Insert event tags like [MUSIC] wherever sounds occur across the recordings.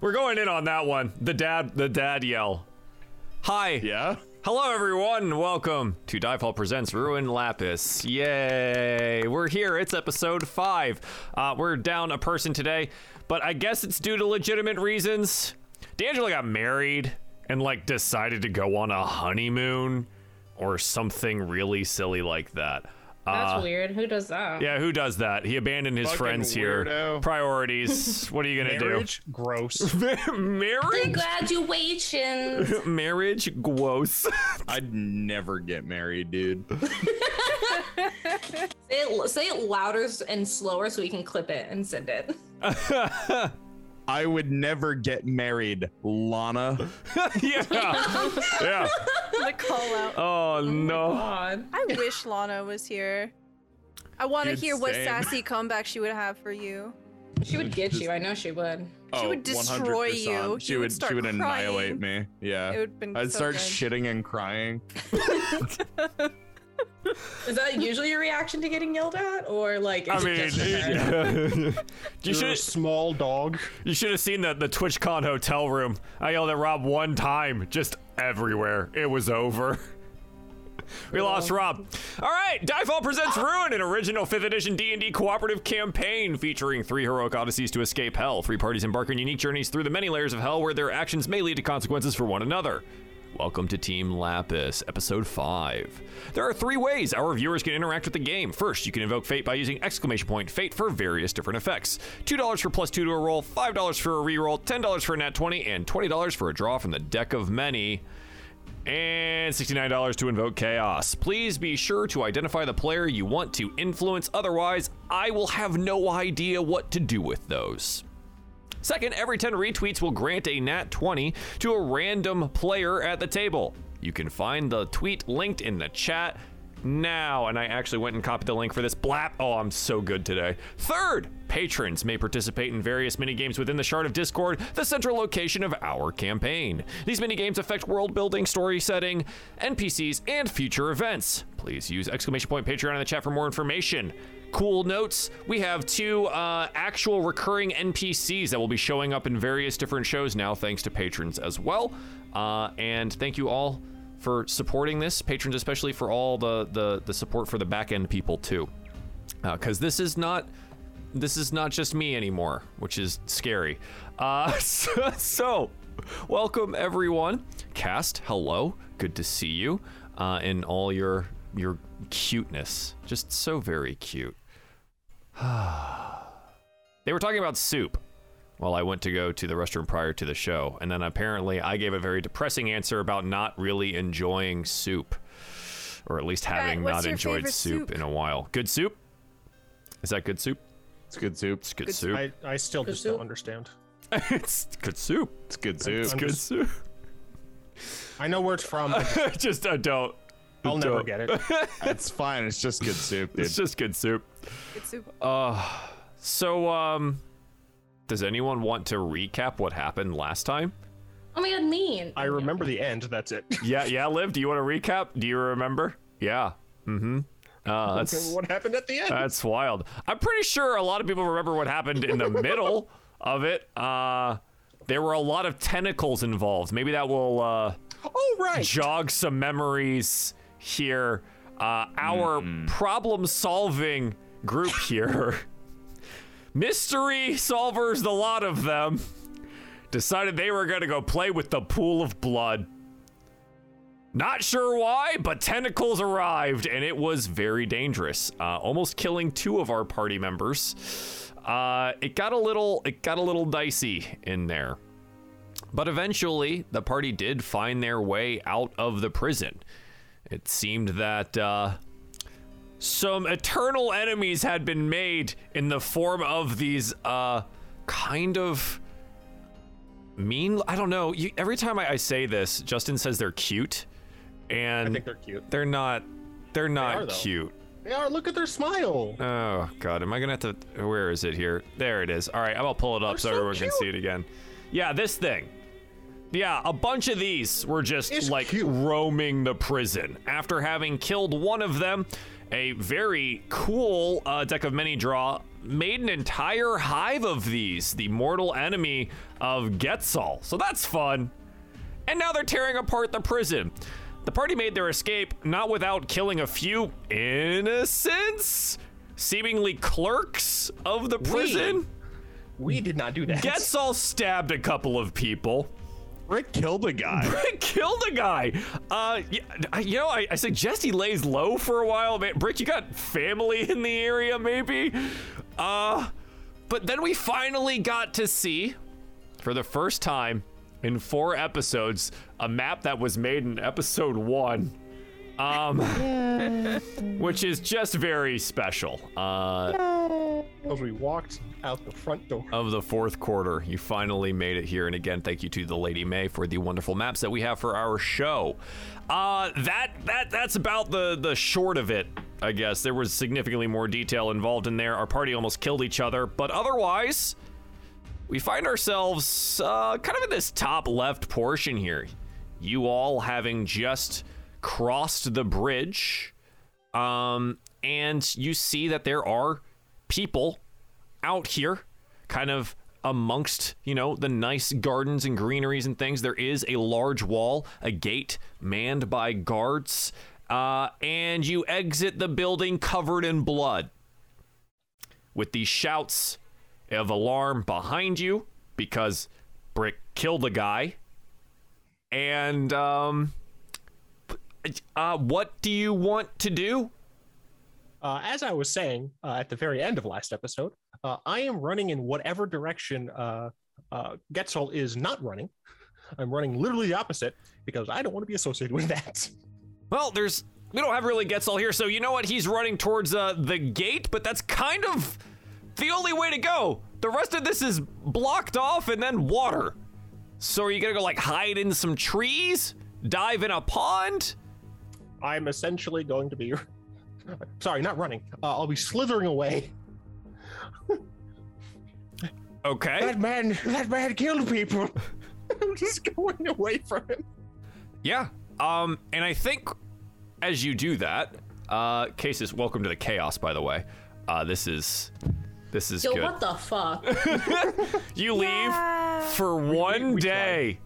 We're going in on that one. The dad, the dad yell. Hi. Yeah? Hello, everyone. Welcome to Diefall Presents Ruin Lapis. Yay! We're here. It's episode five. Uh, we're down a person today, but I guess it's due to legitimate reasons. D'Angelo got married and like decided to go on a honeymoon or something really silly like that. That's Uh, weird. Who does that? Yeah, who does that? He abandoned his Fucking friends here. weirdo. Priorities. [LAUGHS] what are you gonna do? Marriage? Gross. [LAUGHS] Marriage? Graduation. [LAUGHS] Marriage? Gross. I'd never get married, dude. say, it, say it louder and slower so we can clip it and send it. I would never get married, Lana. [LAUGHS] yeah. Yeah. the call out. Oh, oh no. God. I wish Lana was here. I want to Dude, hear what same. sassy comeback she would have for you. She would get you. I know she would. oh, she would destroy 100%. you. She You would would start she would annihilate me. Yeah. It would've been I'd so start good. shitting and crying. [LAUGHS] [LAUGHS] Is that usually your reaction to getting yelled at, or like? Is I it mean, just her? [LAUGHS] you You're a should small dog. you should have seen the the TwitchCon hotel room. I yelled at Rob one time, just everywhere. It was over. [LAUGHS] We lost Rob. All right, Diefall presents Ruin, an original 5th edition D&D cooperative campaign featuring three heroic odysseys to escape hell. Three parties embark on unique journeys through the many layers of hell where their actions may lead to consequences for one another. Welcome to Team Lapis, Episode 5. There are three ways our viewers can interact with the game. First, you can invoke Fate by using exclamation point Fate for various different effects. $2 for plus 2 to a roll, $5 for a reroll, $10 for a nat 20, and $20 for a draw from the deck of many and $69 to invoke chaos. Please be sure to identify the player you want to influence, otherwise, I will have no idea what to do with those. Second, every 10 retweets will grant a nat 20 to a random player at the table. You can find the tweet linked in the chat now. And I actually went and copied the link for this. Blap. Oh, I'm so good today. Third, patrons may participate in various minigames within the Shard of Discord, the central location of our campaign. These minigames affect world building, story setting, NPCs, and future events. Please use exclamation point Patreon in the chat for more information. Cool notes. We have two uh, actual recurring NPCs that will be showing up in various different shows now, thanks to patrons as well. Uh, and thank you all for supporting this, patrons especially for all the the, the support for the back end people too, because this is not this is not just me anymore, which is scary. Uh, [LAUGHS] so, so, welcome everyone. Cast, hello, good to see you uh, in all your your cuteness, just so very cute. [SIGHS] they were talking about soup while I went to go to the restroom prior to the show, and then apparently I gave a very depressing answer about not really enjoying soup, or at least having what's not enjoyed soup soup? in a while. Good soup? Is that good soup? It's good soup. It's good, Good soup. I, I still just soup. don't understand. [LAUGHS] it's good soup. It's good soup. It's good soup. I know where it's from. [LAUGHS] just I don't. I'll never get it. [LAUGHS] It's fine. It's just good soup, dude. It's just good soup. It's super. So, um, does anyone want to recap what happened last time? Oh my god, mean. I remember the end. That's it. [LAUGHS] Yeah, yeah, Liv. Do you want to recap? Do you remember? Yeah. Mm-hmm. Uh, that's what happened at the end? That's wild. I'm pretty sure a lot of people remember what happened in the [LAUGHS] middle of it. Uh, there were a lot of tentacles involved. Maybe that will uh, oh right. jog some memories here. Uh, our problem solving group here, [LAUGHS] mystery solvers, the lot of them, decided they were going to go play with the pool of blood. Not sure why, but tentacles arrived and it was very dangerous, uh, almost killing two of our party members. Uh, it got a little, it got a little dicey in there, but eventually the party did find their way out of the prison. It seemed that uh, some eternal enemies had been made in the form of these uh, kind of mean. I don't know. You, every time I, I say this, Justin says they're cute, and I think they're cute. they're not. They're not are, cute. They are. Look at their smile. Oh god, am I gonna have to? Where is it here? There it is. All right, I'm gonna pull it up They're so, so everyone can see it again. Yeah, this thing. Yeah, a bunch of these were just It's like cute. roaming the prison. After having killed one of them, a very cool uh, deck of many draw made an entire hive of these. The mortal enemy of Getzal. So that's fun. And now they're tearing apart the prison. The party made their escape not without killing a few innocents, seemingly clerks of the prison. We did not do that. Getzal stabbed a couple of people. Rick killed a guy. [LAUGHS] Brick killed a guy. Uh, yeah, you know, I, I suggest he lays low for a while. Man, Brick, you got family [LAUGHS] in the area, maybe? Uh, but then we finally got to see, for the first time in four episodes, a map that was made in episode one. Um, [LAUGHS] which is just very special. Uh, As we walked out the front door. of the fourth quarter. You finally made it here. And again, thank you to the Lady May for the wonderful maps that we have for our show. Uh, that that that's about the the short of it. I guess there was significantly more detail involved in there. Our party almost killed each other, but otherwise, we find ourselves uh, kind of in this top left portion here. You all having just crossed the bridge, um, and you see that there are people out here, kind of amongst, you know, the nice gardens and greeneries and things. There is a large wall, a gate manned by guards, uh, and you exit the building covered in blood. With these shouts of alarm behind you because Brick killed a guy. And, um, uh, what do you want to do? Uh, as I was saying uh, at the very end of last episode, uh, I am running in whatever direction uh, uh, Getzal is not running. I'm running literally the opposite because I don't want to be associated with that. Well, there's we don't have really Getzal here, so you know what? He's running towards uh, the gate, but that's kind of the only way to go. The rest of this is blocked off and then water. So are you gonna go like hide in some trees, dive in a pond? I'm essentially going to be, [LAUGHS] sorry, not running. Uh, I'll be slithering away. Okay. That man, that man killed people. [LAUGHS] I'm just going away from him. Yeah. Um, and I think as you do that, uh, Cases, welcome to the chaos, by the way. Uh, this is this is Yo, good. what the fuck? [LAUGHS] You leave Yeah. for one we day,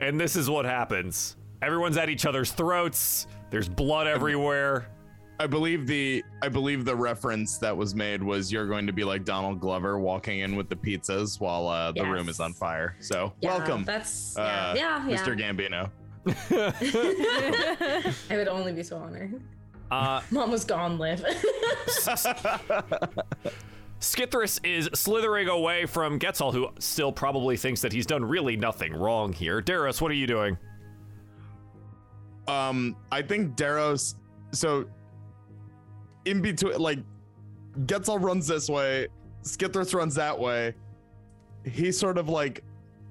and this is what happens. Everyone's at each other's throats. There's blood everywhere. I believe the I believe the reference that was made was you're going to be like Donald Glover walking in with the pizzas while uh, the room is on fire. So Yeah, welcome, That's uh, yeah, yeah, yeah. Mr. Gambino. [LAUGHS] I would only be so honored. Uh, [LAUGHS] Mom was gone, live. [LAUGHS] Skithris is slithering away from Getzal, who still probably thinks that he's done really nothing wrong here. Darius, what are you doing? Um, I think Daros. So in between, like Getzal runs this way, Skithris runs that way. He sort of like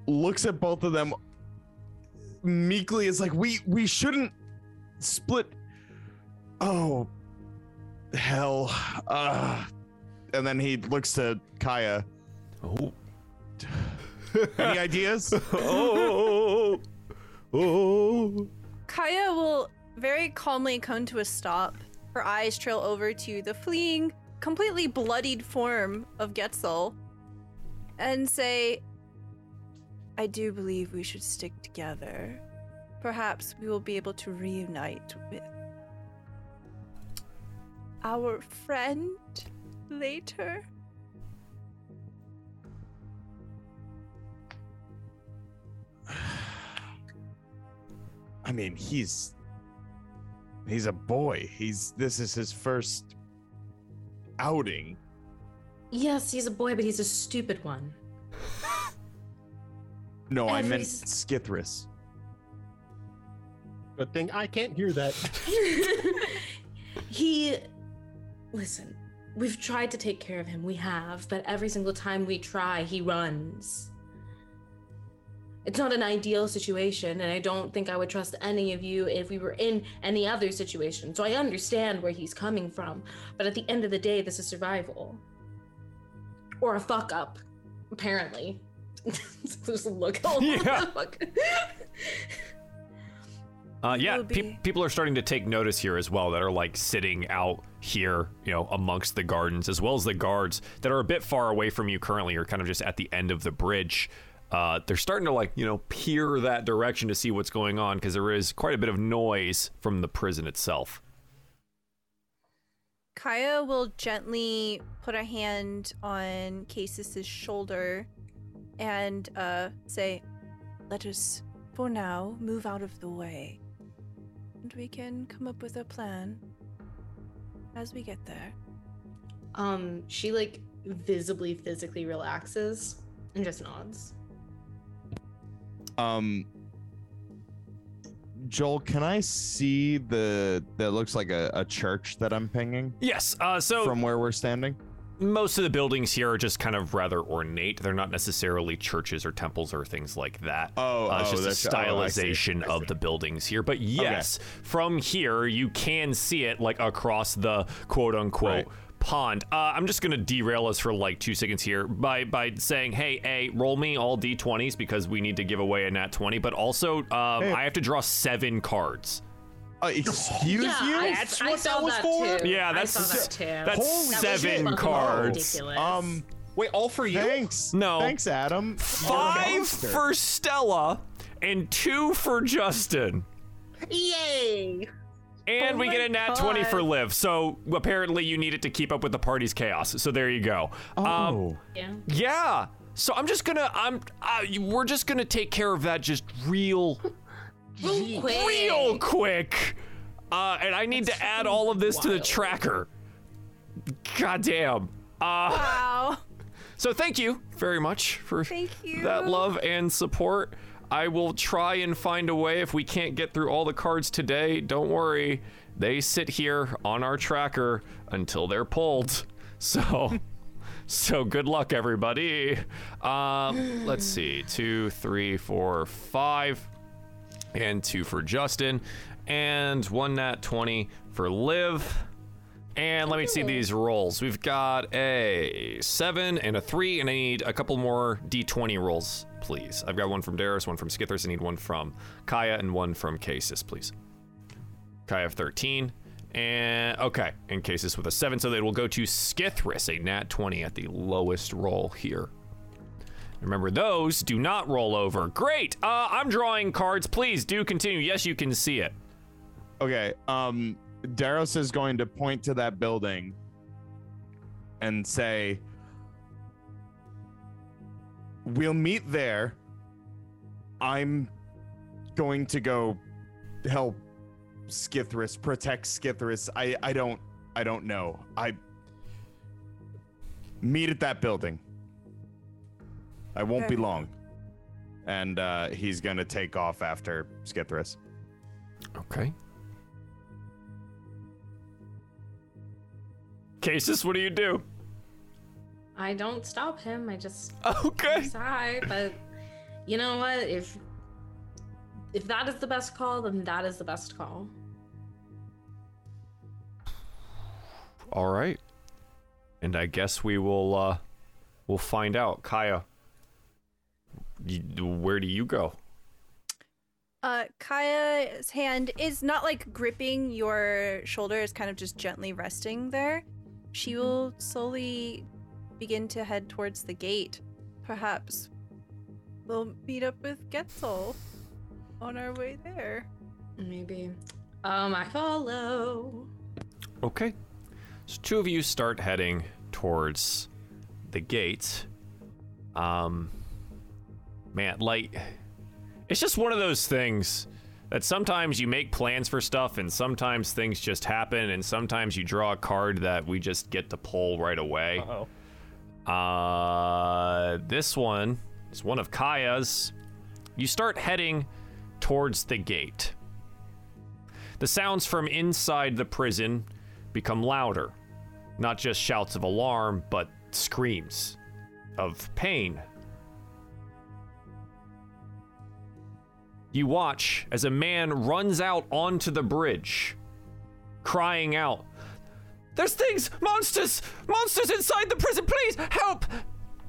looks at both of them meekly. Is like, we we shouldn't split. Oh hell. Uh, and then he looks to Kaya. Oh. Any ideas? [LAUGHS] oh. Oh. Kaya will very calmly come to a stop. Her eyes trail over to the fleeing, completely bloodied form of Getzal and say, I do believe we should stick together. Perhaps we will be able to reunite with our friend later. I mean, he's he's a boy. He's this is his first outing. yes, he's a boy, but he's a stupid one. [LAUGHS] No, I meant s- Skithris. Good thing I can't hear that. [LAUGHS] [LAUGHS] he listen we've tried to take care of him we have but every single time we try he runs it's not an ideal situation and i don't think i would trust any of you if we were in any other situation so i understand where he's coming from but at the end of the day this is survival or a fuck up apparently [LAUGHS] just look oh, Yeah. fuck. [LAUGHS] Uh, yeah, pe- people are starting to take notice here as well that are like sitting out here, you know, amongst the gardens, as well as the guards that are a bit far away from you currently, or kind of just at the end of the bridge. Uh, they're starting to like you know peer that direction to see what's going on because there is quite a bit of noise from the prison itself. Kaya will gently put a hand on Casis's shoulder and uh, say, Let us, for now, move out of the way. And we can come up with a plan as we get there. Um, she like visibly physically relaxes and just nods. Um, Joel, can I see the that looks like a, a church that I'm pinging Yes. Uh, so from where we're standing? most of the buildings here are just kind of rather ornate. They're not necessarily churches or temples or things like that. Oh, Uh, it's oh, just a that's- oh, I see, stylization I of the buildings here. But yes, from here you can see it like across the quote unquote. Pond. Uh, I'm just gonna derail us for like two seconds here by by saying, hey, a roll me all d20s because we need to give away a nat 20. But also, um, Hey. I have to draw seven cards. Uh, excuse yeah, you? I, That's I what saw that was for? Too. Yeah, I that's- saw that too. that's Holy seven fucking cards. ridiculous. Um, Wait, all for you? thanks. No. thanks, Adam. Five for Stella and two for Justin. yay! And Oh we get my a nat 20 for God. Liv. So apparently you need it to keep up with the party's chaos. So there you go. Um, Oh, Yeah. yeah. So I'm just gonna I'm uh, we're just gonna take care of that just real Real quick. real quick. Uh, and I need to add all of this to the tracker. God damn. Uh, Wow. [LAUGHS] so thank you very much for Thank you. that love and support. I will try and find a way if we can't get through all the cards today. Don't worry. They sit here on our tracker until they're pulled. [LAUGHS] So so good luck everybody. Um let's see. Two, three, four, five. And two for Justin. And one nat 20 for Liv. And let me see these rolls. We've got a seven and a three, and I need a couple more d20 rolls, please. I've got one from Darius, one from Skithris. I need one from Kaya, and one from Casis, please. Kaya have 13. And okay, and Casis with a seven, so they will go to Skithris, a nat 20 at the lowest roll here. Remember, those do not roll over. Great. Uh, I'm drawing cards. Please do continue. Yes, you can see it. okay. Um, Daros is going to point to that building and say, "We'll meet there. I'm going to go help Skithris, protect Skithris. I I don't I don't know. I meet at that building. I won't be long." And uh, he's gonna take off after Skithris. Okay. Cases, what do you do? I don't stop him. I just [LAUGHS] Okay. decide. But you know what? If if that is the best call, then that is the best call. All right. And I guess we will uh we'll find out. Kaya, you, where do you go? Uh, Kaya's hand is not like gripping your shoulder, it's kind of just gently resting there. She will slowly begin to head towards the gate. Perhaps we'll meet up with Getzal on our way there. Maybe. Um, I follow. Okay. So two of you start heading towards the gate. Um man, like it's just one of those things that sometimes you make plans for stuff and sometimes things just happen and sometimes you draw a card that we just get to pull right away. Uh-oh. Uh, this one is one of Kaya's. You start heading towards the gate. The sounds from inside the prison become louder. Not just shouts of alarm, but screams of pain. You watch as a man runs out onto the bridge, crying out, there's things! Monsters! Monsters inside the prison! Please help!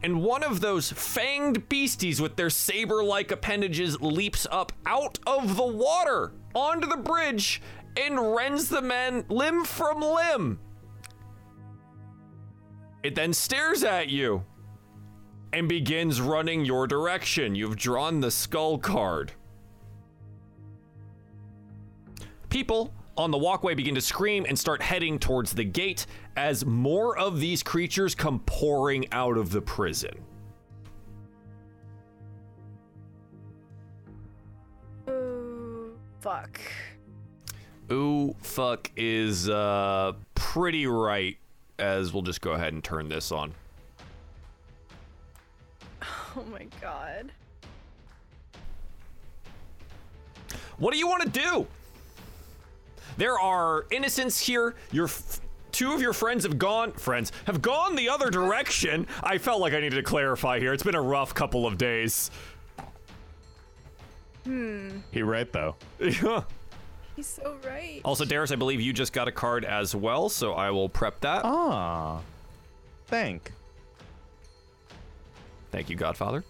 And one of those fanged beasties with their saber like appendages leaps up out of the water onto the bridge and rends the man limb from limb. It then stares at you. and begins running your direction. You've drawn the skull card. People on the walkway begin to scream and start heading towards the gate as more of these creatures come pouring out of the prison. Ooh, fuck. Ooh, fuck is uh pretty right as we'll just go ahead and turn this on. [LAUGHS] Oh my god. What do you want to do? There are innocents here. Your f- two of your friends have gone. Friends have gone the other direction. I felt like I needed to clarify here. It's been a rough couple of days. Hmm he right though. [LAUGHS] He's so right. also, Darius, I believe you just got a card as well, so I will prep that. Ah. Thank. Thank you, Godfather.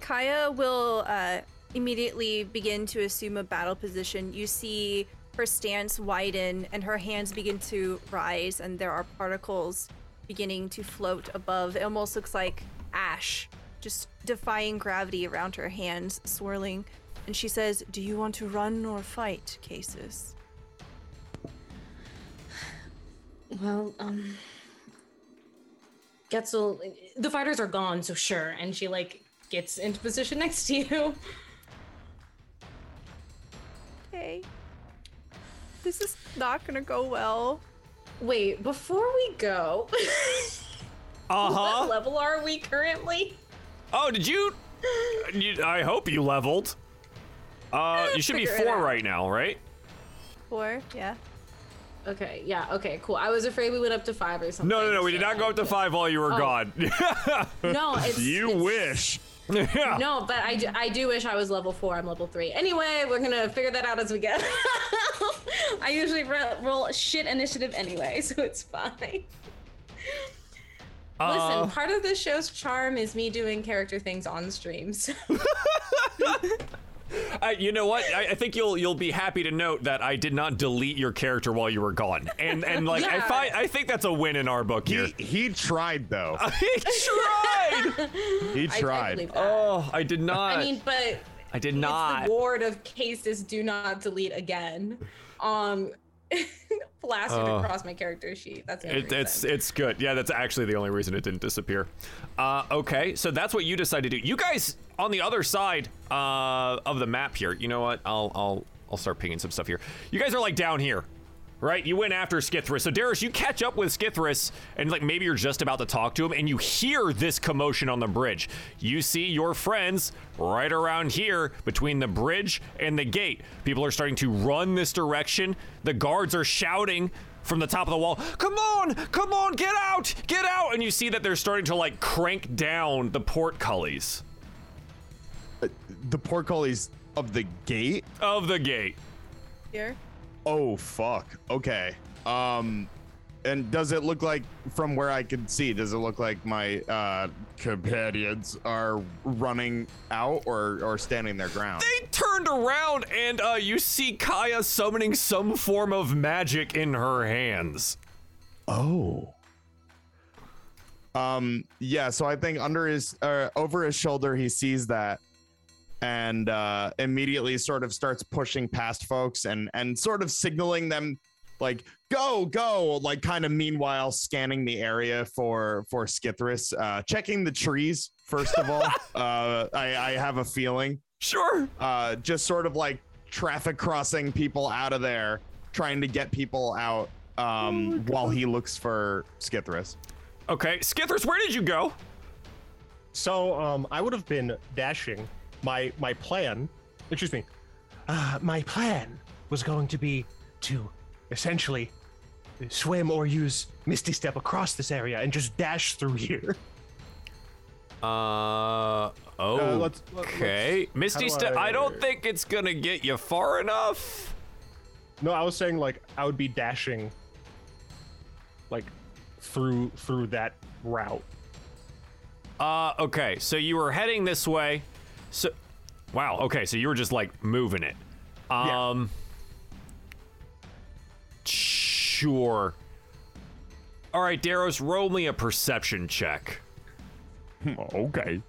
Kaya will uh, immediately begin to assume a battle position. You see her stance widen and her hands begin to rise, and there are particles beginning to float above. It almost looks like ash, just defying gravity around her hands, swirling. And she says, Do you want to run or fight, Cases? Well, um, Getzal, the fighters are gone, so sure. And she like gets into position next to you. [LAUGHS] Okay. This is not gonna go well. Wait, before we go, Uh [LAUGHS] huh. what level are we currently? Oh, did you, you? I hope you leveled. Uh, you should be four right now, right? Four, yeah. Okay, yeah, okay, cool. I was afraid we went up to five or something. No, no, no. We did not go up to five while you were Oh. gone. [LAUGHS] No, it's You it's- wish. Yeah. [LAUGHS] No, but I do, I do wish I was level four. I'm level three. Anyway, we're gonna figure that out as we go. [LAUGHS] I usually ro- roll shit initiative anyway, [LAUGHS] so it's fine. Uh, Listen, part of this show's charm is me doing character things on streams. [LAUGHS] I, you know what? I, I think you'll you'll be happy to note that I did not delete your character while you were gone, and and like I Yeah. find I think that's a win in our book here. He he tried though. [LAUGHS] he [LAUGHS] tried. He I- I, tried. oh, I did not. I mean, but I did it's not. the ward of cases do not delete again. Um, plastered Oh. across my character sheet. That's It, it's it's good. Yeah, that's actually the only reason it didn't disappear. Uh, okay, so that's what you decided to do. You guys on the other side uh, of the map here. You know what? I'll I'll I'll start pinging some stuff here. You guys are like down here. Right, you went after Skithris. So Darius, you catch up with Skithris, and like maybe you're just about to talk to him, and you hear this commotion on the bridge. You see your friends right around here between the bridge and the gate. People are starting to run this direction. The guards are shouting from the top of the wall, "Come on, come on, get out, get out!" And you see that they're starting to like crank down the portcullis the portcullis of the gate. of the gate. Here. Oh fuck. Okay. Um and does it look like from where I can see, does it look like my uh companions are running out or or standing their ground? They turned around and uh, you see Kaya summoning some form of magic in her hands. Oh. Um yeah, so I think under his uh over his shoulder he sees that and uh immediately sort of starts pushing past folks and and sort of signaling them like go go like kind of meanwhile scanning the area for for Skithris uh checking the trees first of all [LAUGHS] uh I I have a feeling Sure. uh, just sort of like traffic crossing people out of there, trying to get people out um, while he looks for Skithris. Okay, Skithris, where did you go? So um, I would have been dashing. My my plan, excuse me, uh, my plan was going to be to essentially swim or use Misty Step across this area and just dash through here. Uh, oh, let's- let- okay. Misty do Step, I I- don't think it's gonna get you far enough. No, I was saying like I would be dashing, like through through that route. Uh, okay, so you were heading this way. So, wow, okay, so you were just like moving it. Yeah. Um, sure. All right, Daros, roll me a perception check. okay.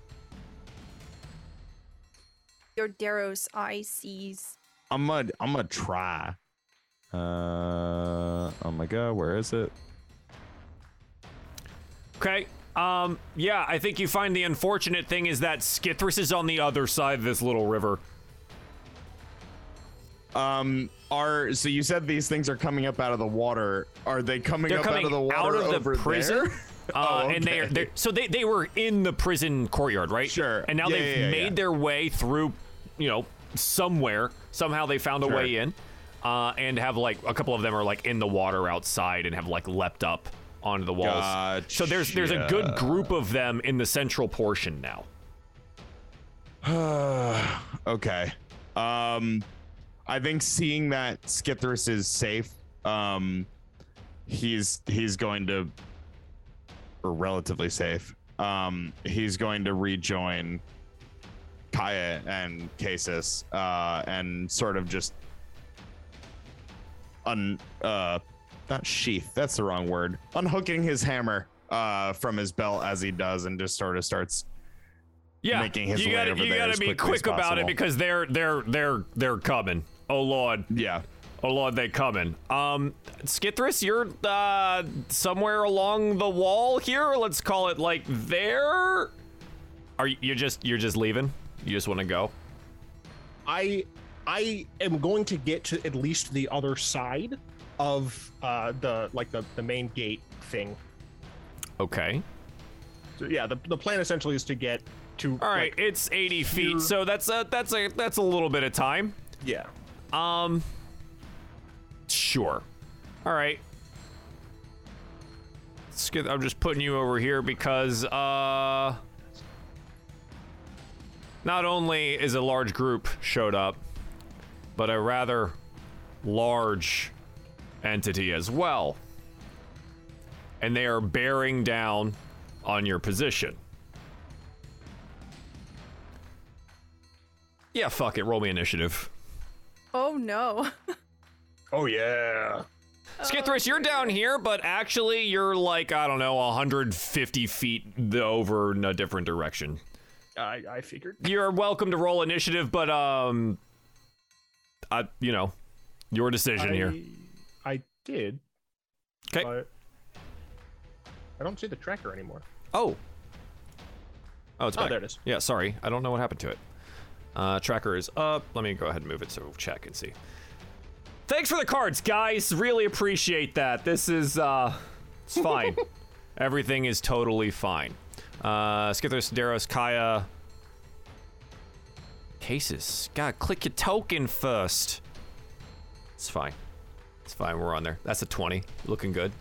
Your Daros eye sees. I'm gonna I'm gonna try. Uh oh my god, where is it? Okay. Um, yeah, I think you find the unfortunate thing is that Skithris is on the other side of this little river. Um are so you said these things are coming up out of the water. Are they coming They're up coming out of the water out of the prison. [LAUGHS] Uh, Oh, and they're, they're so they, they were in the prison courtyard, right? Sure. And now Yeah, they've yeah, made yeah. their way through, you know, somewhere. Somehow they found a way in, uh, and have like a couple of them are like in the water outside and have like leapt up onto the walls. So there's there's a good group of them in the central portion now. [SIGHS] okay. Um I think seeing that Skithris is safe, um he's he's going to or relatively safe. Um he's going to rejoin Kaya and Casus uh and sort of just un uh not sheath, that's the wrong word. Unhooking his hammer uh from his belt as he does and just sort of starts Yeah, Making his you way gotta over you there gotta be quick about it because they're they're they're they're coming. Oh lord. yeah. Oh lord, they coming. Um, Skithris, you're uh somewhere along the wall here. Let's call it like there. Are you you're just you're just leaving? You just want to go? I I am going to get to at least the other side of uh the like the the main gate thing. Okay. So yeah, the the plan essentially is to get to All right, like, it's 80 here- feet, so that's a that's a that's a little bit of time. yeah. Um. Sure. All right. Skith, I'm just putting you over here because uh. Not only is a large group showed up, but a rather large entity as well. And they are bearing down on your position. Yeah, fuck it. Roll me initiative. Oh no. [LAUGHS] Oh yeah. Skithris, you're down here, but actually you're like, I don't know, 150 feet over in a different direction. I I figured. You're welcome to roll initiative, but, um, I, you know, your decision I, here. I did. 'Kay. but I don't see the tracker anymore. Oh. Oh, it's Oh, back. there it is. Yeah, sorry. I don't know what happened to it. Uh, tracker is up. Let me go ahead and move it so we'll check and see. Thanks for the cards, guys. Really appreciate that. This is, uh, it's [LAUGHS] fine. Everything is totally fine. Uh, Skithris, Daros, Kaya. Cases. God, click your token first. It's fine. It's fine. We're on there. That's a 20. Looking good.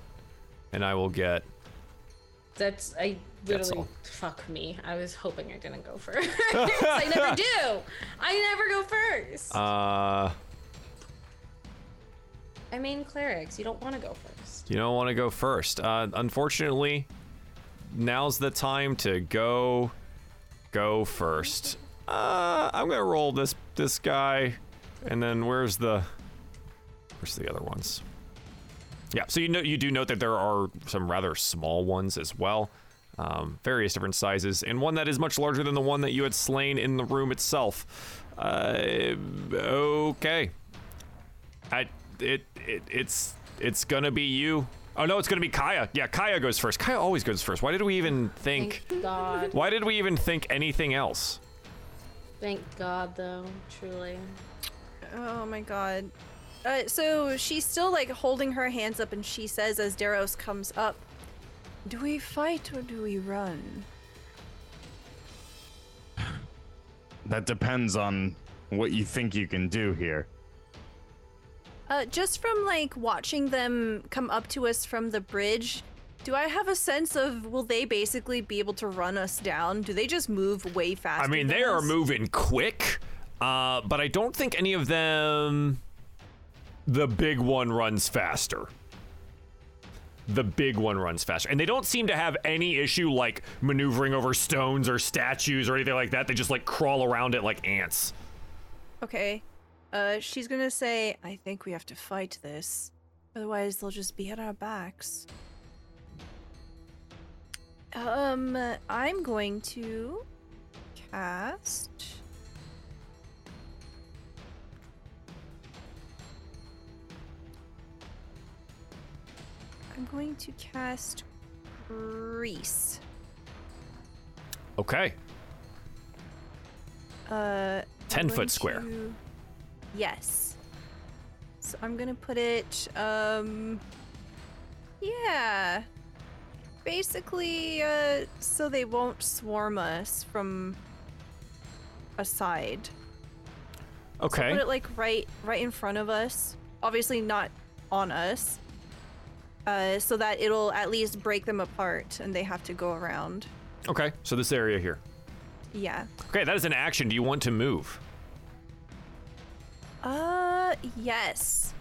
And I will get That's I literally all. fuck me. I was hoping I didn't go first. [LAUGHS] I never [LAUGHS] do. I never go first. uh I mean clerics. You don't want to go first. You don't want to go first. Uh, unfortunately, now's the time to go go first. Uh, I'm gonna roll this this guy, and then where's the where's the other ones? Yeah, so you know you do note that there are some rather small ones as well, um, various different sizes, and one that is much larger than the one that you had slain in the room itself. Uh, okay. I it, it it's it's gonna be you. Oh no, it's gonna be Kaya. Yeah, Kaya goes first. Kaya always goes first. Why did we even think? Thank God. Why did we even think anything else? Thank God, though. Truly. Oh my god. Uh, so she's still like holding her hands up and she says as Daros comes up, Do we fight or do we run? [LAUGHS] That depends on what you think you can do here. Uh, just from like watching them come up to us from the bridge, do I have a sense of will they basically be able to run us down? Do they just move way faster? I mean, than they are moving quick, uh, but I don't think any of them. The big one runs faster. The big one runs faster. And they don't seem to have any issue like maneuvering over stones or statues or anything like that. They just like crawl around it like ants. Okay. Uh, she's gonna say, I think we have to fight this. Otherwise, they'll just be at our backs. Um, I'm going to cast. I'm going to cast Grease. Okay. Uh, 10 foot square. to- Yes. So I'm gonna put it. Um. Yeah. Basically, uh, so they won't swarm us from a side. So Okay. put it like right, right in front of us. Obviously not on us. Uh, so that it'll at least break them apart, and they have to go around. Okay. So this area here. Yeah. Okay, that is an action. Do you want to move? Uh, yes.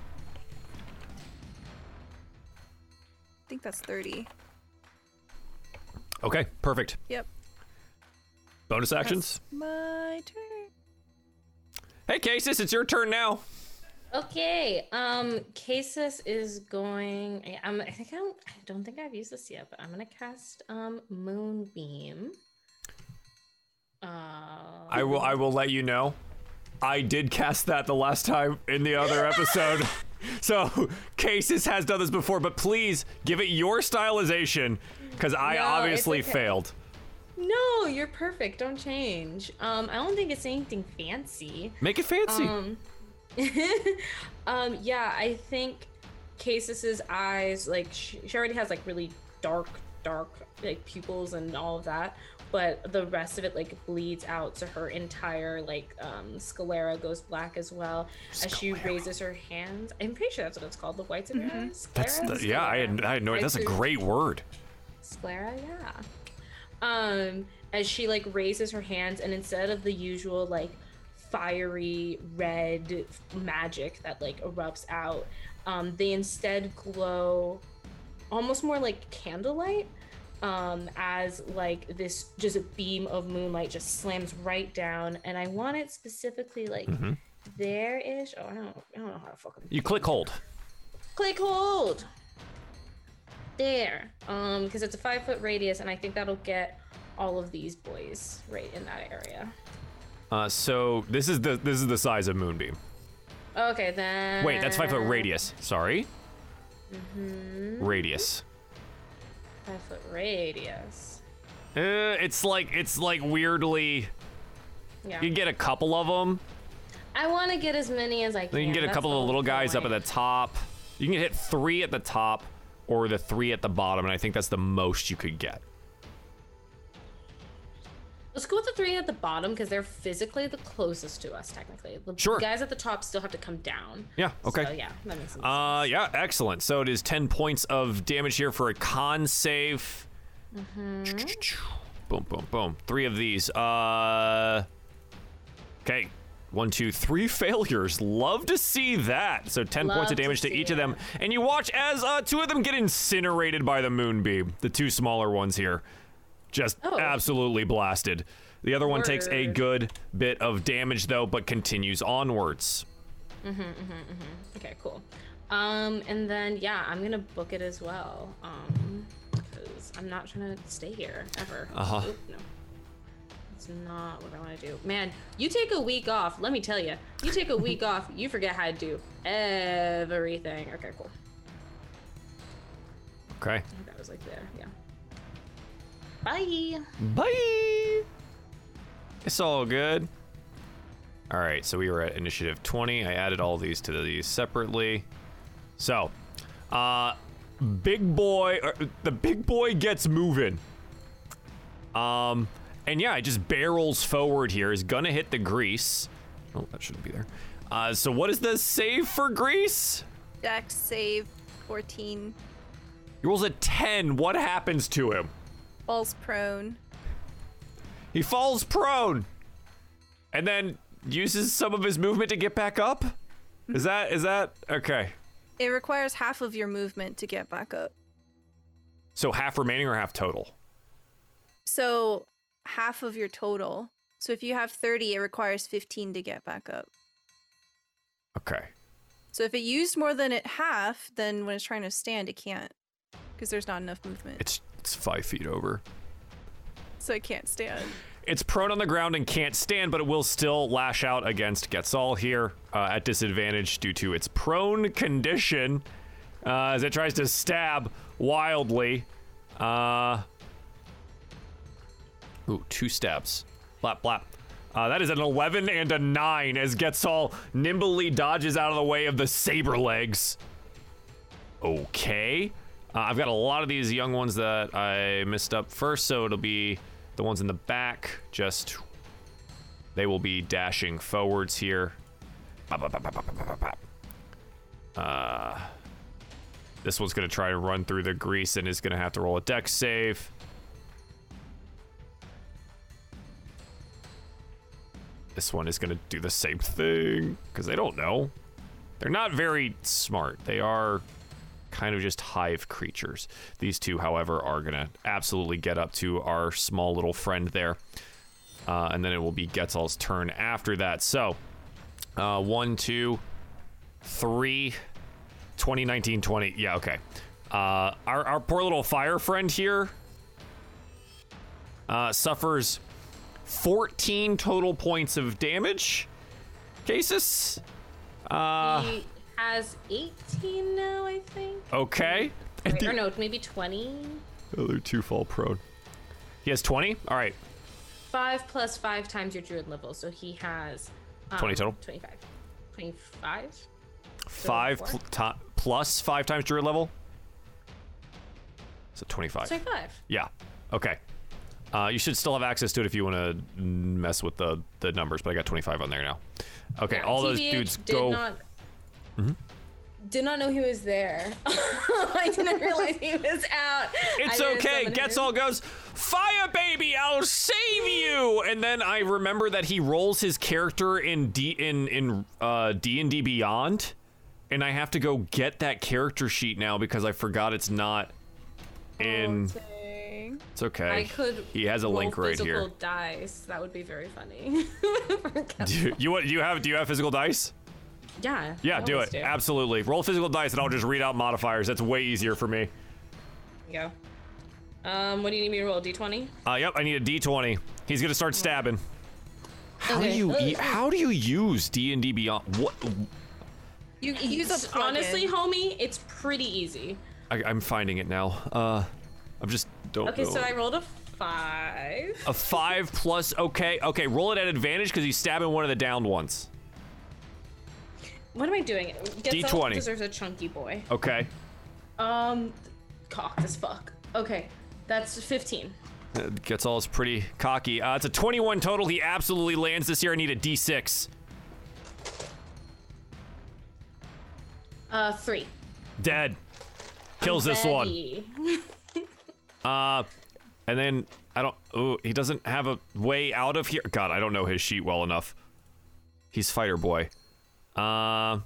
I think that's 30. Okay, perfect. Yep. Bonus actions. My turn. Hey, Cases, it's your turn now. Okay. Um, Casus is going. I- I'm, I think I don't. I don't think I've used this yet, but I'm gonna cast um Moonbeam. Uh, I will. I will let you know. I did cast that the last time in the other [LAUGHS] episode. so Cases has done this before, but please give it your stylization because I No, obviously okay. failed. no, you're perfect. Don't change. Um, I don't think it's anything fancy. Make it fancy. Um, [LAUGHS] um, yeah, I think Casus's eyes, like she, she already has like really dark, dark like pupils and all of that, but the rest of it like bleeds out, so her entire like um sclera goes black as well as she raises her hands. I'm pretty sure that's what it's called, the whites of her eyes. That's Sclera? the, yeah. I had I had no. That's a great word. sclera yeah um as she like raises her hands and instead of the usual like fiery red magic that like erupts out. Um they instead glow almost more like candlelight um as like this just a beam of moonlight just slams right down. And i want it specifically like there ish oh i don't i don't know how to fucking You click hold. click hold! There. Um because it's a five foot radius and i think that'll get all of these boys right in that area Uh, so this is the this is the size of Moonbeam. okay then Wait, that's five foot radius. Sorry. Radius. five foot radius Uh, it's like it's like weirdly. yeah You can get a couple of them. i want to get as many as i can Then you can get a That's couple of the little guys up at the top. You can hit three at the top or the three at the bottom, and I think that's the most you could get. Let's go with the three at the bottom because they're physically the closest to us technically the Sure. guys at the top still have to come down Yeah. Okay. so yeah that makes sense Uh, yeah, excellent. So it is 10 points of damage here for a con save. Boom, boom, boom. Three of these. Uh, okay. One, two, three [LAUGHS] failures. Love to see that. So 10 points of damage to, see each of them. And you watch as uh, two of them get incinerated by the moonbeam. The two smaller ones here. Just Oh. absolutely blasted. The other one takes a good bit of damage, though, but continues onwards. Okay, cool. Um, and then yeah, I'm gonna book it as well. Um, because I'm not trying to stay here ever. Uh-huh. No, it's not what I want to do. Man, you take a week off. Let me tell you, you take a [LAUGHS] week off, you forget how to do everything. Okay, cool. Okay. That was like there. Yeah. Bye. Bye. It's all good. All right, so we were at initiative 20. I added all these to these separately. So, uh, big boy, or, the big boy gets moving. Um, and yeah, it just barrels forward here. Is gonna hit the grease. Oh, that shouldn't be there. Uh, so what is the save for grease? Dex save 14. He rolls a 10. What happens to him? Falls prone. He falls prone and then uses some of his movement to get back up. Is that is that okay? It requires half of your movement to get back up. So half remaining or half total? So half of your total. So if you have 30, it requires 15 to get back up. Okay. So if it used more than it half, then when it's trying to stand, it can't because there's not enough movement. It's it's five feet over. So it can't stand. It's prone on the ground and can't stand, but it will still lash out against Getzal here uh, at disadvantage due to its prone condition uh, as it tries to stab wildly. Uh, ooh, two stabs. Blap, blap. Uh, that is an 11 and a 9 as Getzal nimbly dodges out of the way of the saber legs. Okay. Uh, I've got a lot of these young ones that I missed up first, so it'll be the ones in the back. Just they will be dashing forwards here. Uh, this one's gonna try to run through the grease and is gonna have to roll a dex save. This one is gonna do the same thing because they don't know. They're not very smart. They are kind of just hive creatures. These two, however, are gonna absolutely get up to our small little friend there. Uh, and then it will be Getzal's turn after that. So, uh, one, two, three, 20, 19, 20. Yeah, okay. Uh, our, our poor little fire friend here uh, suffers 14 total points of damage. Cases. Uh, has 18 now, I think. okay. Wait, or no, maybe 20. Other two fall prone. He has 20? All right. Five plus five times your druid level, so he has um, 20 total? 25. 25? Five four? pl- ti- plus five times druid level. So 25. 25. Yeah. Okay. Uh, you should still have access to it if you want to mess with the the numbers, but I got 25 on there now. Okay, Yeah, all those dudes did go. Not, Did not know he was there. [LAUGHS] I didn't realize he was out. It's okay. Getzal goes, fire baby, I'll save you. And then I remember that he rolls his character in D in in uh D and D Beyond, and I have to go get that character sheet now because I forgot it's not in. Oh, It's okay. I could. He has a link right physical here. Dice. That would be very funny. [LAUGHS] [LAUGHS] Do you, you want? Do you have? Do you have physical dice? Yeah. Yeah, do always it. Absolutely. Roll physical dice, and I'll just read out modifiers. That's way easier for me. Go. Um, what do you need me to roll? D20. Uh, yep. I need a D20. He's gonna start stabbing. How do you? E- how do you use D and D Beyond? What? You use a It's- plugin. honestly, homie, it's pretty easy. I, I'm finding it now. Uh, I'm just don't Okay, know. so I rolled a five. a five plus. Okay, okay. Roll it at advantage because he's stabbing one of the downed ones. What am I doing? Get D20. deserves a chunky boy. Okay. Um, cocked as fuck. Okay, that's 15. Uh, Getzal is pretty cocky. Uh, it's a 21 total. He absolutely lands this year. I need a D6. Uh, three. Dead. Kills this one. Ready. [LAUGHS] Uh, and then I don't. Oh, he doesn't have a way out of here. God, I don't know his sheet well enough. He's fighter boy. Uh,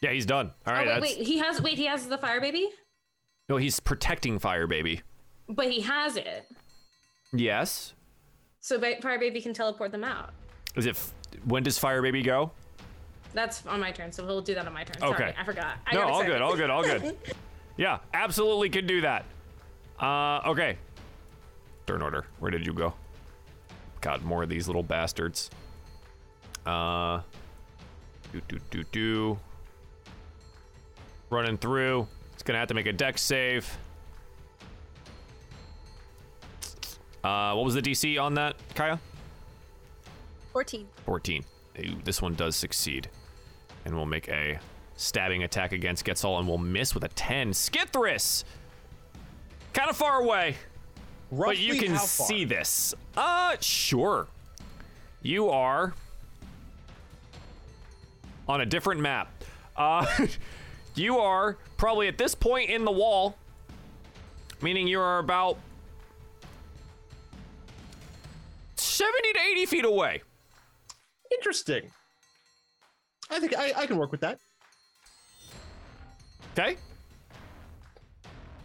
yeah, he's done. All right. Oh, wait, wait, he has. Wait, he has the fire baby, No, he's protecting fire baby. but he has it. Yes. So fire baby can teleport them out. Is it? F- when does fire baby go? That's on my turn, so we'll do that on my turn. Okay. Sorry, I forgot. I no, all good, all good, all good. [LAUGHS] yeah, absolutely can do that. Uh, okay. Turn order. Where did you go? God, more of these little bastards. Uh, do do do do. Running through. It's gonna have to make a dex save. Uh, what was the DC on that, Kaya? 14. 14. Ooh, this one does succeed. And we'll make a stabbing attack against Getzal and we'll miss with a 10. Skithris! Kind of far away, Roughly but you can how far? see this. Uh, sure. You are on a different map. Uh, [LAUGHS] you are probably at this point in the wall, meaning you are about 70 to 80 feet away. Interesting. I think I, I can work with that. Okay?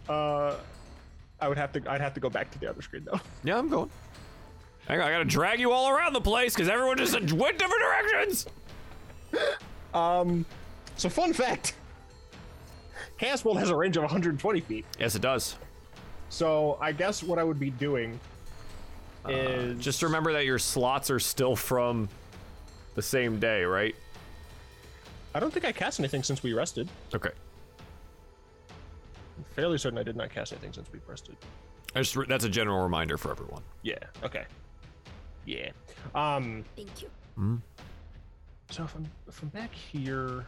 Uh, I would have to. I'd have to go back to the other screen though. [LAUGHS] Yeah, I'm going. Hang on, I gotta drag you all around the place because everyone just went different directions. [LAUGHS] Um, so fun fact: Chaos Bolt has a range of 120 feet. Yes, it does. So I guess what I would be doing is Just remember that your slots are still from the same day, right? I don't think I cast anything since we rested. Okay. I'm fairly certain I did not cast anything since we rested. I just, that's a general reminder for everyone. Yeah. Okay. Yeah. Um. Thank you. So if I'm if I'm back here,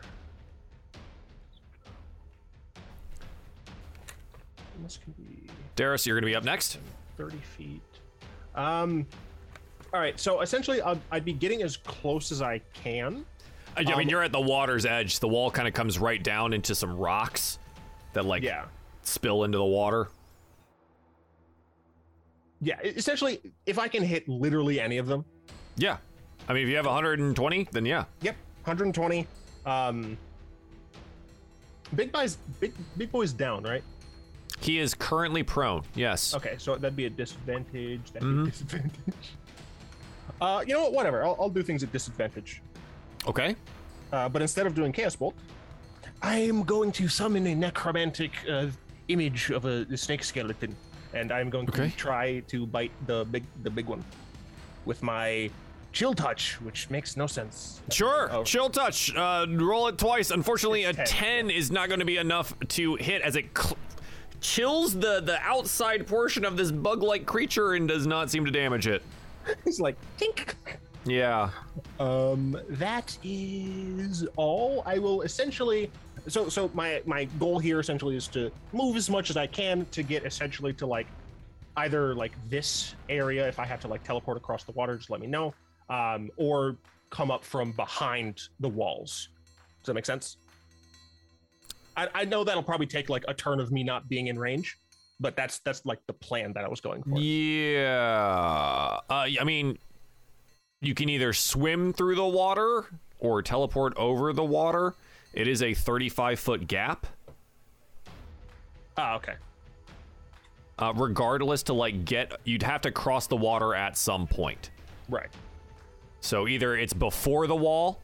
this can be Darius, you're gonna be up next. 30 feet. Um. All right. So essentially, I'd, I'd be getting as close as I can. I, I mean, Um, you're at the water's edge. The wall kind of comes right down into some rocks that like Yeah. spill into the water. Yeah. Essentially, if I can hit literally any of them. Yeah. I mean, if you have 120, then yeah. Yep. 120. Um. Big boy's big big boy's down, right? He is currently prone. Yes. Okay, so that'd be a disadvantage. That'd Mhm. be a disadvantage. [LAUGHS] Uh, you know what? Whatever. I'll, I'll do things at disadvantage. Okay. Uh, but instead of doing Chaos Bolt, I'm going to summon a necromantic uh, image of a, a snake skeleton, and I'm going Okay. to try to bite the big the big one with my chill touch, which makes no sense. Sure. Oh. Chill touch. Uh, roll it twice. Unfortunately, a It's 10, 10, is not going to be enough to hit as it cl- chills the the outside portion of this bug-like creature and does not seem to damage it. [LAUGHS] He's like, tink. Yeah. Um, that is all. I will essentially. So, so my my goal here essentially is to move as much as I can to get essentially to like either like this area. If I have to like teleport across the water, just let me know. Um, or come up from behind the walls. Does that make sense? I, I know that'll probably take like a turn of me not being in range, but that's that's like the plan that I was going for. Yeah. Uh, I mean, you can either swim through the water or teleport over the water. It is a 35 foot gap. Ah, okay. Uh, regardless, to like get, you'd have to cross the water at some point. Right. So either it's before the wall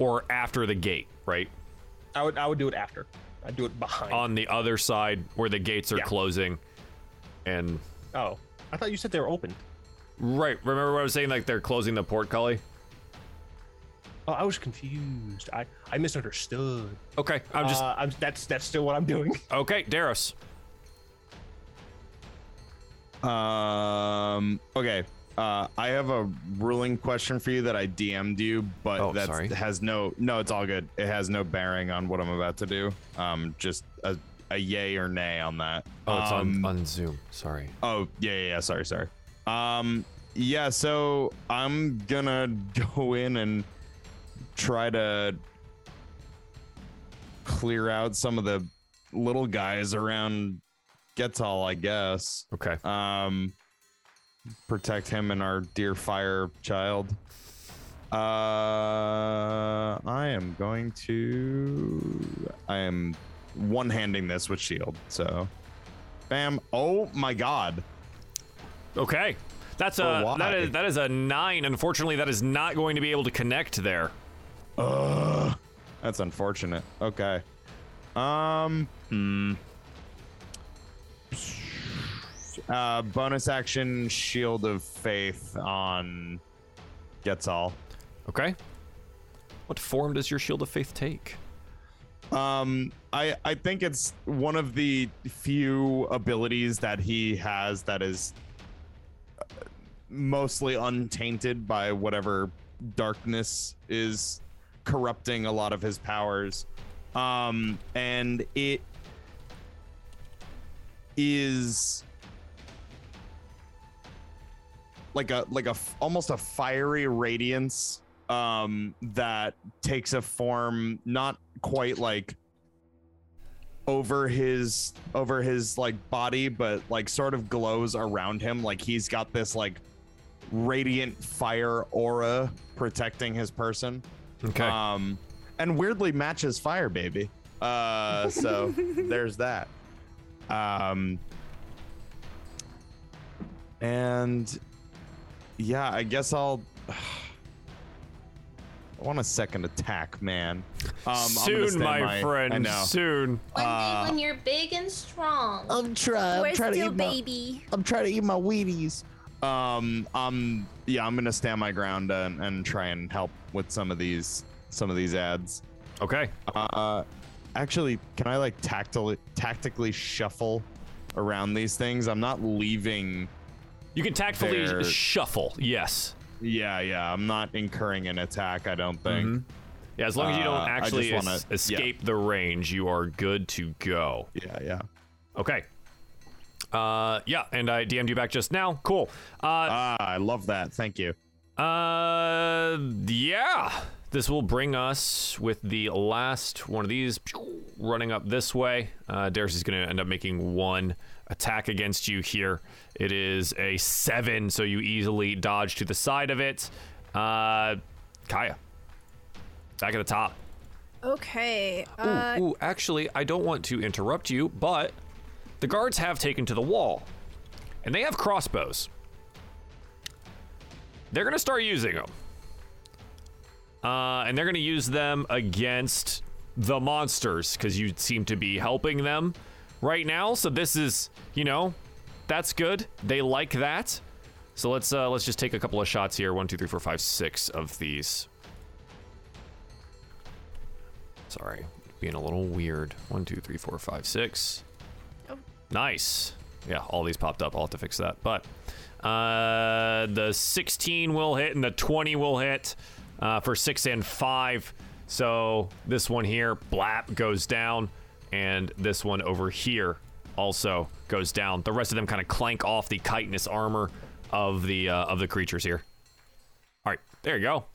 or after the gate, right? I would I would do it after. I'd do it behind. On the other side where the gates are Yeah. closing. And Oh, I thought you said they were open. right, remember what I was saying? Like they're closing the portcullis? Oh, I was confused. I I misunderstood. Okay, I'm just uh, I'm, that's that's still what I'm doing. [LAUGHS] okay. Darius, Um. Okay. Uh, I have a ruling question for you that I DM'd you, but Oh, that has no. No, it's all good. It has no bearing on what I'm about to do. Um, just a, a yay or nay on that. oh, it's um, on on Zoom. Sorry. Oh yeah, yeah, yeah. Sorry, sorry. Um, yeah. So I'm gonna [LAUGHS] go in and try to clear out some of the little guys around Getzal, I guess. Okay. Um, protect him and our dear fire child. Uh, I am going to. I am one-handing this with shield. So, bam! Oh my god! Okay. That's a why? that is that is a nine. Unfortunately, that is not going to be able to connect there. That's unfortunate. Okay. Um. Hmm. Uh, bonus action shield of faith on Getzal. Okay. What form does your shield of faith take? Um, I I think it's one of the few abilities that he has that is uh, mostly untainted by whatever darkness is corrupting a lot of his powers. Um, and it is like a like a almost a fiery radiance um that takes a form not quite like over his over his like body but like sort of glows around him. Like he's got this like radiant fire aura protecting his person. Okay. um and weirdly matches fire baby. Uh so [LAUGHS] there's that. Um and yeah i guess i'll [SIGHS] I want a second attack, man. Um, I'm gonna Soon, stand my, friend. I know. Soon. One Uh, day when you're big and strong. I'm trying. We're I'm trying to still eat my. baby. I'm trying to eat my Wheaties. Um, um, yeah, I'm gonna stand my ground and, and try and help with some of these some of these ads. Okay. Uh, actually, can I like tactily tactically shuffle around these things? I'm not leaving. You can tactfully shuffle. Yes. Yeah, yeah, I'm not incurring an attack. I don't think. Mhm. Yeah, as long as you Uh, don't just actually wanna- es- yeah. escape the range, you are good to go. Yeah, yeah. Okay. Uh, yeah, and I DM'd you back just now. Cool. Uh, Ah, I love that. Thank you. uh, yeah. This will bring us with the last one of these running up this way. Uh, Darius is going to end up making one attack against you here. It is a seven, so you easily dodge to the side of it. Uh, Kaya, back at the top. Okay. Ooh, Uh, ooh, actually, I don't want to interrupt you, but the guards have taken to the wall, and they have crossbows. They're gonna start using them, uh, and they're gonna use them against the monsters because you seem to be helping them right now. So this is, you know, that's good. They like that. So let's uh, let's just take a couple of shots here. One, two, three, four, five, six of these. Sorry, being a little weird. One, two, three, four, five, six. Oh. Nice. Yeah, all these popped up. I'll have to fix that. But uh, the 16 will hit and the 20 will hit uh, for six and five. So this one here, blap, goes down, and this one over here also goes down. The rest of them kind of clank off the chitinous armor of the uh, of the creatures here. All right, there you go.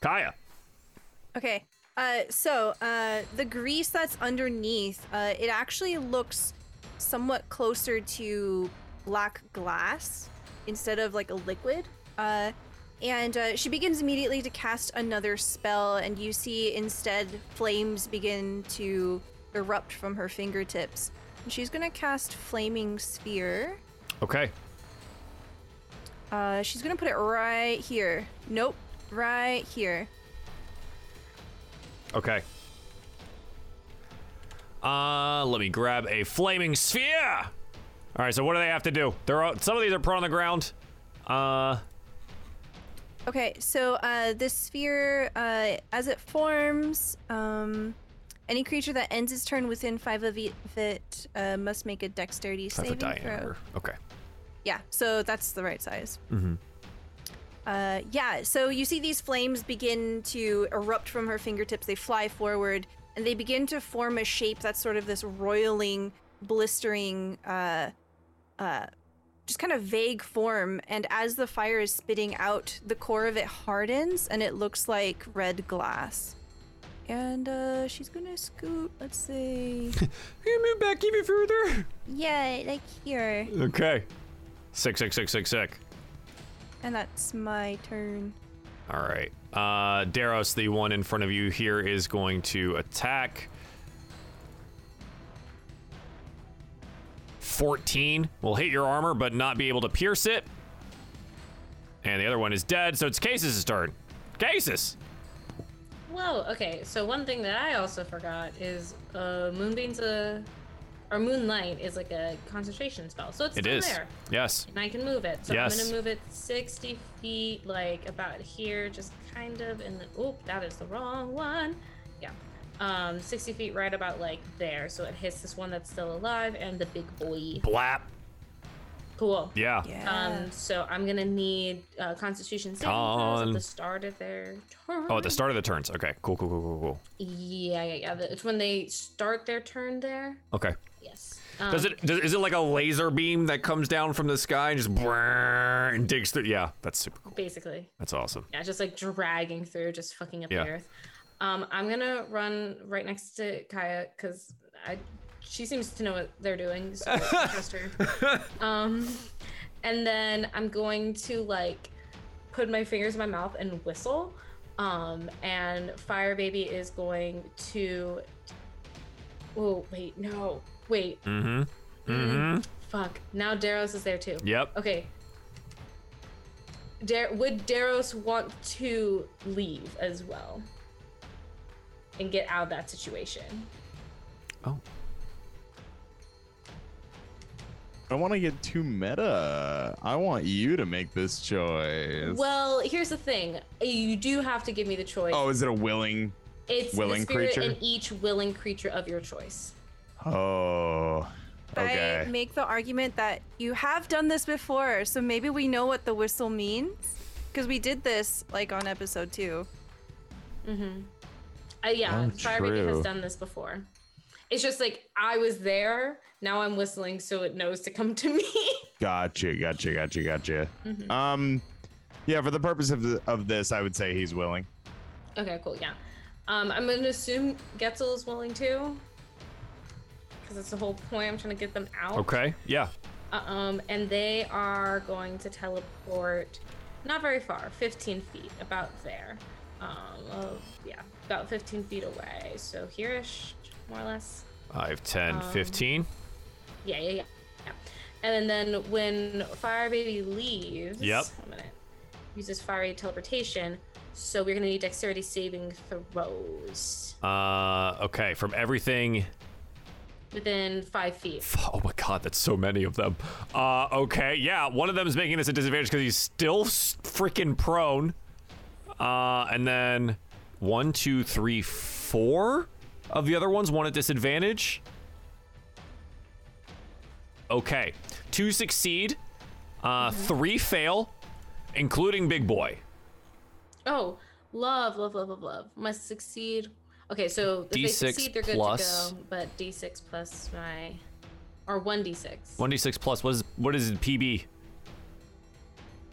Kaya. Okay. Uh, so uh, the grease that's underneath, uh, it actually looks somewhat closer to black glass instead of like a liquid. Uh, and uh, she begins immediately to cast another spell, and you see instead flames begin to erupt from her fingertips. And she's gonna cast Flaming Sphere. Okay. Uh, she's gonna put it right here. Nope, right here. Okay. Uh, let me grab a flaming sphere. All right, so what do they have to do? They're all, some of these are put on the ground. Uh, Okay, so uh, this sphere, uh, as it forms, um, any creature that ends its turn within five of it uh, must make a dexterity five saving foot throw. Okay. Yeah, so that's the right size. Mhm. Uh, yeah, so you see these flames begin to erupt from her fingertips. They fly forward, and they begin to form a shape that's sort of this roiling, blistering, uh, uh, just kind of vague form. And as the fire is spitting out, the core of it hardens, and it looks like red glass. And uh, she's gonna scoot. Let's see. [LAUGHS] Can you move back even further? yeah, like here. Okay. Sick, sick, sick, sick, sick. And that's my turn. All right. Uh, Daros, the one in front of you here, is going to attack. 14 will hit your armor, but not be able to pierce it. And the other one is dead, so it's Cases' turn. Cases! Whoa. Okay. So one thing that I also forgot is uh, Moonbeam's a or Moonlight is like a concentration spell, so it's It still is. there, Yes. and I can move it. So Yes. I'm gonna move it 60 feet, like about here, just kind of, and then oop, that is the wrong one. Yeah. Um, 60 feet right about like there, so it hits this one that's still alive and the big boy. Blap. Cool. Yeah. Yeah. Um, so I'm gonna need uh, Constitution saving throws Con. at the start of their turn. Oh, at the start of the turns. Okay. Cool, cool, cool, cool, cool. Yeah, yeah, yeah. It's when they start their turn there. Okay. Yes. Does Um, it? Does, is it like a laser beam that comes down from the sky and just and digs through? Yeah, that's super cool. Basically, That's awesome. yeah, just like dragging through, just fucking up Yeah. the earth. Um, I'm gonna run right next to Kaya because I, she seems to know what they're doing, so [LAUGHS] I trust her. Um, and then I'm going to like put my fingers in my mouth and whistle. Um, and Fire Baby is going to. Oh wait, no, wait. Mm-hmm. Mm-hmm. Fuck. Now Daros is there too. Yep. Okay. Dar- would Daros want to leave as well and get out of that situation? Oh. I want to get too meta. I want you to make this choice. Well, here's the thing: you do have to give me the choice. oh, is it a willing? it's willing the spirit creature? in each willing creature of your choice. Oh. Okay. I make the argument that you have done this before, so maybe we know what the whistle means. Because we did this like on episode two. Uh, yeah, Oh, Firebaby has done this before. It's just like I was there. Now I'm whistling, so it knows to come to [LAUGHS] me. Gotcha, gotcha, gotcha, gotcha. Mm-hmm. Um, yeah, for the purpose of the, of this, I would say he's willing. okay, cool. Yeah. Um, I'm gonna assume Getzal is willing too, because that's the whole point. I'm trying to get them out. Okay. Yeah. Uh, um, and they are going to teleport not very far, 15 feet, about there. Um, uh, yeah, about 15 feet away. So here-ish, more or less. 5, 10, Um, 15. Yeah, yeah, yeah. yeah. And then when Fire Baby leaves, Yep. I'm gonna uses fiery teleportation. So we're gonna need dexterity saving throws Uh, okay. From everything. within five feet. Oh my god, that's so many of them. Uh, okay, yeah, one of them is making this a disadvantage because he's still freaking prone. Uh, and then one, two, three, four of the other ones, one at disadvantage. Okay, two succeed, uh, three fail, including Big Boy. Oh, love, love, love, love, love. Must succeed. Okay, so if they D6 succeed, they're good plus- to go. But D6 plus my, or one D6. One d six plus. What is what is it? PB?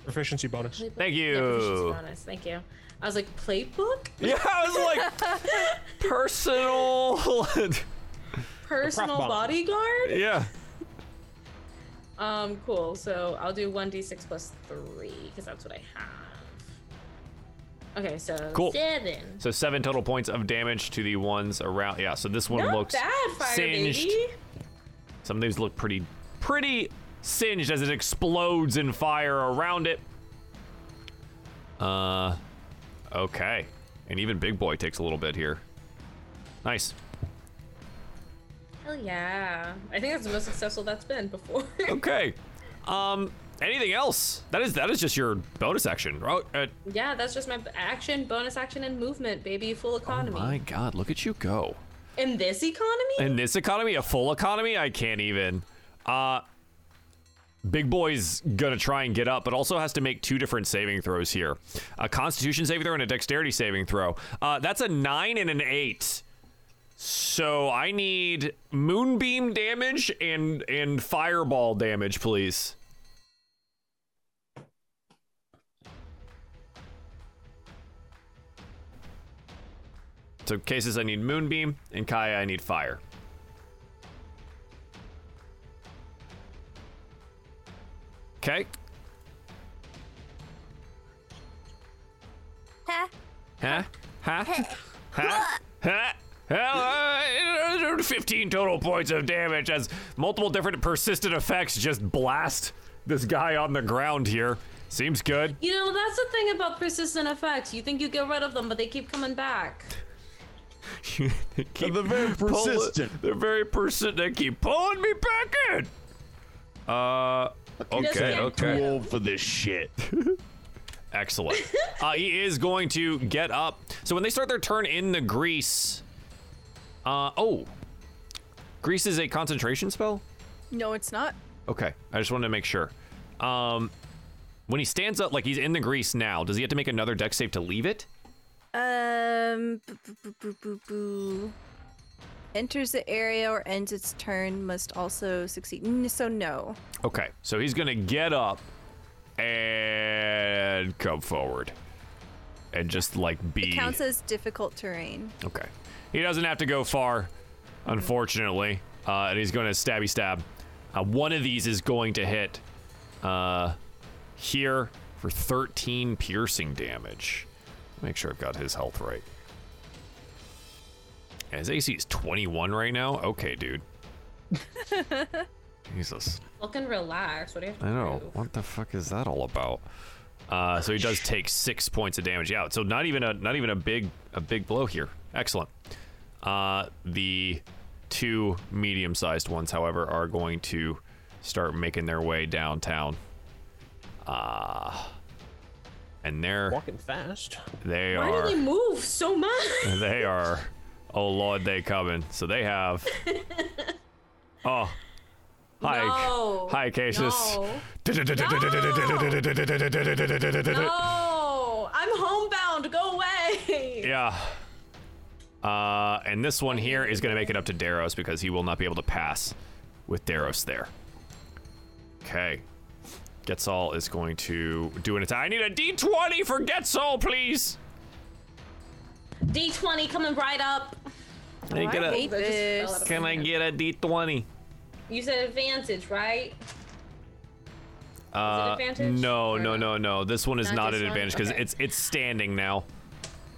Proficiency bonus. Thank Yeah, proficiency you. bonus. Thank you. I was like, playbook, [LAUGHS] Yeah, I was like personal. [LAUGHS] personal bodyguard. yeah. Um, cool. So I'll do one d6 plus three because that's what I have. Okay, so Cool. seven. So seven total points of damage to the ones around. Yeah, so this one Not looks bad, fire singed. baby. Some of these look pretty, pretty singed as it explodes in fire around it. Uh, okay, and even Big Boy takes a little bit here. Nice. Hell yeah! I think that's the most successful that's been before. [LAUGHS] Okay. Um, anything else? That is that is just your bonus action. Oh, uh, yeah, that's just my action, bonus action, and movement, baby. Full economy. Oh my God, look at you go. In this economy? In this economy, a full economy, I can't even. Uh Big Boy's gonna try and get up, but also has to make two different saving throws here. A Constitution saving throw and a Dexterity saving throw. Uh, that's a nine and an eight. So I need Moonbeam damage and and Fireball damage, please. So cases I need Moonbeam, and Kaya I need Fire. Okay. Heh. Huh? Huh? Huh? Huh? Uh, 15 total points of damage as multiple different persistent effects just blast this guy on the ground here. Seems good. You know, that's the thing about persistent effects. You think you get rid of them, but they keep coming back. They [LAUGHS] keep They're very pull- persistent. They're very persistent. They keep pulling me back in. Uh, okay, okay. Too old for this shit. [LAUGHS] Excellent. uh, he is going to get up. So when they start their turn in the grease, uh, oh, grease is a concentration spell. No, it's not. Okay, I just wanted to make sure. Um, when he stands up, like he's in the grease now, does he have to make another dex save to leave it? Um, boo, boo, boo, boo, boo, boo. Enters the area or ends its turn must also succeed. So no. Okay, so he's gonna get up and come forward, and just like be. Counts as difficult terrain. Okay. He doesn't have to go far, unfortunately. Uh, and he's going to stabby stab. Uh, one of these is going to hit uh, here for 13 piercing damage. Make sure I've got his health right. And his AC is 21 right now. Okay, dude. [LAUGHS] Jesus. Fucking relax. What do you have to I know. prove? What the fuck is that all about? Uh, so he does take six points of damage. out. so not even a not even a big a big blow here. Excellent. Uh, the two medium-sized ones, however, are going to start making their way downtown. Uh, and they're Walking fast. they are Why are do they move so much? [LAUGHS] they are oh lord they coming. So they have [LAUGHS] oh hi No. hi Cassius. [LAUGHS] No, I'm homebound. Go away. Yeah. Uh, and this one here is going to make it up to Daros because he will not be able to pass with Daros there. Okay. Getzal is going to do an attack. I need a d20 for Getzal, please. D20 coming right up. Can I get I a, hate That this. can I get a d20? You said advantage, right? Uh, advantage no, or no, no? no, no. This one is Not not an advantage because Okay. it's it's standing now.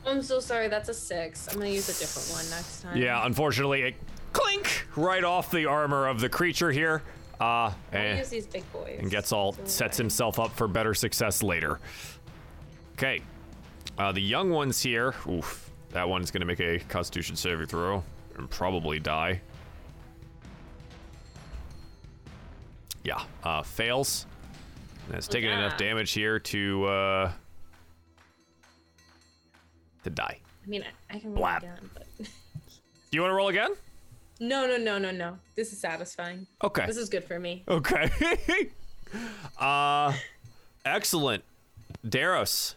I'm so sorry. That's a six. I'm gonna use a different one next time. Yeah, unfortunately, it clink right off the armor of the creature here. Uh, I'll and, use these big boys. and Getzal It's sets alright. himself up for better success later. Okay, uh, the young ones here. Oof, that one's gonna make a Constitution saving throw and probably die. Yeah, uh, fails. And it's taking enough damage here to uh, to die. I mean, I, I can roll Blap. again, but [LAUGHS] Do you want to roll again? no, no, no, no, no. This is satisfying. Okay. This is good for me. Okay. [LAUGHS] uh excellent. Daros,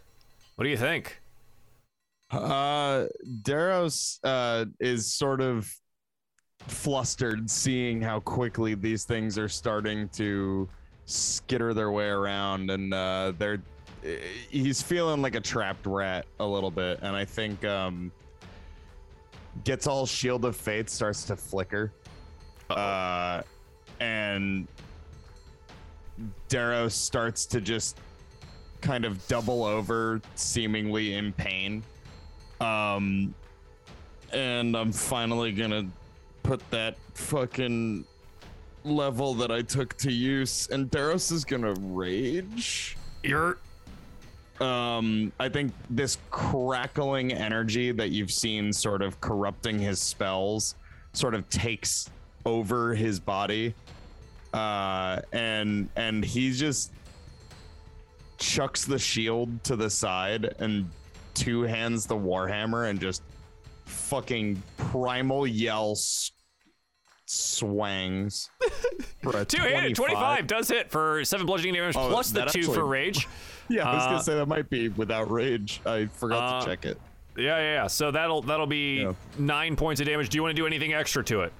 what do you think? Uh, Daros uh, is sort of flustered seeing how quickly these things are starting to skitter their way around, and uh, they're he's feeling like a trapped rat a little bit, and I think um, Getzal shield of faith starts to flicker, uh, and Daros starts to just kind of double over, seemingly in pain. Um, and I'm finally gonna put that fucking level that I took to use, and Daros is gonna rage. You're Um, I think this crackling energy that you've seen sort of corrupting his spells sort of takes over his body. Uh, and and he just chucks the shield to the side and two hands the warhammer and just fucking primal yell swangs [LAUGHS] two handed 25 does hit for seven bludgeoning damage Oh, plus the two actually- for rage. [LAUGHS] Yeah, I was Uh, gonna say that might be without rage. I forgot Uh, to check it. Yeah, yeah, yeah. So that'll that'll be Yeah. nine points of damage. Do you want to do anything extra to it?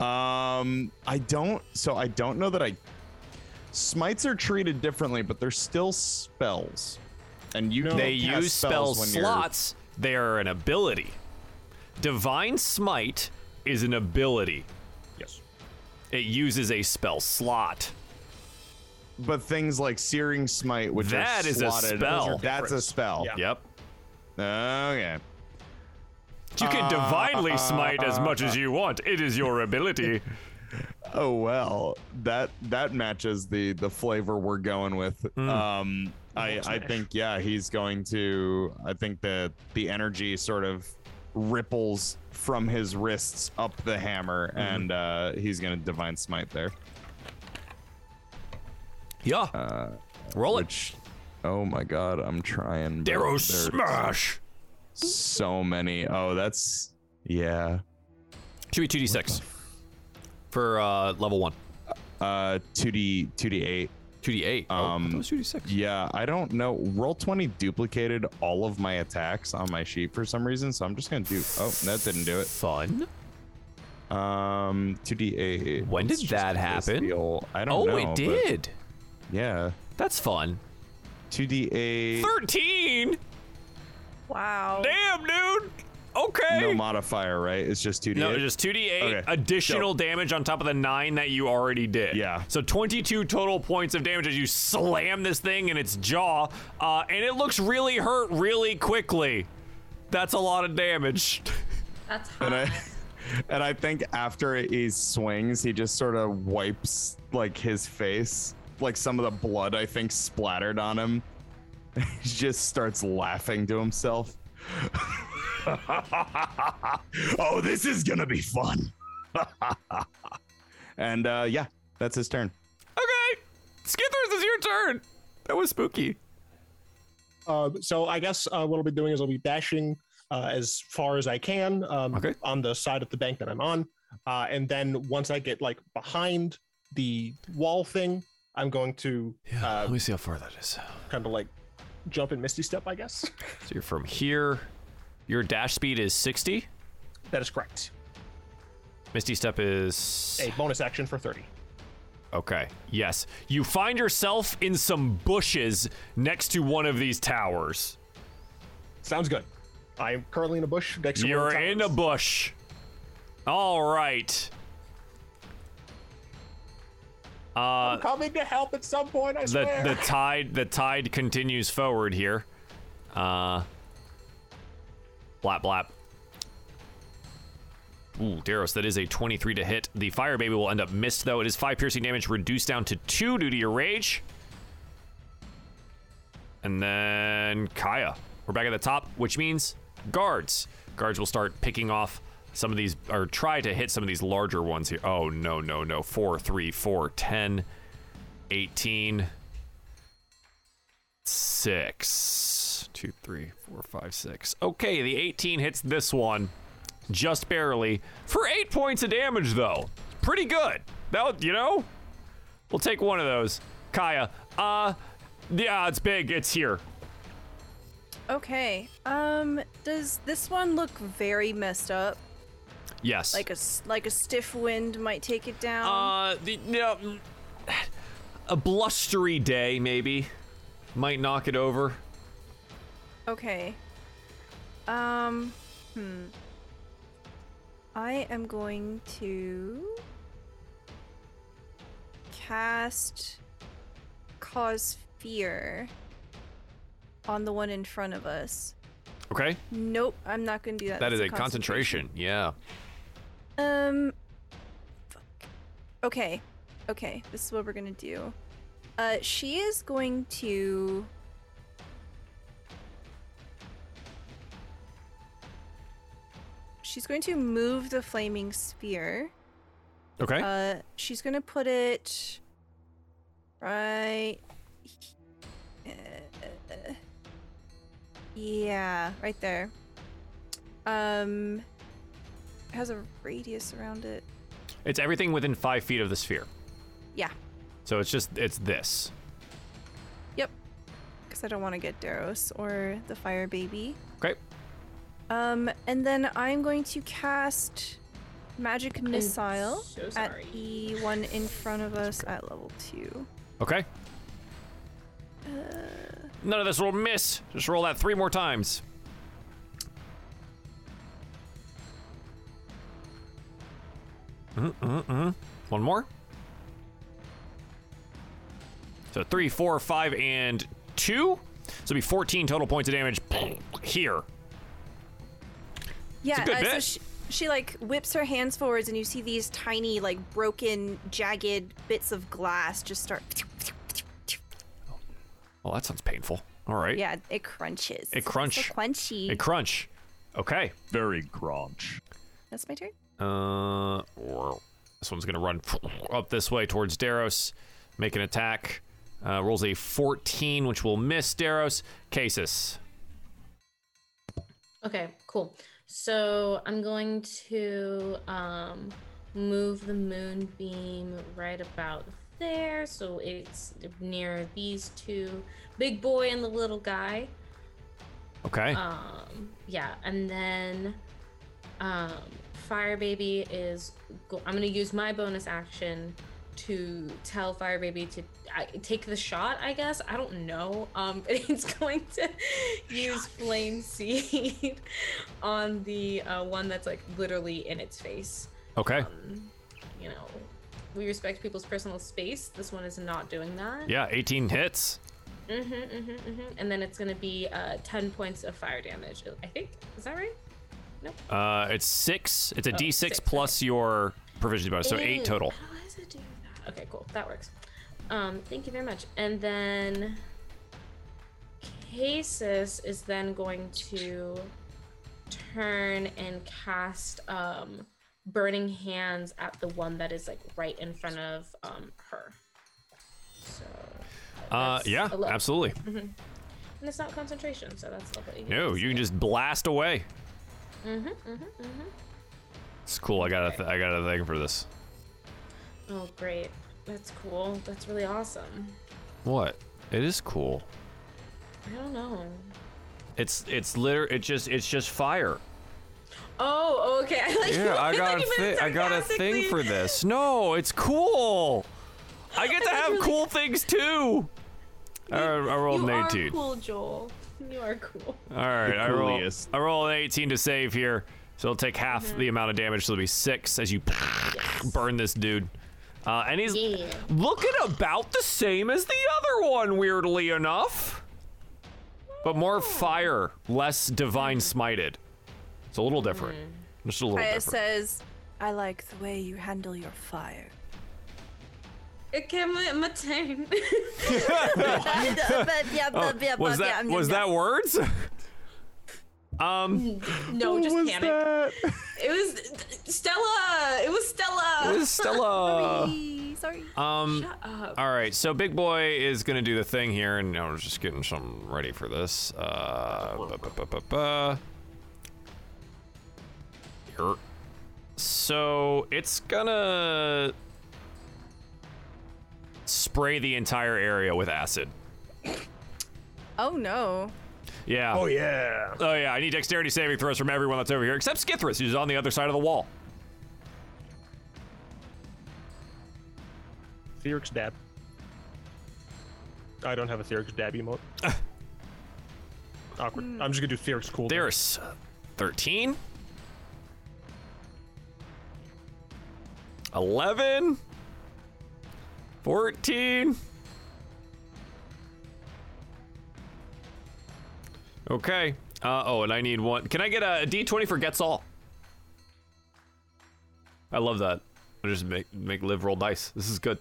Um, I don't. So I don't know that I. Smites are treated differently, but they're still spells, and you No. can't They use spell when you're- slots. They are an ability. Divine Smite is an ability. Yes. It uses a spell slot. But things like Searing Smite, which That are is a spell. That's a spell. Yeah. Yep. Okay. You can Uh, divinely smite as much as you want. It is your ability. [LAUGHS] Oh well, that that matches the the flavor we're going with. Hmm. Um, I I think yeah, he's going to. I think the the energy sort of ripples from his wrists up the hammer, Mm-hmm. and uh, he's gonna divine smite there. Yeah. Uh, Roll it. oh my god, I'm trying. Darrow smash. So many. Oh, that's yeah. Should be 2d6 for uh, level 1. Uh, two D two D eight. 2d8. oh, I Um, it was 2d6. Yeah, I don't know. Roll20 duplicated all of my attacks on my sheet for some reason, so I'm just gonna do. Oh, that didn't do it. Fun. Um, two D eight. When did that happen? I don't Oh, know. Oh, it did. Yeah, That's fun. two D eight. 13? Wow. Damn, dude. Okay. No modifier, right? It's just two D No, eight. just 2d8 Okay, additional damage on top of the 9 that you already did. Yeah. So 22 total points of damage as you slam this thing in its jaw, uh, and it looks really hurt really quickly. That's a lot of damage. [LAUGHS] That's hot. And I, [LAUGHS] and I think after he swings, he just sort of wipes like his face, like some of the blood I think splattered on him. [LAUGHS] he just starts laughing to himself. [LAUGHS] oh, this is gonna be fun. [LAUGHS] and uh, yeah, that's his turn. Okay, Skithris, is your turn. That was spooky. Uh, so I guess uh, what I'll be doing is I'll be dashing uh, as far as I can um, Okay. on the side of the bank that I'm on, uh, and then once I get like behind the wall thing, I'm going to uh, me see how far that is. kind of like jump and misty step, I guess. [LAUGHS] So you're from here. Your dash speed is 60. that is correct. Misty Step is A bonus action for 30. Okay. Yes. You find yourself in some bushes next to one of these towers. Sounds good. I am currently in a bush next to one of You're the in a towers. bush. All right. Uh I'm coming to help at some point. I the swear. the tide the tide continues forward here. Uh blap blap. Ooh, Daros, that is a 23 to hit. The fire baby will end up missed though. It is five piercing damage reduced down to two due to your rage. And then Kaya. We're back at the top, which means guards. Guards will start picking off some of these, or try to hit some of these larger ones here. Oh, no, no, no. 4, 3, 4, 10, 18, 6. 2, 3, 4, 5, 6. Okay, the 18 hits this one just barely for 8 points of damage, though. Pretty good. That, you know? We'll take one of those. Kaya, uh, yeah, it's big. It's here. Okay. Um, does this one look very messed up? Yes. Like a like a stiff wind might take it down. uh, the, mm, a blustery day maybe might knock it over. Okay. Um, hmm. I am going to cast cause fear on the one in front of us. Okay. Nope, I'm not going to do that. That is That's a concentration. Yeah. Um. Fuck. Okay. Okay. This is what we're gonna do. Uh, she is going to. She's going to move the flaming sphere. Okay. Uh, she's gonna put it right. yeah, right there. Um, has a radius around it. it's everything within five feet of the sphere. Yeah. So it's just it's this. Yep. Because I don't want to get Daros or the fire baby. Okay. Um, and then I'm going to cast magic missile so at the one in front of us at level two. Okay. None of this will miss. Just roll that three more times. Mm-mm-mm. One more. So three, four, five, and two. So it'll be 14 total points of damage here. Yeah, good uh, so she, she like whips her hands forwards, and you see these tiny, like broken, jagged bits of glass just start. Well, that sounds painful. All right. Yeah, it crunches. It crunch. So crunchy. A crunch. Okay. Very grunch. That's my turn. Uh, this one's gonna run up this way towards Daros, make an attack. Uh, rolls a 14, which will miss Daros. Casus. Okay, cool. So I'm going to um, move the moonbeam right about there, so it's near these two, big boy and the little guy. Okay. Um, yeah, and then um, Fire Baby is. Go- I'm gonna use my bonus action to tell Fire Baby to I, take the shot. I guess I don't know. Um, [LAUGHS] it's going to use Flame Seed [LAUGHS] on the uh, one that's like literally in its face. okay. Um, you know, we respect people's personal space. This one is not doing that. Yeah, 18 hits. Mm-hmm, mm-hmm, mm-hmm. And then it's gonna be uh, 10 points of fire damage. I think. Is that right? Uh, it's six. It's a Oh, d6 six, plus your proficiency bonus, so eight total. How does it do that? Okay, cool. That works. Um, thank you very much. And then Casus is then going to turn and cast um burning hands at the one that is like right in front of um her. So Uh, yeah, absolutely. And it's not concentration, so that's lovely. No, you can just blast away. Mm-hmm, mm-hmm, mm-hmm. It's cool. I got a th- I got a thing for this. Oh, great. That's cool. That's really awesome. What? It is cool. I don't know. It's it's liter it just it's just fire. Oh, okay. [LAUGHS] I like Yeah, I got a you thing. I got a thing for this. No, it's cool. I get [LAUGHS] to I have really- cool things too. I, I rolled You an are cool, Joel. You are cool. All right, I roll. coolest. I roll an 18 to save here, so it'll take half Mm-hmm. the amount of damage. So it'll be six as you burn this dude. Uh, and he's Yeah. looking about the same as the other one, weirdly enough. But more fire, less divine smited. It's a little different. Just a little Kaya different. says, I like the way you handle your fire. It came in my turn. [LAUGHS] Oh, was that was that words? um, [LAUGHS] no, just was panic. that? It was Stella. It was Stella. it was Stella. [LAUGHS] Sorry, sorry. Um, Shut up. all right. So Big Boy is gonna do the thing here, and I was just getting something ready for this. Uh. Here. So it's gonna spray the entire area with acid. Oh no. Yeah. Oh yeah. Oh yeah, I need dexterity saving throws from everyone that's over here, except Skithris, who's on the other side of the wall. Theurix dab. I don't have a Theurix dab emote. [SIGHS] Awkward. Hmm. I'm just gonna do Theurix cool. down. There's uh, 13. 11. 14. Okay. Uh, oh, and I need one. Can I get a D20 for Getzal? I love that. I just make make live roll dice. This is good.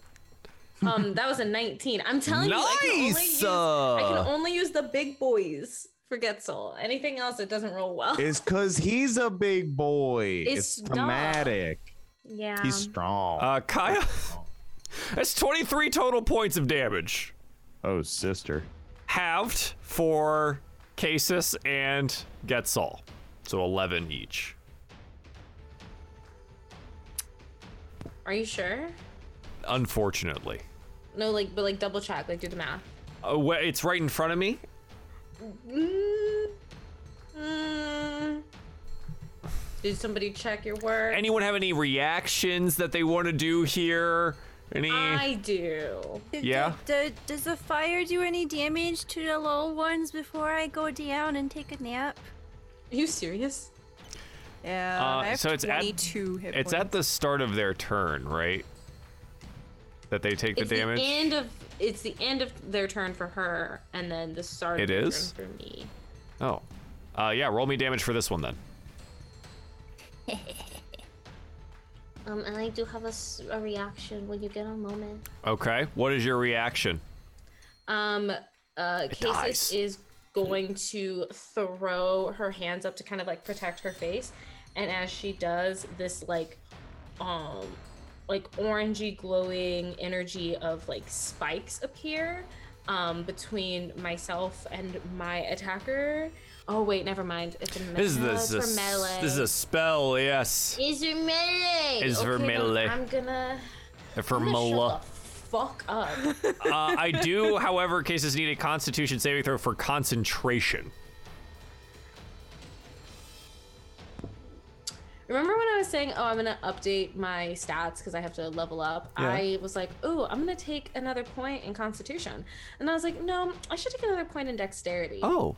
Um, that was a 19. I'm telling you, I can, only Nice, use, I can uh. only use the big boys for Getzal. Anything else, it doesn't roll well. It's because he's a big boy. It's It's, dramatic. yeah. He's strong. Uh, Kaya. That's 23 total points of damage. oh, sister. halved for Casus and Getzal. So 11 each. Are you sure? Unfortunately. No, like, but like double check, like do the math. Uh, wh- it's right in front of me. Mm, mm. Did somebody check your work? Anyone have any reactions that they want to do here? Any? I do. Yeah? d- d- does the fire do any damage to the little ones before I go down and take a nap? Are you serious? Yeah. Uh, I have so it's at- hit It's points. at the start of their turn, right? That they take the it's damage. the end of it's the end of their turn for her, and then the start It of is? turn for me. Oh. Uh, yeah, roll me damage for this one then. [LAUGHS] Um, and I do have a reaction when you get a moment. Okay. What is your reaction? Um, uh, dies. Is going to throw her hands up to kind of like protect her face, and as she does, this like, um, like orangey glowing energy of like spikes appear, um, between myself and my attacker. Oh wait, never mind. It's a me- This is no, this, it's is for melee. this is a spell, yes. Is for melee. Is for Okay, then melee. I'm gonna. For I'm gonna shut Mala. the fuck up. [LAUGHS] Uh, I do, however, Casus need a Constitution saving throw for concentration. Remember when I was saying, "Oh, I'm gonna update my stats because I have to level up"? Yeah. I was like, "Oh, I'm gonna take another point in Constitution," and I was like, "No, I should take another point in Dexterity." Oh,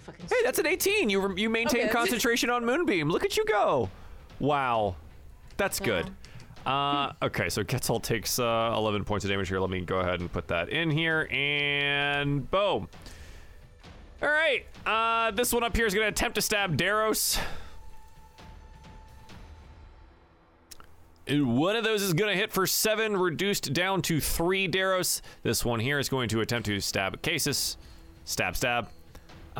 fucking hey, that's an 18. You you maintain Okay. concentration on Moonbeam. Look at you go. Wow, that's good. Uh, okay, so Getzal takes uh, 11 points of damage here. Let me go ahead and put that in here, and boom. All right, uh, this one up here is going to attempt to stab Daros. one of those is going to hit for seven, reduced down to three Daros. This one here is going to attempt to stab Casus. Stab, stab.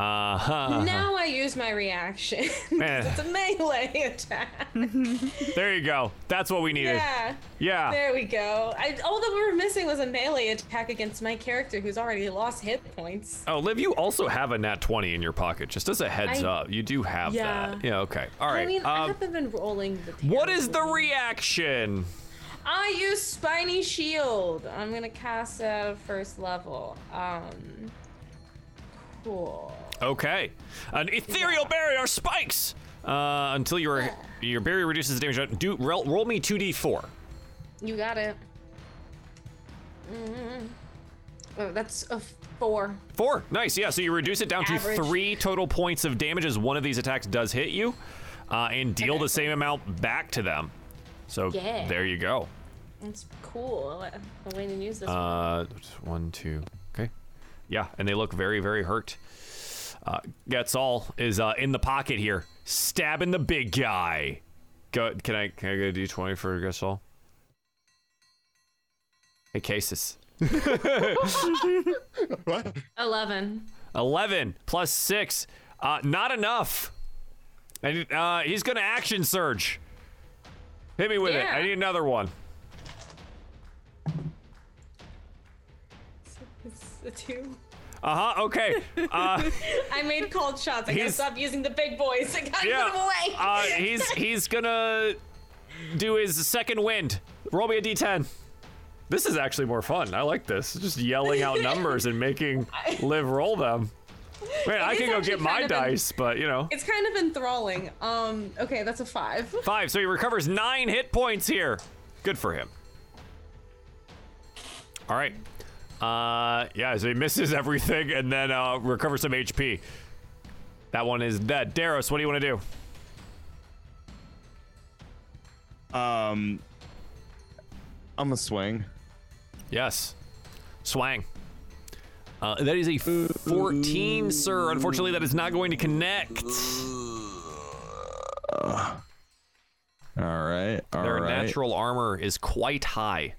Uh huh. Now I use my reaction. [LAUGHS] It's a melee attack. [LAUGHS] There you go. That's what we needed. yeah. Yeah. There we go. I, all that we were missing was a melee attack against my character who's already lost hit points. Oh, Liv, you also have a nat 20 in your pocket. Just as a heads I- up, you do have Yeah. that. Yeah, okay. All right. I mean, I um, haven't been rolling the what is the reaction? I use Spiny Shield. I'm gonna cast it at first level. Um, cool. Okay. An ethereal barrier spikes uh, until your your barrier reduces the damage. Do roll, roll me 2d4. You got it. Mm. Oh, that's a four. Four. Nice. Yeah. So you reduce it down Average. to three total points of damage as one of these attacks does hit you, uh, and deal the same amount back to them. So Yeah. there you go. That's cool. The way to use this. one. Uh, one, two. Okay. Yeah, and they look very, very hurt. Uh, Getzal is uh, in the pocket here, stabbing the big guy. Go. Can I? Can I get a D twenty for Getzal? Hey, Casus. What? [LAUGHS] Eleven. 11 plus 6. Uh, not enough. And uh, he's going to action surge. Hit me with it. I need another one. It's a two. Uh huh. Okay. [LAUGHS] Uh, I made cold shots. I gotta He's- stop using the big boys. [LAUGHS] I gotta yeah. put them away. Uh, he's he's gonna do his second wind. Roll me a d10. This is actually more fun. I like this. Just yelling out [LAUGHS] numbers and making Liv roll them. Wait, I can go actually get my kind of an- dice, but you know. it's kind of enthralling. Um. Okay, that's a five. Five, so he recovers nine hit points here. Good for him. All right. Uh, yeah, so he misses [LAUGHS] everything and then uh, recovers some HP. That one is dead. Daros, what do you want to do? Um, I'm a swing. Yes. Swang. Uh, that is a 14, sir. Unfortunately, that is not going to connect. All right. All Their right. natural armor is quite high.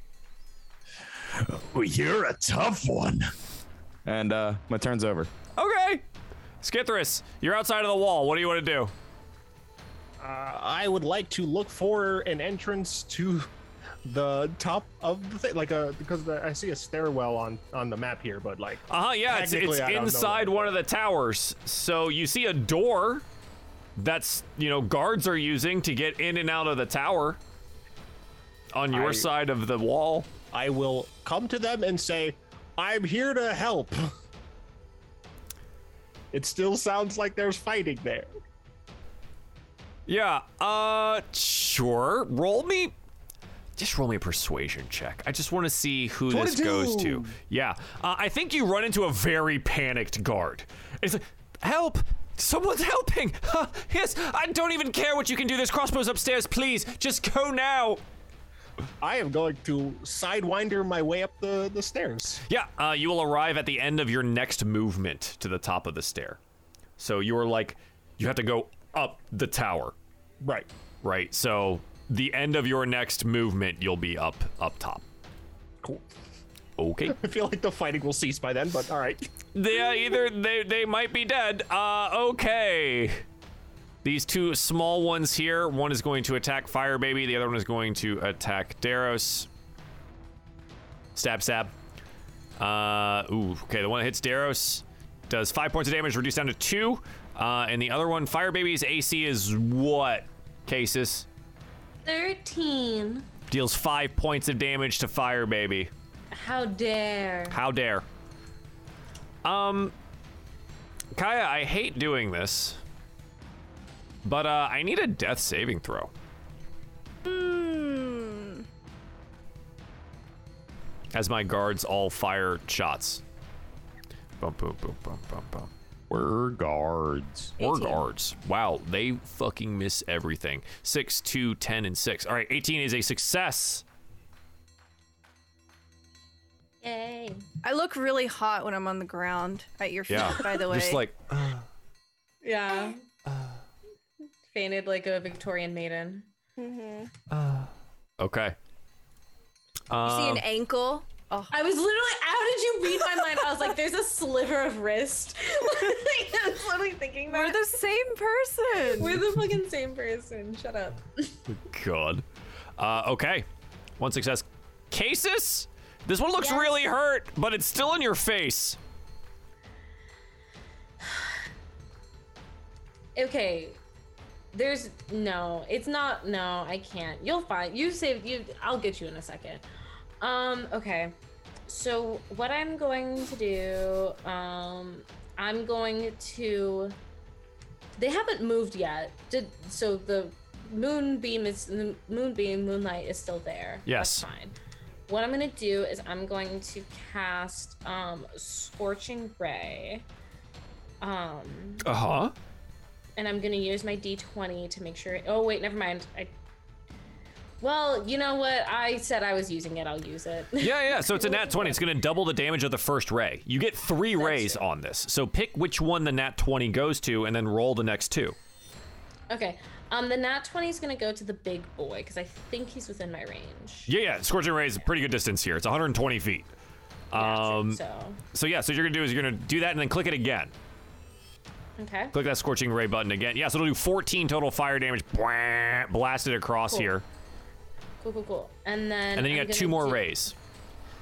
Well, you're a tough one. And uh, my turn's over. Okay. Skithris, you're outside of the wall. What do you want to do? Uh, I would like to look for an entrance to the top of the thing, like a because the, I see a stairwell on on the map here, but like Uh huh. Yeah, it's, it's Technically, I don't know inside one of the towers. So you see a door that's you know guards are using to get in and out of the tower on your I- side of the wall. I will come to them and say, "I'm here to help." [LAUGHS] It still sounds like there's fighting there. Yeah. Uh, sure. Roll me. Just roll me a persuasion check. I just want to see who this goes to. Yeah. Uh, I think you run into a very panicked guard. It's like, help! Someone's helping! Huh, [LAUGHS] yes, I don't even care what you can do. There's crossbows upstairs, please. Just go now. I am going to sidewinder my way up the, the stairs. Yeah, uh, you will arrive at the end of your next movement to the top of the stair. So you are like, you have to go up the tower, Right. right? So the end of your next movement, you'll be up up top. Cool. Okay. [LAUGHS] I feel like the fighting will cease by then, but all right. yeah, either they they might be dead. Uh, okay. These two small ones here. One is going to attack Fire Baby. The other one is going to attack Daros. Stab, stab. Uh, ooh. Okay, the one that hits Daros does five points of damage, reduced down to two. Uh, and the other one, Fire Baby's AC is what? Casus Thirteen. deals five points of damage to Fire Baby. How dare? How dare. Um, Kaya, I hate doing this, but uh, I need a death saving throw. Hmm. As my guards all fire shots. Bum, boom, boom, bum, bum, bum. We're guards. Or 18. guards. Wow, they fucking miss everything. 6, 2, 10, and 6. All right, 18 is a success. Yay. I look really hot when I'm on the ground at your feet, Yeah. by the way. Just like, [SIGHS] Yeah. Fainted like a Victorian maiden. Mhm. Okay. You see Um, an ankle. Oh, I was literally. How did you read my mind? I was like, "There's a sliver of wrist." [LAUGHS] I was literally thinking that. we're the same person. We're the fucking same person. Shut up. God. Uh, okay. One success. Casus? This one looks Yes. really hurt, but it's still in your face. [SIGHS] Okay. There's no. It's not. No, I can't. You'll find. You saved. You. I'll get you in a second. Um. Okay. So what I'm going to do. Um. I'm going to. They haven't moved yet. Did so the moonbeam is the moonbeam moonlight is still there. Yes. That's fine. What I'm gonna do is I'm going to cast um scorching ray. Um Uh huh. And I'm gonna use my d20 to make sure. Oh wait, never mind. I. Well, you know what? I said I was using it. I'll use it. Yeah, yeah. So it's a [LAUGHS] nat 20. It's going to double the damage of the first ray. You get three rays true. on this. So pick which one the nat 20 goes to and then roll the next two. okay. Um, the nat 20 is gonna go to the big boy because I think he's within my range. Yeah, yeah. Scorching ray is a pretty good distance here. It's 120 feet. Um, so so yeah, so what you're going to do is you're going to do that and then click it again. Okay. Click that scorching ray button again. Yeah, so it'll do 14 total fire damage. Blah, Blast it across Cool. here. Cool, cool, cool. And then. And then you I'm got two more do- rays.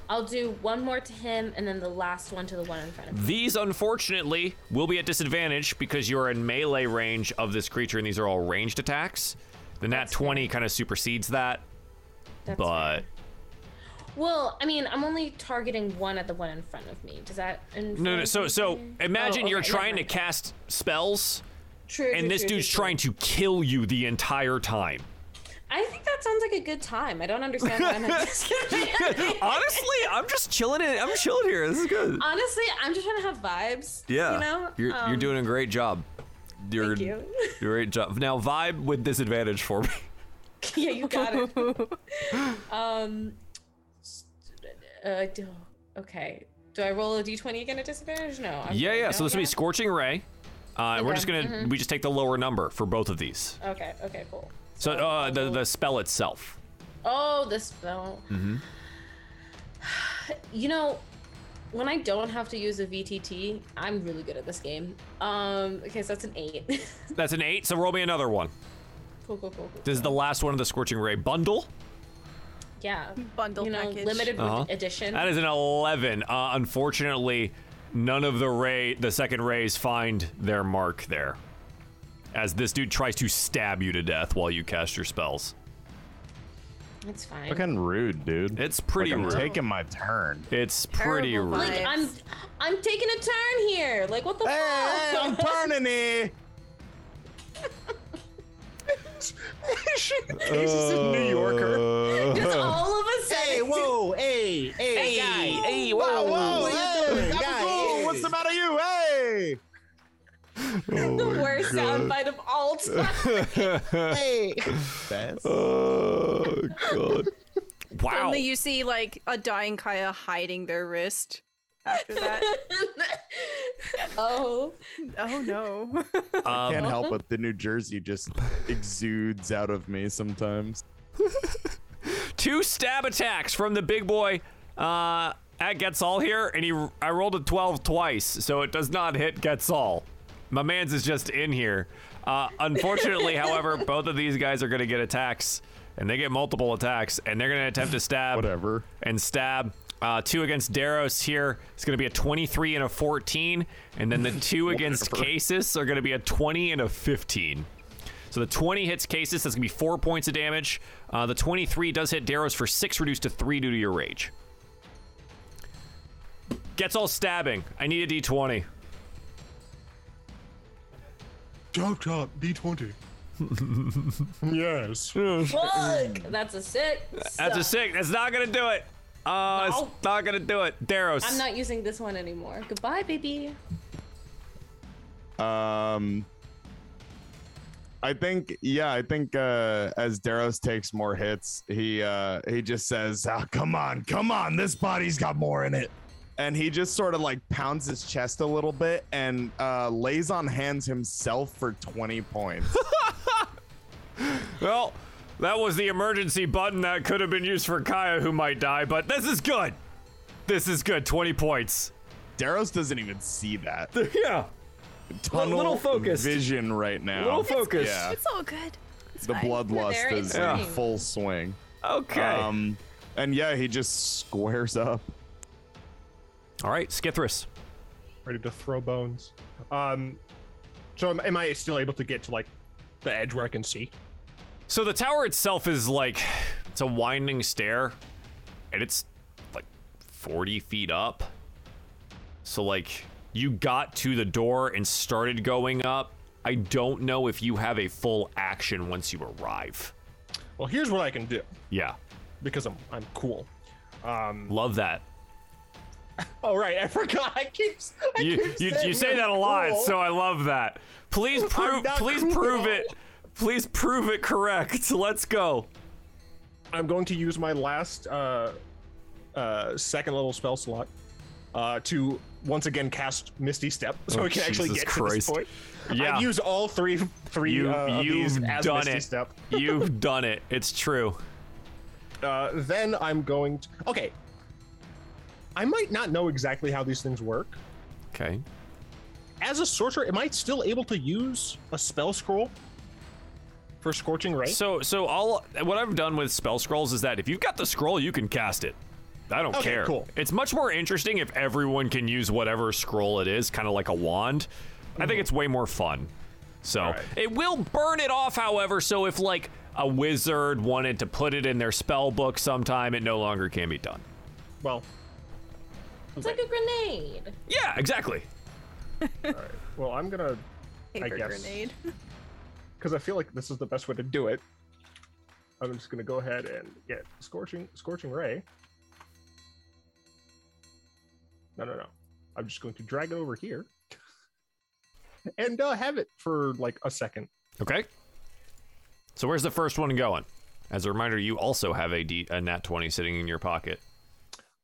I'll do one more to him, and then the last one to the one in front of me. These, unfortunately, will be at disadvantage because you're in melee range of this creature, and these are all ranged attacks. The nat That's 20 kind of supersedes that, That's but fair. Well, I mean, I'm only targeting one at the one in front of me. Does that? no, no. So, so imagine Oh, you're trying to cast spells, True. and true, this true, dude's trying to kill you the entire time. I think that sounds like a good time. I don't understand why I'm. [LAUGHS] [LAUGHS] Honestly, I'm just chilling. In, I'm chilling here. This is good. Honestly, I'm just trying to have vibes. Yeah, You know? you're, you're Um, doing a great job. You're, Thank you. great job. Now vibe with disadvantage for me. [LAUGHS] yeah, you got it. um. Uh, do, okay. Do I roll a d20 again at disadvantage? No. I'm Yeah, yeah. So this will be scorching ray. Uh, and we're just gonna we just take the lower number for both of these. Okay. Okay. Cool. So uh, the the spell itself. Oh, the spell. Mm-hmm. You know, when I don't have to use a VTT, I'm really good at this game. Um. Okay, so that's an eight. [LAUGHS] That's an eight. So roll me another one. cool. Cool. Cool. cool. This is the last one of the scorching ray bundle. Yeah. Bundle You know, package. limited Uh-huh. edition. That is an eleven. Uh, unfortunately, none of the ray the second rays find their mark there, as this dude tries to stab you to death while you cast your spells. It's fine. Fucking rude, dude. It's pretty Like, I'm rude. taking my turn. It's pretty Terrible rude. Like I'm, I'm taking a turn here. Like what the Hey, fuck? I'm turning [LAUGHS] it. [LAUGHS] [LAUGHS] Ace is a New Yorker. Uh, Just [LAUGHS] all of a sudden. Hey, whoa, hey, hey, Hey, guy, hey, Whoa, whoa, What hey, you doing, I'm guy? cool. What's the matter, you? Hey. the oh, worst soundbite of all [LAUGHS] time. Hey. That's Oh, oh god! Wow. Suddenly you see like a dying Kaya hiding their wrist. After that, [LAUGHS] oh, oh no. [LAUGHS] Um, can't help it. The New Jersey just exudes out of me sometimes. [LAUGHS] two stab attacks from the big boy uh, at Getzal here, and he I rolled a 12 twice, so it does not hit Getzal. My man's is just in here. Uh, unfortunately, however, both of these guys are going to get attacks, and they get multiple attacks, and they're going to attempt to stab Whatever. and stab. Uh, two against Daros here. It's going to be a 23 and a 14, and then the two against Casus are going to be a 20 and a 15. So the 20 hits Casus. That's going to be four points of damage. Uh, the 23 does hit Daros for six, reduced to three due to your rage. Getzal stabbing. I need a d20. Chop chop, D20. yes. fuck! That's a six. That's a six. That's not going to do it. Uh, No. it's not going to do it. Daros. I'm not using this one anymore. Goodbye, baby. Um, I think, yeah, I think uh, as Daros takes more hits, he uh, he just says, oh, "Come on, come on, this body's got more in it." And he just sort of like pounds his chest a little bit and uh, lays on hands himself for 20 points. [LAUGHS] Well, That was the emergency button that could have been used for Kaya, who might die, but this is good. This is good. 20 points. Daros doesn't even see that. [LAUGHS] Yeah. Tunnel little focused. vision right now. Little focus. Yeah. It's all good. It's the fine. bloodlust is is in swing. full swing. Okay. Um, and yeah, he just squares up. All right, Skithris. ready to throw bones. Um, so am, am I still able to get to like the edge where I can see? So the tower itself is like it's a winding stair, and it's like 40 feet up. So like you got to the door and started going up. I don't know if you have a full action once you arrive. Well, here's what I can do Yeah, because I'm I'm cool. Um, love that. oh right, I [LAUGHS] forgot. I keep I You keep you, you say that a lot, cool. so I love that. Please [LAUGHS] prove please cool. prove it. Please prove it correct. Let's go. I'm going to use my last uh, uh, second level spell slot uh, to once again cast Misty Step, so Oh, we can actually get Christ. to this point. Yeah. I've used all three three You uh, of these you've as done Misty it. Step. [LAUGHS] You've done it. It's true. Uh, then I'm going to. Okay. I might not know exactly how these things work. Okay. As a sorcerer, am I still able to use a spell scroll for Scorching Ray? So so all what I've done with spell scrolls is that if you've got the scroll, you can cast it. I don't Okay, care. cool. It's much more interesting if everyone can use whatever scroll it is, kind of like a wand. I think hmm. it's way more fun. So Alright. it will burn it off, however. So if like a wizard wanted to put it in their spell book sometime, it no longer can be done. well, It's like a grenade. Yeah, exactly. All right. Well, I'm gonna Paper guess. grenade. [LAUGHS] because I feel like this is the best way to do it. I'm just gonna go ahead and get Scorching Scorching Ray. No, no, no. I'm just going to drag it over here [LAUGHS] and uh, have it for like a second. Okay. So where's the first one going? As a reminder, you also have a, D, a nat 20 sitting in your pocket.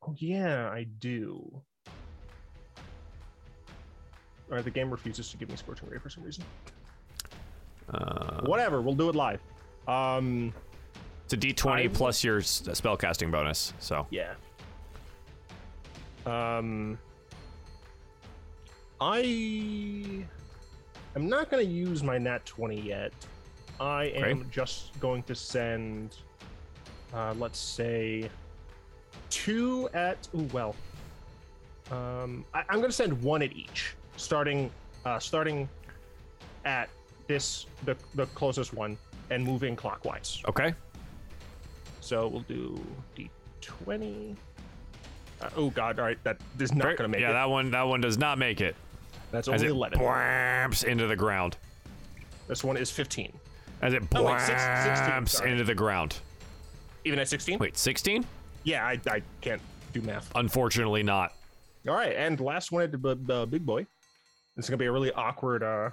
Oh yeah, I do. All right, the game refuses to give me Scorching Ray for some reason. Uh, Whatever, we'll do it live. Um, it's a d20 I- plus your s- spellcasting bonus. So Yeah. Um, I I'm not going to use my nat 20 yet. I am just going to send, uh, let's say, two at. Ooh, well. Um, I, I'm going to send one at each, starting, uh, starting at this the the closest one and moving clockwise. okay. So we'll do d20. Uh, oh god! All right, that is not to make yeah, it. Yeah, that one that one does not make it. That's only As it 11. blamps into the ground. This one is 15. As it Oh, wait, six- 16, blamps sorry. into the ground. Even at 16? Wait, 16? Yeah, I, I can't do math. Unfortunately, not. All right, and last one at the b- b- big boy. Is gonna be a really awkward. uh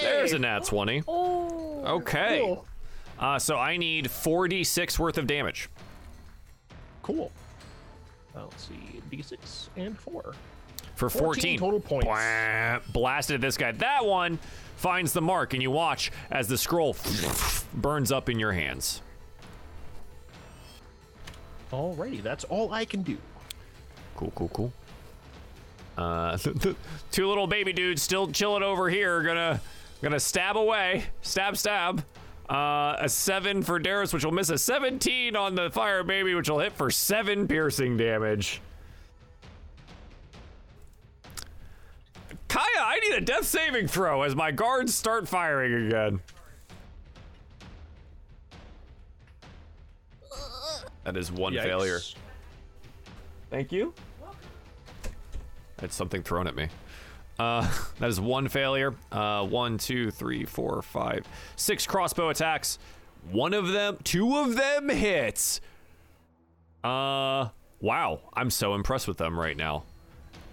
There's a nat 20. Oh. Okay. Cool. Uh, so I need 4d6 worth of damage. Cool. Uh, let's see, d6 and four. For 14, 14 total points. Blam, blasted at this guy. That one finds the mark, and you watch as the scroll [LAUGHS] burns up in your hands. Alrighty, that's all I can do. Cool, cool, cool. Uh, [LAUGHS] two little baby dudes still chilling over here. Gonna, gonna stab away. Stab, stab. Uh, a seven for Daros, which will miss a 17 on the fire baby, which will hit for seven piercing damage. Kaya, I need a death saving throw as my guards start firing again. That is one Yikes. failure. Thank you. That's something thrown at me. Uh, [LAUGHS] that is one failure. Uh, one, two, three, four, five, six crossbow attacks. One of them, two of them hits. Uh, wow. I'm so impressed with them right now.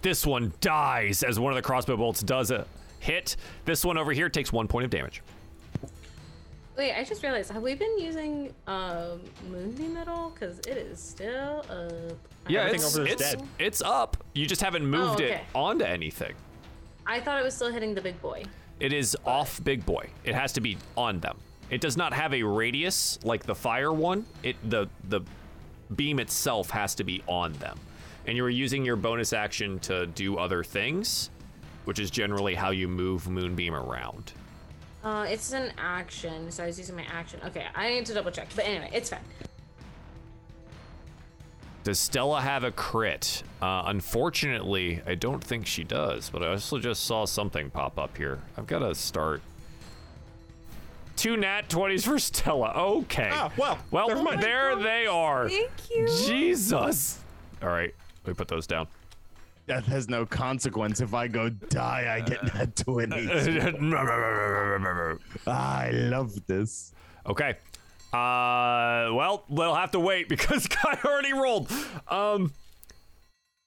This one dies as one of the crossbow bolts does a hit. This one over here takes one point of damage. Wait, I just realized, have we been using um, Moonbeam metal? Because it is still up. Yeah, Everything it's, over it's, dead. it's up. You just haven't moved it okay. onto anything. I thought it was still hitting the big boy. It is off Big Boy. It has to be on them. It does not have a radius like the fire one. It the the beam itself has to be on them. And you're using your bonus action to do other things, which is generally how you move Moonbeam around. Uh, it's an action, so I was using my action. Okay, I need to double check. But anyway, it's fine. Does Stella have a crit? Uh, unfortunately, I don't think she does, but I also just saw something pop up here. I've got to start. Two nat 20s for [LAUGHS] Stella. Okay. Ah, well, well, never mind. there they are. Thank you. Jesus. All right, let me put those down. Death has no consequence. If I go die, I get that 20. [LAUGHS] I love this. Okay. Uh, well, we'll have to wait [LAUGHS] because Kai already rolled. Um,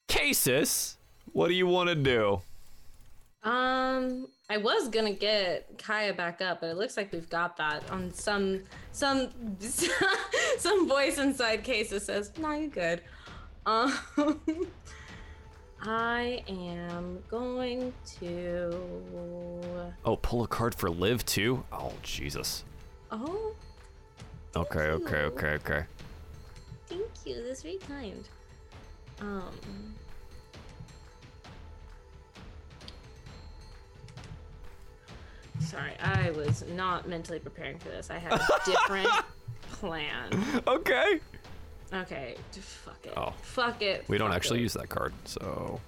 Casus, what do you want to do? Um, I was gonna get Kaya back up, but it looks like we've got that on some some [LAUGHS] some voice inside that says, "No, you're good." Um, [LAUGHS] I am going to. Oh, pull a card for live too. Oh, Jesus. Oh, Okay, okay, okay, okay. thank you. That's very kind. Um. Sorry, I was not mentally preparing for this. I had a [LAUGHS] different plan. Okay. Okay, fuck it. Oh. Fuck it. We don't actually it. use that card, so.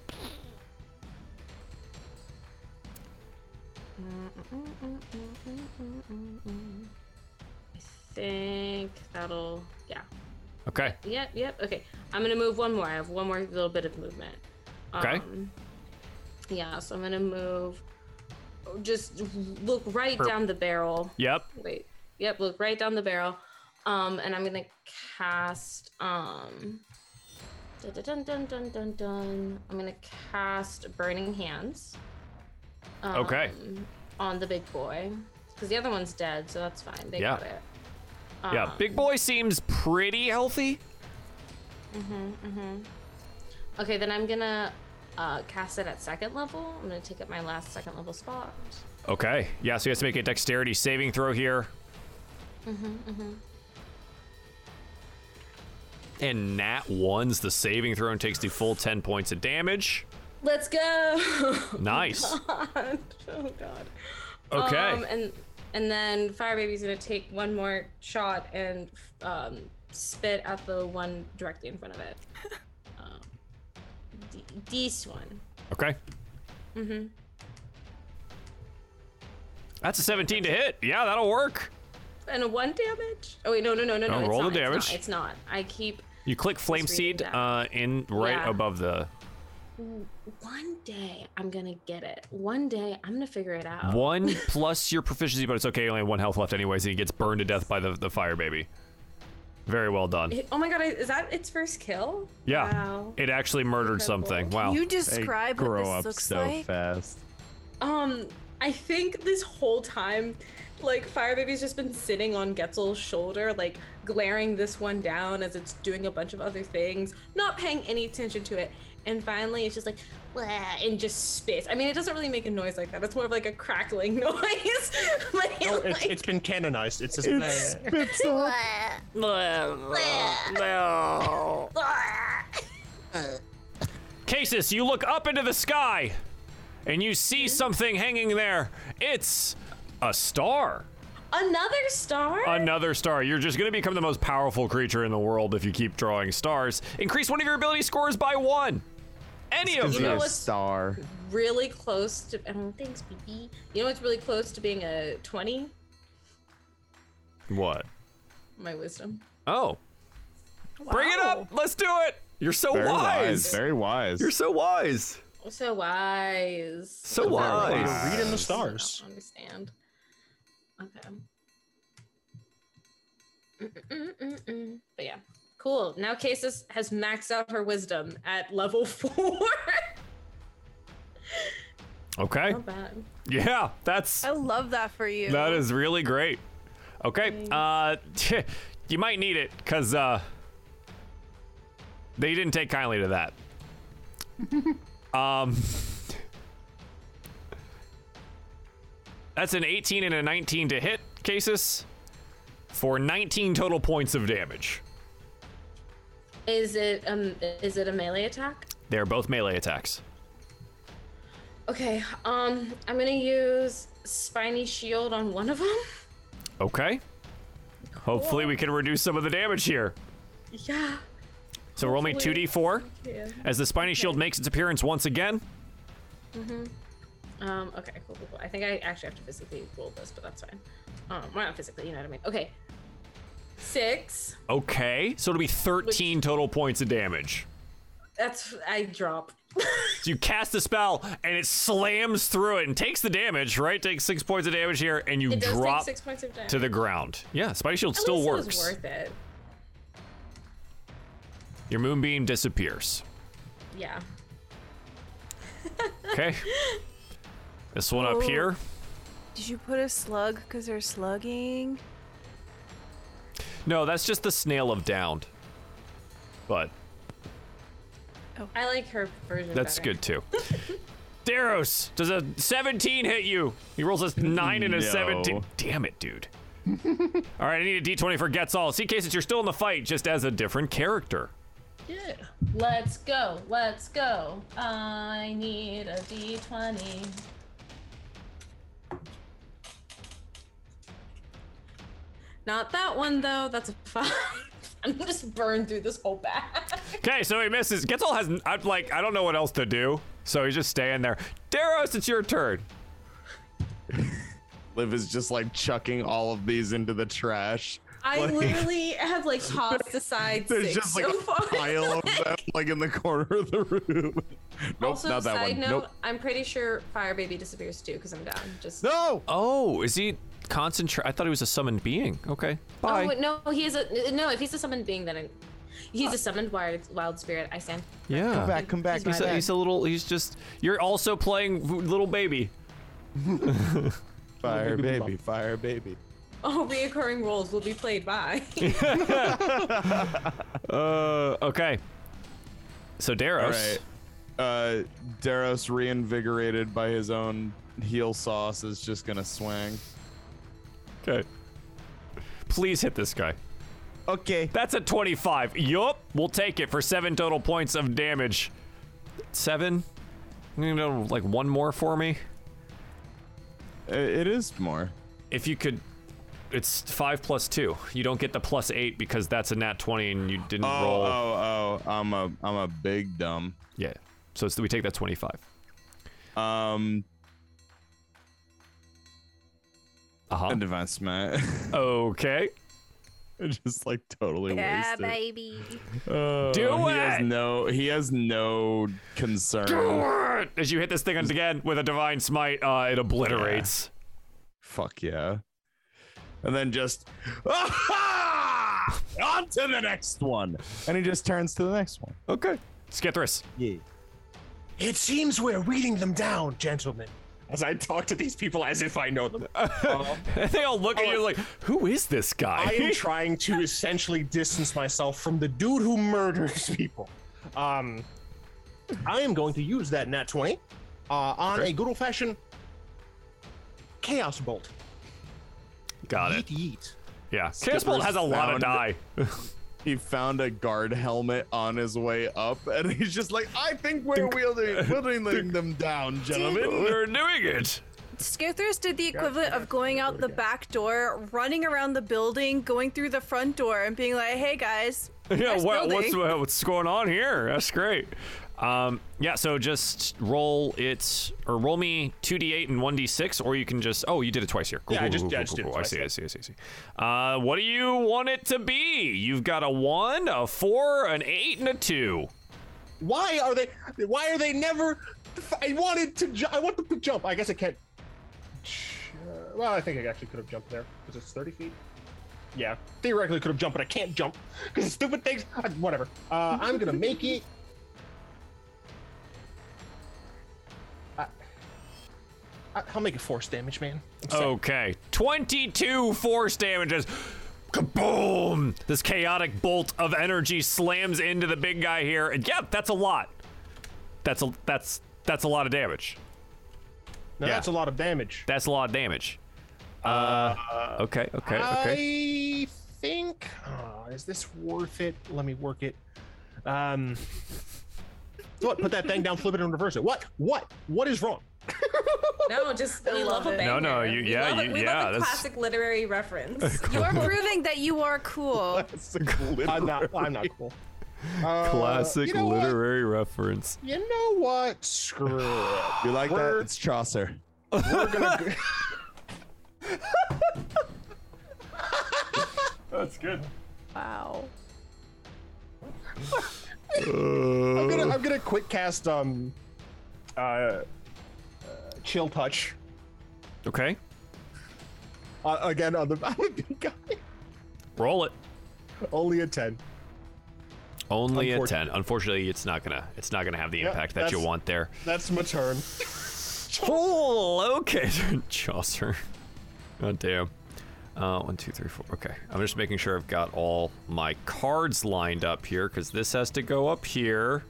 I think that'll. Yeah. Okay. Yep. Yep. Okay. I'm gonna move one more. I have one more little bit of movement. Okay. Um, yeah. So I'm gonna move. Just look right down the barrel. Yep. Wait. Yep. Look right down the barrel. Um, and I'm gonna cast. Um. Dun dun dun dun dun dun. I'm gonna cast Burning Hands. Um, Okay. On the big boy, because the other one's dead, so that's fine. They Yeah. got it. Yeah. Um, Big boy seems pretty healthy. Mhm, mhm. Okay, then I'm gonna uh, cast it at second level. I'm gonna take up my last second level spot. Okay. Yeah, so he has to make a dexterity saving throw here. Mhm, mhm. And Nat ones the saving throw and takes the full 10 points of damage. Let's go! [LAUGHS] Nice. oh god. Okay. Um, and and then Fire Baby's gonna take one more shot and um, spit at the one directly in front of it. [LAUGHS] um, d- this one. Okay. Mm-hmm. That's a 17 to hit. Yeah, that'll work. And a one damage. Oh wait, no, no, no, no, no. No, it's roll not, the it's not, damage. It's not. I keep You click Flame Seed uh, in right Yeah. above the one day I'm gonna get it. One day I'm gonna figure it out. one [LAUGHS] plus your proficiency, but it's okay. You only have one health left, anyways, and he gets burned to death by the, the fire baby. Very well done. It- oh my god, is that its first kill? Yeah. Wow. It actually murdered Incredible. something. Wow. You They describe what grow this up looks so like. fast. Um, I think this whole time, like Fire Baby's just been sitting on Getzal's shoulder, like glaring this one down as it's doing a bunch of other things, not paying any attention to it. And finally, it's just like, "Wah," and just spits. I mean, it doesn't really make a noise like that. It's more of like a crackling [LAUGHS] noise. [LAUGHS] but it, Oh, it's, like, it's been canonized. It's just it Spits [LAUGHS] up. Casus, you look up into the sky and you see hmm? something hanging there. It's a star. another star. Another star. You're just going to become the most powerful creature in the world if you keep drawing stars. Increase one of your ability scores by one. Any of Is You know a star? really close to. Oh, thanks, BB. You know what's really close to being a twenty? What? My wisdom. Oh. Bring it up. Let's do it. You're so Very wise. wise. Very wise. You're so wise. So wise. So wise. wise. Read in the I don't stars. understand. Okay. Mm-mm-mm-mm. [CLEARS THROAT] But yeah, cool. Now Casus has maxed out her wisdom at level [LAUGHS] four. Okay. Not bad. Yeah, that's I love that for you. that is really great. Okay. Uh [LAUGHS] you might need it cuz uh they didn't take kindly to that. [LAUGHS] um That's an 18 and a 19 to hit, Casus. for 19 total points of damage. Is it um is it a melee attack? They're both melee attacks. Okay, um, I'm gonna use spiny shield on one of them. Okay. Cool. Hopefully, we can reduce some of the damage here. Yeah. So roll me Hopefully. 2d4 Yeah. as the spiny shield makes its appearance once again. Um. Okay. Cool. Cool. cool. I think I actually have to physically roll this, but that's fine. Um. Well, not physically. You know what I mean. Okay. Six. Okay, so it'll be 13 total points of damage. That's I drop. So you cast the spell and it slams through it and takes the damage, right? Takes six points of damage here, and you It does drop take six points of damage. to the ground. Yeah, Spiny Shield At still least works. It was worth it. Your moonbeam disappears. Yeah. [LAUGHS] Okay. this one up Oh. here. Did you put a slug because they're slugging? No, that's just the snail of downed. But Oh. I like her version. that's better. good too. [LAUGHS] Daros, does a 17 hit you? He rolls a 9 and a [LAUGHS] No. 17. Damn it, dude. [LAUGHS] All right, I need a d20 for Getzal. See, Casus you're still in the fight, just as a different character. Yeah. Let's go. Let's go. I need a d20. Not that one though. That's a five. [LAUGHS] I'm just burn through this whole bag. Okay, so he misses. Getzal has I like I don't know what else to do, so he's just staying there. Daros, it's your turn. [LAUGHS] Liv is just like chucking all of these into the trash. I Like- literally have like [LAUGHS] tossed aside There's six just like so a far. pile of them like in the corner of the room. Nope, also, not that side one. note, Nope. I'm pretty sure Fire Baby disappears too because I'm down. Just No. Oh, is he concentrate? I thought he was a summoned being. Okay, bye. Oh no, he's a no. If he's a summoned being, then I, he's a summoned wild wild spirit. I stand. yeah. Come back. Come back. He's Come He's a, back. he's a little. He's just. You're also playing little baby. [LAUGHS] Fire baby. Fire baby. All reoccurring roles will be played by. [LAUGHS] Uh. Okay. So All Daros. right. Uh, Daros, reinvigorated by his own heal sauce, is just gonna swing. Okay. Please hit this guy. Okay. That's a 25. Yup. We'll take it for seven total points of damage. Seven. You know, like one more for me. It is more. If you could. It's five plus two. You don't get the plus eight because that's a nat 20 and you didn't Oh, roll. oh, oh! I'm a, I'm a big dumb. Yeah. So we take that 25. Um, Uh huh. a divine smite. [LAUGHS] Okay. just like totally Yeah, wasted. baby. Uh, Do he has no. He has no concern. Do it. As you hit this thing again with a divine smite, uh, it obliterates. Fuck yeah. And then just ah [LAUGHS] on to the next one. And he just turns to the next one. Okay. Skithris. Yeah. It seems we're weeding them down, gentlemen. As I talk to these people as if I know them. [LAUGHS] Uh, they all look at you like, who is this guy? I am [LAUGHS] trying to essentially distance myself from the dude who murders people. Um, I am going to use that nat 20 uh, on a good old fashioned chaos bolt. Got it. Yeet yeet. Yeah. Chaos Bolt has a lot of die. [LAUGHS] He found a guard helmet on his way up, and he's just like, I think we're wielding, [LAUGHS] wielding them down, gentlemen. We're doing it. Skithris did the equivalent of going out the back door, running around the building, going through the front door, and being like, "Hey guys, Yeah, what, what's what's going on here? That's great. Um, yeah, so just roll it or roll me two d8 and one d6, or you can just oh, you did it twice here. Cool, Yeah, I just- cool, yeah, I just cool, did it cool. I twice, see. I see, I see, I see. Uh, what do you want it to be? You've got a one, a four, an eight, and a two. Why are they? Why are they never? I wanted to. Ju- I want them to jump. I guess I can't. Uh, well, I think I actually could have jumped there because it's 30 feet. Yeah, theoretically could have jumped, but I can't jump because stupid things. Uh, whatever. Uh, I'm gonna make it. I'll make it force damage, man. Okay, 22 force damages. Kaboom! This chaotic bolt of energy slams into the big guy here, and yeah, that's a lot. That's a that's that's a lot of damage. Now yeah. that's a lot of damage. That's a lot of damage. Uh, okay, okay, okay. I think. Oh, is this worth it? Let me work it. Um. So what? Put that thing down, flip it, and reverse it. What? What? What is wrong? No, just we love love, a banger. No, no, you- We yeah, love a- you- we yeah, love a that's- classic literary reference. [LAUGHS] You are proving that you are cool. That's a glitter. I'm not. I'm not cool. [LAUGHS] Uh, Classic you know what? literary reference. You know what? Screw it. [SIGHS] You like that? We're- It's Chaucer. We're gonna. [LAUGHS] That's good. Wow. I'm gonna. I'm gonna quick cast. Um. Uh. uh chill touch. Okay, Uh, again on the, on the big guy. roll it. Only a ten. Only a ten. Unfortunately, it's not gonna. It's not gonna have the impact that you want there. That's my turn. [LAUGHS] Oh, [LAUGHS] okay, Chaucer. God damn. Uh, one, two, three, four. Okay, I'm just making sure I've got all my cards lined up here because this has to go up here.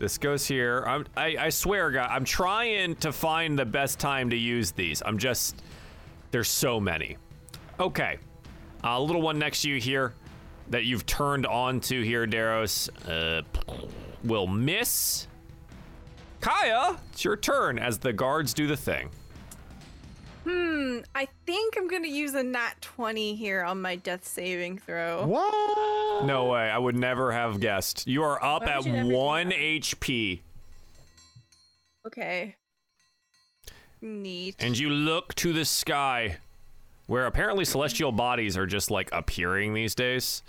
This goes here. I'm, I, I swear, God, I'm trying to find the best time to use these. I'm just, there's so many. Okay, a little one next to you here that you've turned on to here, Daros, uh, will miss. Kaya, it's your turn as the guards do the thing. Hmm. I think I'm gonna use a nat 20 here on my death saving throw. What? No way, I would never have guessed. You are up Why at would you never do one that? HP, Okay. Neat. and you look to the sky, where apparently celestial bodies are just like appearing these days.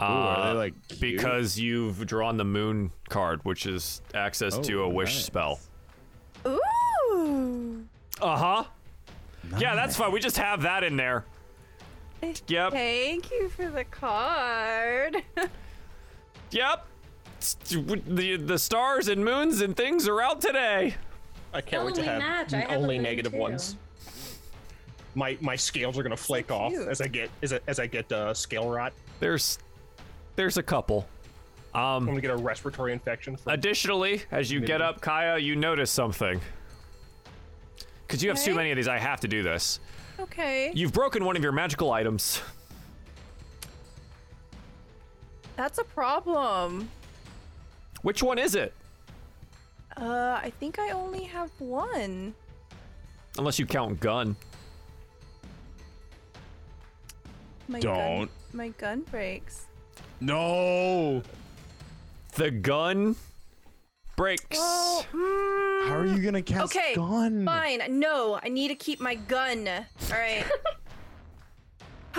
Ooh, are Uh, they like cute? because you've drawn the moon card, which is access to a Oh, wish nice. spell. Ooh. Uh huh. Yeah, that's fine. We just have that in there. Yep. Thank you for the card. [LAUGHS] Yep. The the stars and moons and things are out today. I can't wait to have match. I have a only moon negative too. ones. My my scales are gonna flake off cute. as I get as I, as I get uh, scale rot. There's there's a couple. Um, I'm gonna get a respiratory infection. From, Additionally, as you get up, Kaya, you notice something. Because you have too Okay. many of these, I have to do this. okay. You've broken one of your magical items. That's a problem. Which one is it? Uh, I think I only have one. Unless you count gun. My Don't. Gun, my gun breaks. No. The gun breaks. Oh, mm, How are you gonna cast Okay, gun? fine. No, I need to keep my gun. All right.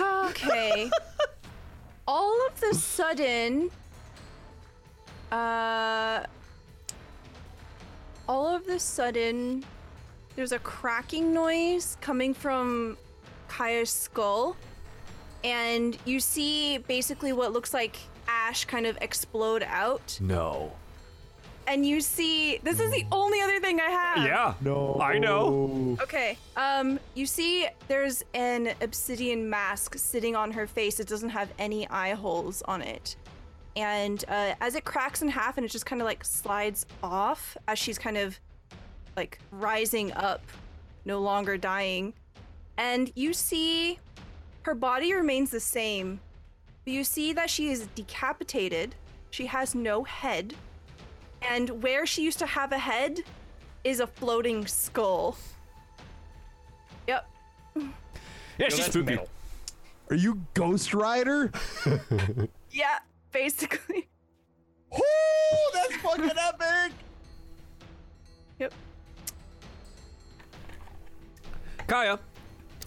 [LAUGHS] okay. All of the sudden, uh, all of the sudden, there's a cracking noise coming from Kaya's skull, and you see basically what looks like ash kind of explode out, No. And you see this is the only other thing I have. Yeah. No. I know. Okay. Um, you see, there's an obsidian mask sitting on her face. It doesn't have any eye holes on it. And uh, as it cracks in half and it just kind of like slides off as she's kind of like rising up, no longer dying. And you see her body remains the same. But you see that she is decapitated. She has no head. And where she used to have a head is a floating skull. Yep. Yeah, No, she's that's spooky. metal. Are you Ghost Rider? [LAUGHS] [LAUGHS] Yeah, basically. Ooh, that's fucking epic. Yep. Kaya,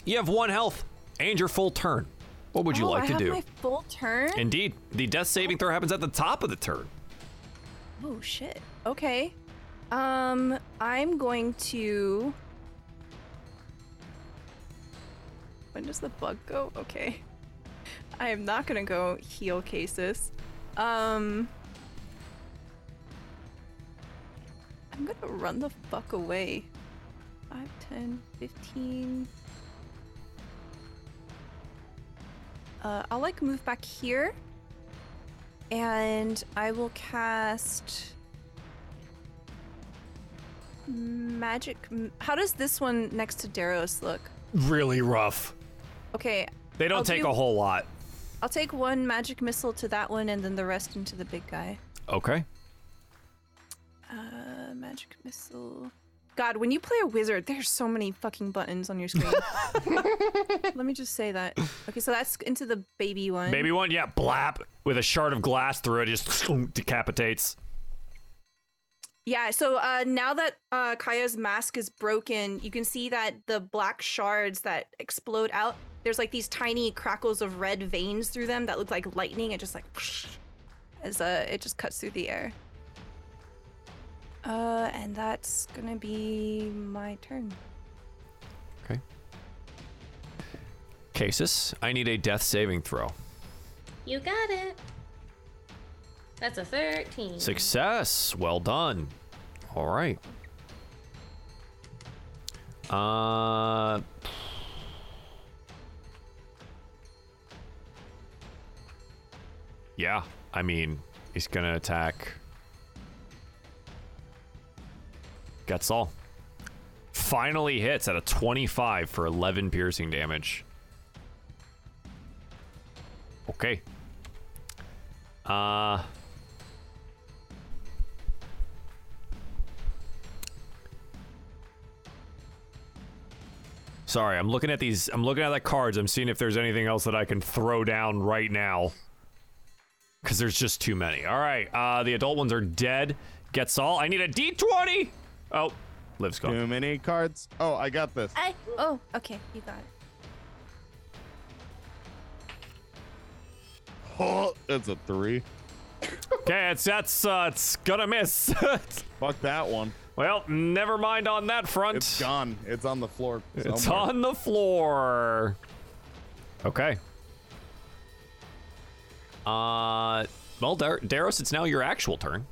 you have one health and your full turn. What would you oh, like I to have do? my full turn? Indeed, the death saving throw happens at the top of the turn. Oh shit. Okay. Um, I'm going to. When does the bug go? Okay. I am not gonna go heal Casus. Um. I'm gonna run the fuck away. 5, 10, 15. Uh, I'll like move back here. And I will cast magic. How does this one next to Daros look? really rough. Okay, They don't I'll take do- a whole lot. I'll take one magic missile to that one, and then the rest into the big guy. Okay. Uh, magic missile. God, when you play a wizard, there's so many fucking buttons on your screen. [LAUGHS] Let me just say that. Okay, so that's into the baby one. Baby one, yeah, blap with a shard of glass through it, just [SNIFFS] decapitates. Yeah, so uh, now that uh, Kaya's mask is broken, you can see that the black shards that explode out, there's like these tiny crackles of red veins through them that look like lightning. It just like [SNIFFS] as uh, it just cuts through the air. Uh, and that's gonna be my turn. Okay. Casus, I need a death saving throw. You got it. That's a 13. Success. Well done. All right. Uh. Yeah, I mean, he's gonna attack. Getzal. Finally hits at a 25 for 11 piercing damage. Okay. Uh. Sorry, I'm looking at these. I'm looking at the cards. I'm seeing if there's anything else that I can throw down right now. Because there's just too many. All right, uh, the adult ones are dead. Getzal. I need a D20. Oh, Liv's gone. Too many cards. Oh, I got this. I oh okay, you got it. [LAUGHS] Oh, it's a three. Okay, it's that's uh, it's gonna miss. [LAUGHS] Fuck that one. well, never mind on that front. It's gone. It's on the floor. It's on the floor. Okay. Uh, well, Dar- Daros, it's now your actual turn.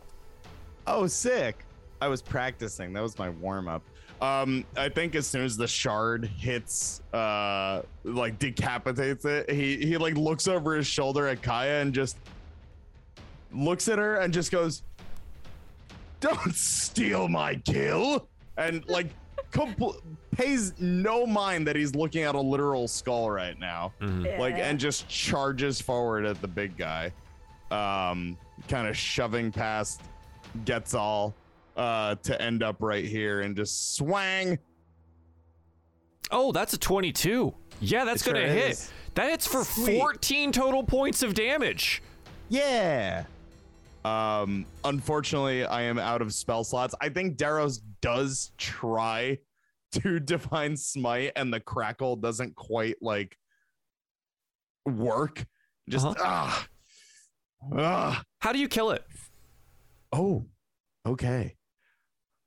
Oh, sick. I was practicing. That was my warm up. Um, I think as soon as the shard hits, uh, like decapitates it, he he like looks over his shoulder at Kaya and just looks at her and just goes, "Don't steal my kill," and like [LAUGHS] compl- pays no mind that he's looking at a literal skull right now. Like and just charges forward at the big guy. Um kind of shoving past Getzal uh to end up right here and just swang Oh, that's a 22. Yeah, that's It gonna sure hit. is. That hits for Sweet. 14 total points of damage. yeah um unfortunately i am out of spell slots i think daros does try [LAUGHS] to divine smite and the crackle doesn't quite like work just Uh-huh. ah ah How do you kill it? Oh, okay.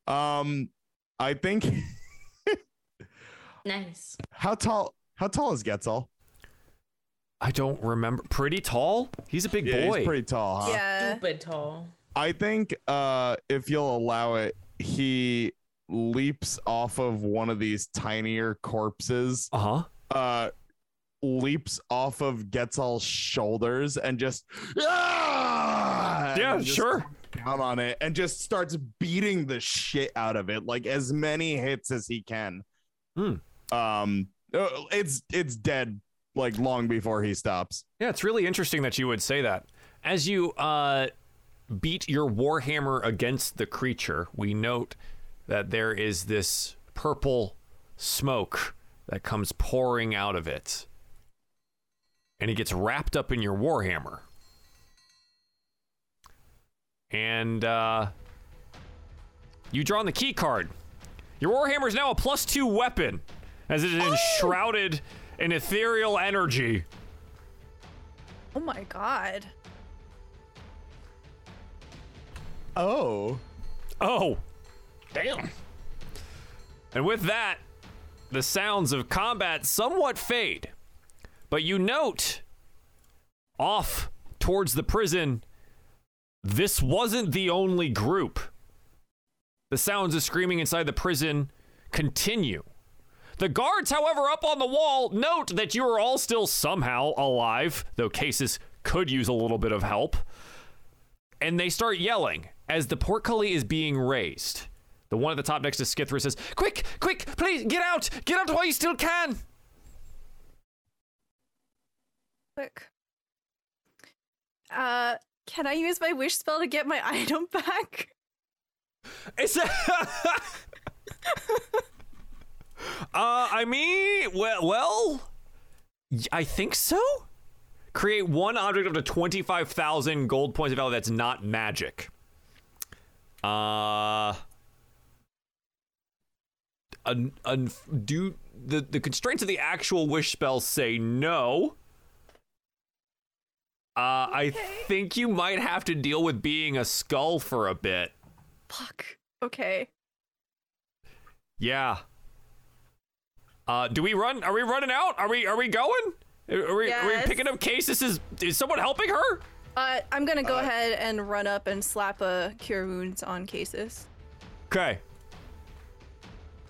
Um, I think [LAUGHS] Nice. how tall? How tall is Getzal? I don't remember. Pretty tall? He's a big boy. he's pretty tall. Huh? Yeah. Stupid tall. I think uh, if you'll allow it, he leaps off of one of these tinier corpses. Uh huh. Uh, leaps off of Getzal's shoulders and just "Ah!" Yeah, and just sure. Down on it and just starts beating the shit out of it, like as many hits as he can. Hmm. Um, uh, it's it's dead like long before he stops. Yeah, it's really interesting that you would say that. As you uh, beat your warhammer against the creature, we note that there is this purple smoke that comes pouring out of it. And it gets wrapped up in your warhammer. And uh, you draw on the key card. Your warhammer is now a plus two weapon, as it is enshrouded in ethereal energy. Oh my god. Oh, Oh. Damn. And with that, the sounds of combat somewhat fade. But you note off towards the prison, this wasn't the only group. The sounds of screaming inside the prison continue. The guards, however, up on the wall note that you are all still somehow alive, though Casus could use a little bit of help and they start yelling as the portcullis is being raised. The one at the top next to Skithris says, Quick, quick, please, get out! Get out while you still can! Quick. Uh, can I use my wish spell to get my [LAUGHS] item back? It's uh, I mean, well, well, I think so. Create one object up to twenty-five thousand gold points of value that's not magic. Uh, un, un, do the the constraints of the actual wish spell say no. Uh, I think you might have to deal with being a skull for a bit. Fuck. Okay. Yeah. Uh, do we run? Are we running out? Are we? Are we going? Are we? Are we picking up Casus? Is is someone helping her? Uh, I'm gonna go ahead and run up and slap a cure wounds on Casus. Okay.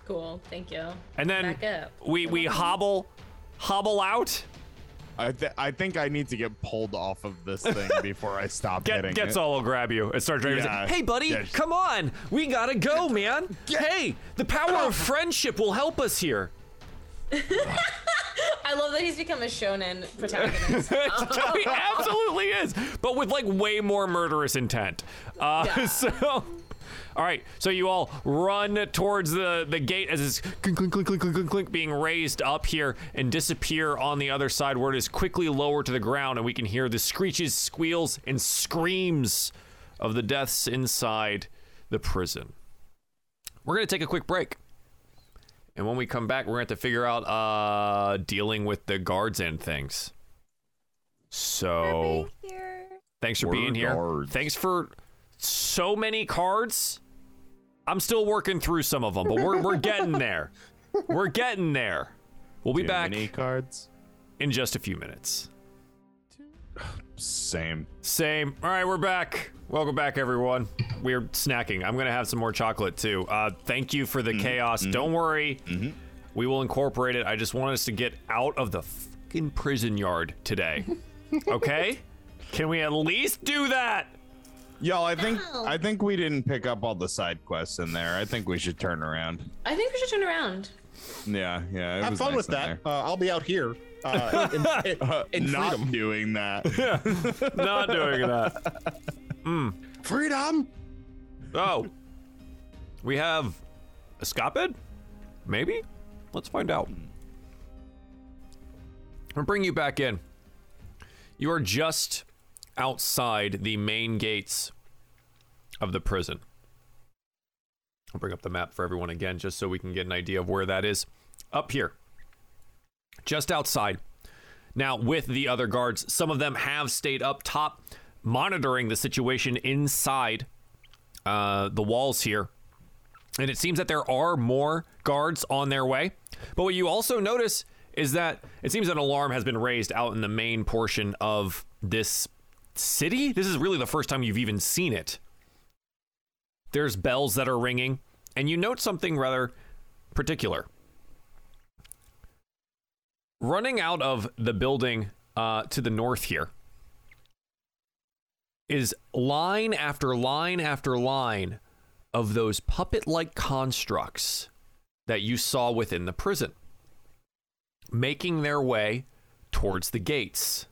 Cool. Thank you. And then Back up. we we hobble, hobble out. I, th- I think I need to get pulled off of this thing [LAUGHS] before I stop Get hitting gets it. all will grab you and start driving. Yeah. Hey, buddy, Yeah. come on. We gotta go, man. Hey, the power of friendship will help us here. [LAUGHS] I love that he's become a shonen protagonist. [LAUGHS] he absolutely is, but with like way more murderous intent. Uh, Yeah. So, all right. So you all run towards the the gate as it's clink clink clink clink clink clink, clink being raised up here and disappear on the other side where it is quickly lowered to the ground, and we can hear the screeches, squeals, and screams of the deaths inside the prison. We're gonna take a quick break. And when we come back, we're going to have to figure out uh dealing with the guards and things. So, here. thanks for We're being here. Thanks for so many cards. I'm still working through some of them, but we're we're getting there. We're getting there. We'll be back Any cards? in just a few minutes. Same. Same. All right, we're back. Welcome back, everyone. We're snacking. I'm gonna have some more chocolate too. Uh, thank you for the mm-hmm. chaos. Mm-hmm. Don't worry, mm-hmm. we will incorporate it. I just want us to get out of the fucking prison yard today. [LAUGHS] Okay? Can we at least do that? Yo, I think I think we didn't pick up all the side quests in there. I think we should turn around. I think we should turn around. Yeah, yeah. It Have was fun nice with that. Uh, I'll be out here uh, in, in, Uh, [LAUGHS] in not freedom. doing that. [LAUGHS] Not doing that. Freedom. Oh, we have a Scopid? Maybe? Let's find out. I'll bring you back in. You are just outside the main gates of the prison. I'll bring up the map for everyone again just so we can get an idea of where that is. Up here, just outside. Now, with the other guards, some of them have stayed up top monitoring the situation inside uh, the walls here. And it seems that there are more guards on their way. But what you also notice is that it seems an alarm has been raised out in the main portion of this city. This is really the first time you've even seen it. There's bells that are ringing, and you note something rather particular. Running out of the building uh, to the north here is line after line after line of those puppet like constructs that you saw within the prison, making their way towards the gates,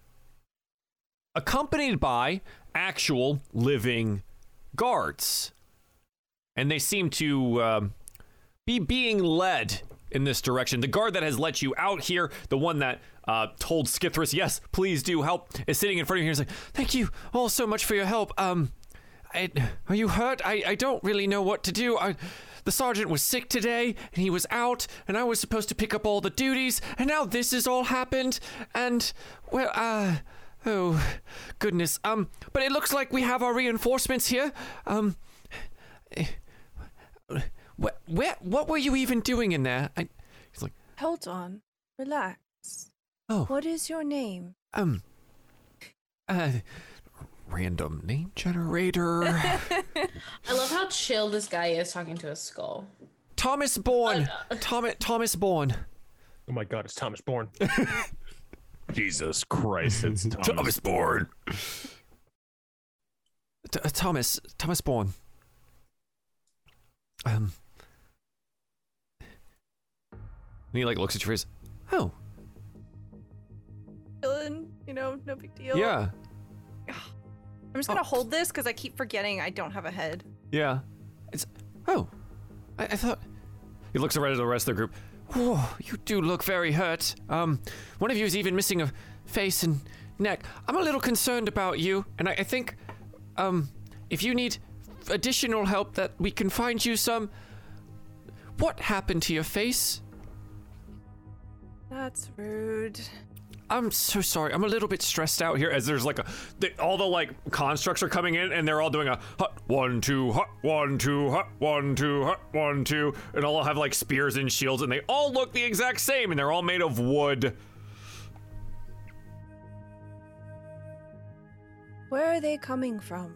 accompanied by actual living guards. And they seem to um, be being led in this direction. The guard that has let you out here, the one that uh, told Skithris, yes, please do help, is sitting in front of you and is like, thank you all so much for your help. Um, I, are you hurt? I, I don't really know what to do. I, the sergeant was sick today, and he was out, and I was supposed to pick up all the duties, and now this has all happened, and, well, uh, oh, goodness. Um, but it looks like we have our reinforcements here. Um, eh, wh- where, what were you even doing in there? I, he's like, Hold on. Relax. oh, What is your name? um, uh, random name generator. [LAUGHS] I love how chill this guy is talking to a skull. Thomas Bourne. Thomas Thomas Bourne. Oh my God, it's Thomas Bourne. [LAUGHS] Jesus Christ, it's [LAUGHS] Thomas, Thomas Bourne. T- uh, Thomas, Thomas Bourne. Um, and he like looks at your face. Oh, Dylan, you know, no big deal. yeah, I'm just gonna Oh. hold this because I keep forgetting I don't have a head. yeah. It's oh, I, I thought. He looks around at the rest of the group. Whoa, you do look very hurt. Um, one of you is even missing a face and neck. I'm a little concerned about you, and I, I think, um, if you need additional help, that we can find you some. What happened to your face? That's rude. I'm so sorry. I'm a little bit stressed out here as there's like a the, all the like constructs are coming in and they're all doing a hut one two hut one two hut one two hut one two and all have like spears and shields and they all look the exact same and they're all made of wood. Where are they coming from?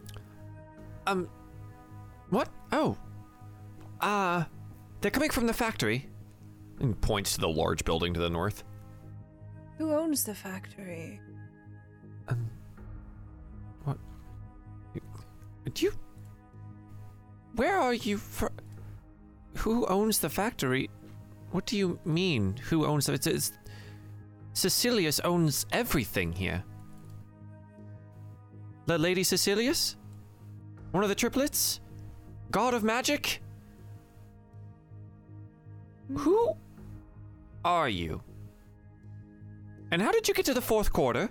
Um, what? Oh, uh, they're coming from the factory. And points to the large building to the north. Who owns the factory? Um, what? Do you? Where are you for? Who owns the factory? What do you mean? Who owns it? It's, it's Cecilius owns everything here. The Lady Cecilius? One of the triplets? God of magic? Who are you? And how did you get to the fourth quarter?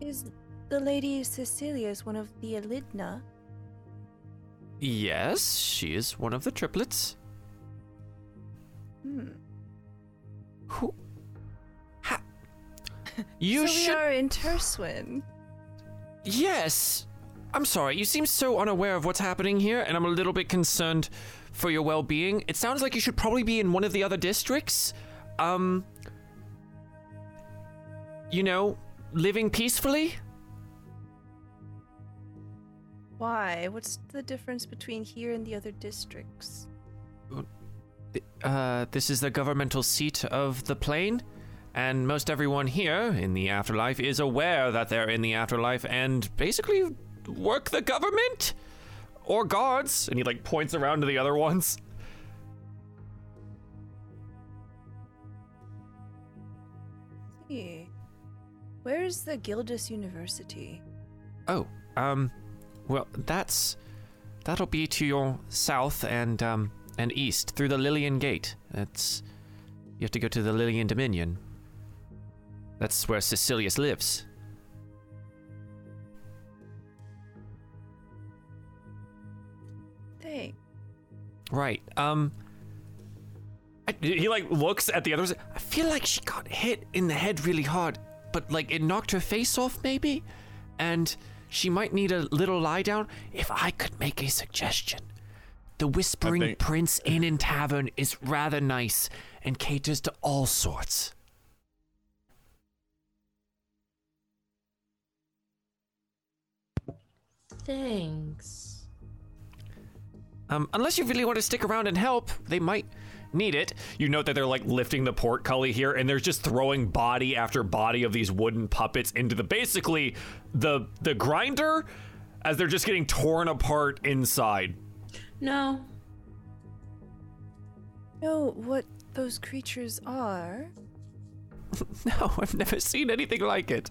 Is the Lady Cecilius one of the Elidna? Yes, she is one of the triplets. Hmm. Who? Ha- [LAUGHS] you so should. we are in Terswin. Yes. I'm sorry. You seem so unaware of what's happening here, and I'm a little bit concerned for your well-being. It sounds like you should probably be in one of the other districts. Um. You know, living peacefully. Why? What's the difference between here and the other districts? Uh, this is the governmental seat of the plane, and most everyone here in the afterlife is aware that they're in the afterlife and basically work the government or guards. And he like points around to the other ones. Where's the Gildus University? Oh, um, well, that's that'll be to your south and um and east through the Lillian Gate. That's you have to go to the Lillian Dominion. That's where Cecilius lives. Thanks. Right. Um. I, he like looks at the others. I feel like she got hit in the head really hard, but like it knocked her face off, maybe, and she might need a little lie down. If I could make a suggestion, the Whispering think- Prince Inn and Tavern is rather nice and caters to all sorts. Thanks. Um, unless you really want to stick around and help, they might need it. You note that they're like lifting the portcullis here, and they're just throwing body after body of these wooden puppets into the basically the the grinder, as they're just getting torn apart inside. No. Know what those creatures are? [LAUGHS] No, I've never seen anything like it.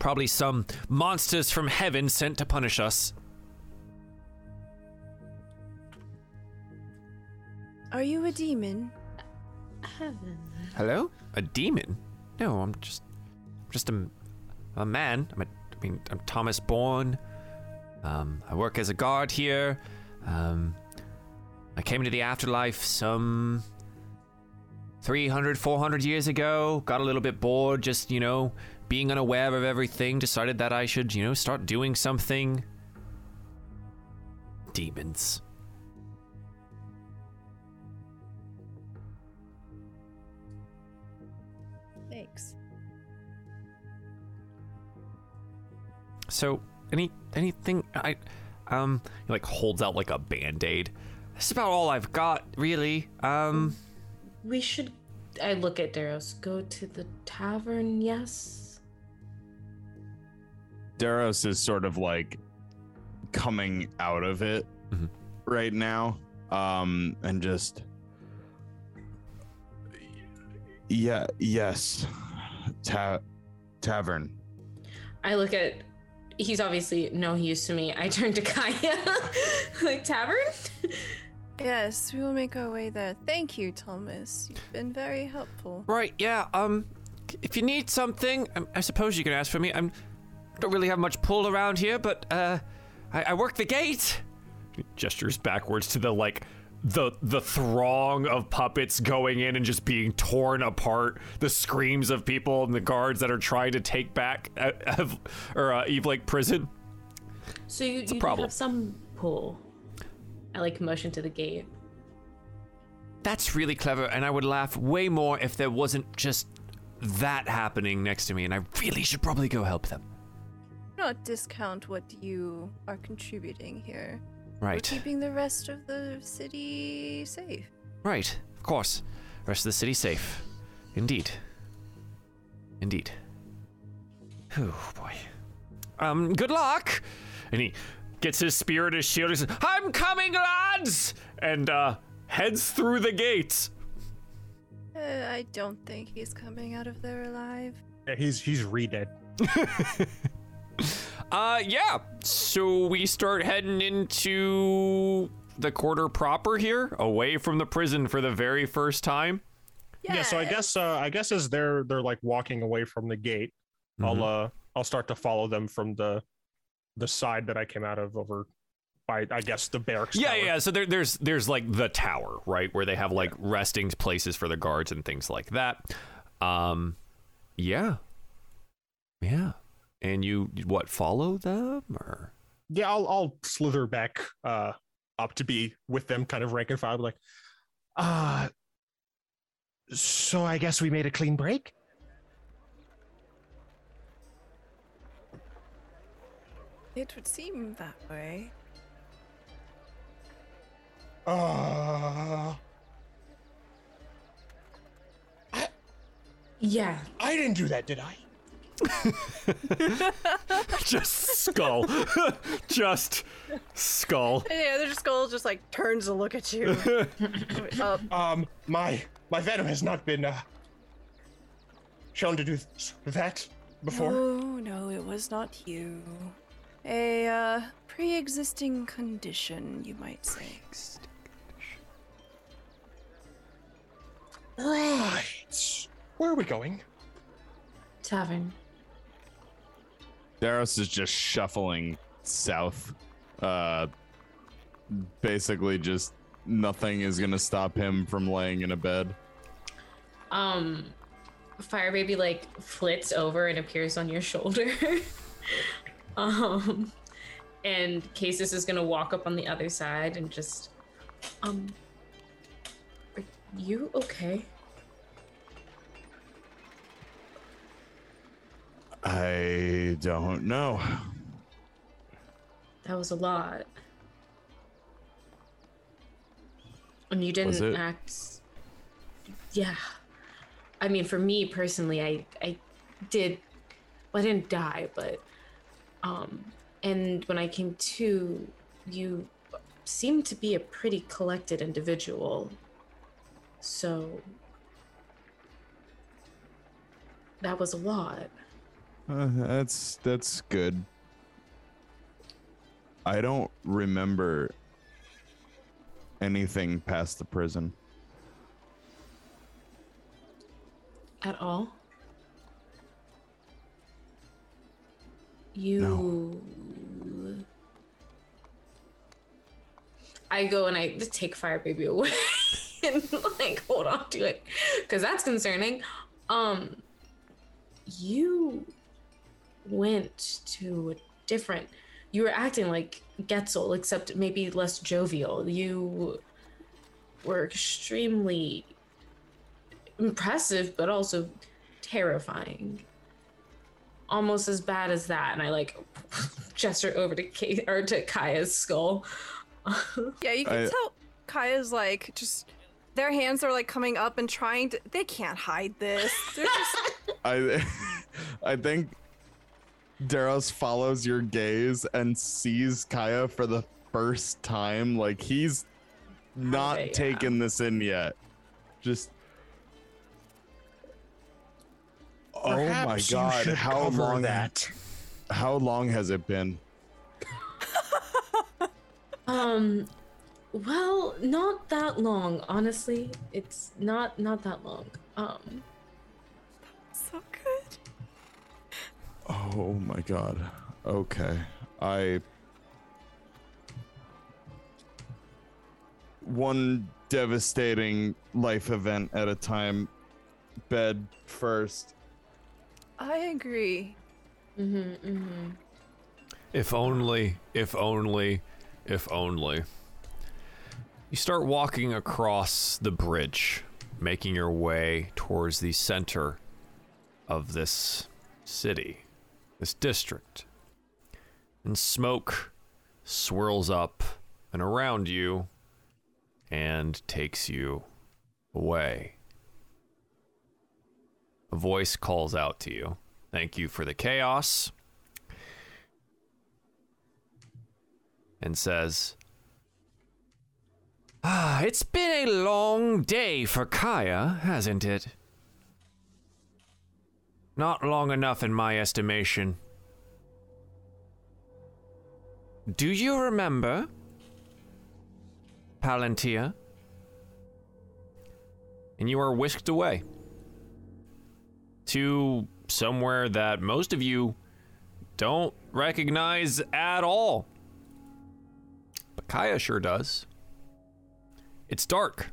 Probably some monsters from heaven sent to punish us. Are you a demon? Heaven. Hello? A demon? No, I'm just just a, a man. I'm a, I mean, I'm Thomas Bourne. Um, I work as a guard here. Um, I came into the afterlife some 300, 400 years ago. Got a little bit bored, just, you know, being unaware of everything. Decided that I should, you know, start doing something. Demons. Thanks. So, any anything I um he like holds out like a band-aid. That's about all I've got, really. Um We should. I look at Daros. Go to the tavern, yes? Daros is sort of like coming out of it Mhm. right now um and just yeah yes Ta- tavern I look at. He's obviously no use to me. I turn to Kaya, [LAUGHS] like tavern. Yes, we will make our way there. Thank you, Thomas. You've been very helpful. Right, yeah, um, if you need something, um, I suppose you can ask for me. I'm don't really have much pull around here, but, uh, I, I work the gate. He gestures backwards to the, like, the the throng of puppets going in and just being torn apart, the screams of people and the guards that are trying to take back uh, Ev- or uh, Eve Lake prison. So you, you do problem. have some pull. I like motion to the gate. That's really clever, and I would laugh way more if there wasn't just that happening next to me, and I really should probably go help them. Do not discount what you are contributing here. We're Right. keeping the rest of the city safe. Right, of course. Rest of the city safe. Indeed. Indeed. Oh boy. Um, good luck! And he gets his spear and his shield and says, I'm coming, lads! And uh heads through the gates. Uh, I don't think he's coming out of there alive. Yeah, he's he's re-dead. [LAUGHS] Uh yeah. So we start heading into the quarter proper here, away from the prison for the very first time. Yeah. so I guess uh, I guess as they're they're like walking away from the gate, I'll uh I'll start to follow them from the the side that I came out of over by I guess the barracks. Yeah, tower. yeah. So there, there's there's like the tower, right, where they have like resting places for the guards and things like that. Um, yeah, yeah. And you what follow them or? Yeah, I'll I'll slither back uh up to be with them, kind of rank and file, like, uh so I guess we made a clean break? It would seem that way. Uh Yeah. I didn't do that, did I? [LAUGHS] Just skull, [LAUGHS] just skull. [LAUGHS] And yeah, the skull just like turns to look at you. Up. Um my my venom has not been uh shown to do th- that before. No, no, it was not you. A uh, pre-existing condition, you might say. Right. Where are we going? Tavern. Daros is just shuffling south. Uh, basically, just nothing is gonna stop him from laying in a bed. Um, Fire Baby like flits over and appears on your shoulder. [LAUGHS] um, and Casus is gonna walk up on the other side and just, um, are you okay? I don't know. That was a lot. And you didn't act. Yeah. I mean, for me personally, I I did. Well, I didn't die, but um, and when I came to, you seemed to be a pretty collected individual. So that was a lot. Uh, that's that's good. I don't remember anything past the prison. At all? You. I go and I just take Fire Baby away [LAUGHS] and like hold on to it because that's concerning. Um, you went to a different. You were acting like Getzal, except maybe less jovial. You were extremely impressive, but also terrifying. Almost as bad as that, and I like [LAUGHS] gesture over to Kate or to Kaya's skull. [LAUGHS] Yeah, you can I- tell Kaya's like just their hands are like coming up and trying to they can't hide this. They're just [LAUGHS] I I think Daros follows your gaze and sees Kaya for the first time. Like he's not Okay, yeah. taken this in yet. Just. oh my Perhaps god! How long? that? How long has it been? [LAUGHS] Um, well, not that long, honestly. It's not not that long. Um, Oh my god. Okay. I one devastating life event at a time. Bed first. I agree. mhm, mhm. If only, if only, if only. You start walking across the bridge, making your way towards the center of this city, this district. And smoke swirls up and around you and takes you away. A voice calls out to you. Thank you for the chaos. and says, Ah, it's been a long day for Kaya, hasn't it? Not long enough in my estimation. Do you remember? Palantir? And you are whisked away to somewhere that most of you don't recognize at all. But Kaya sure does. It's dark.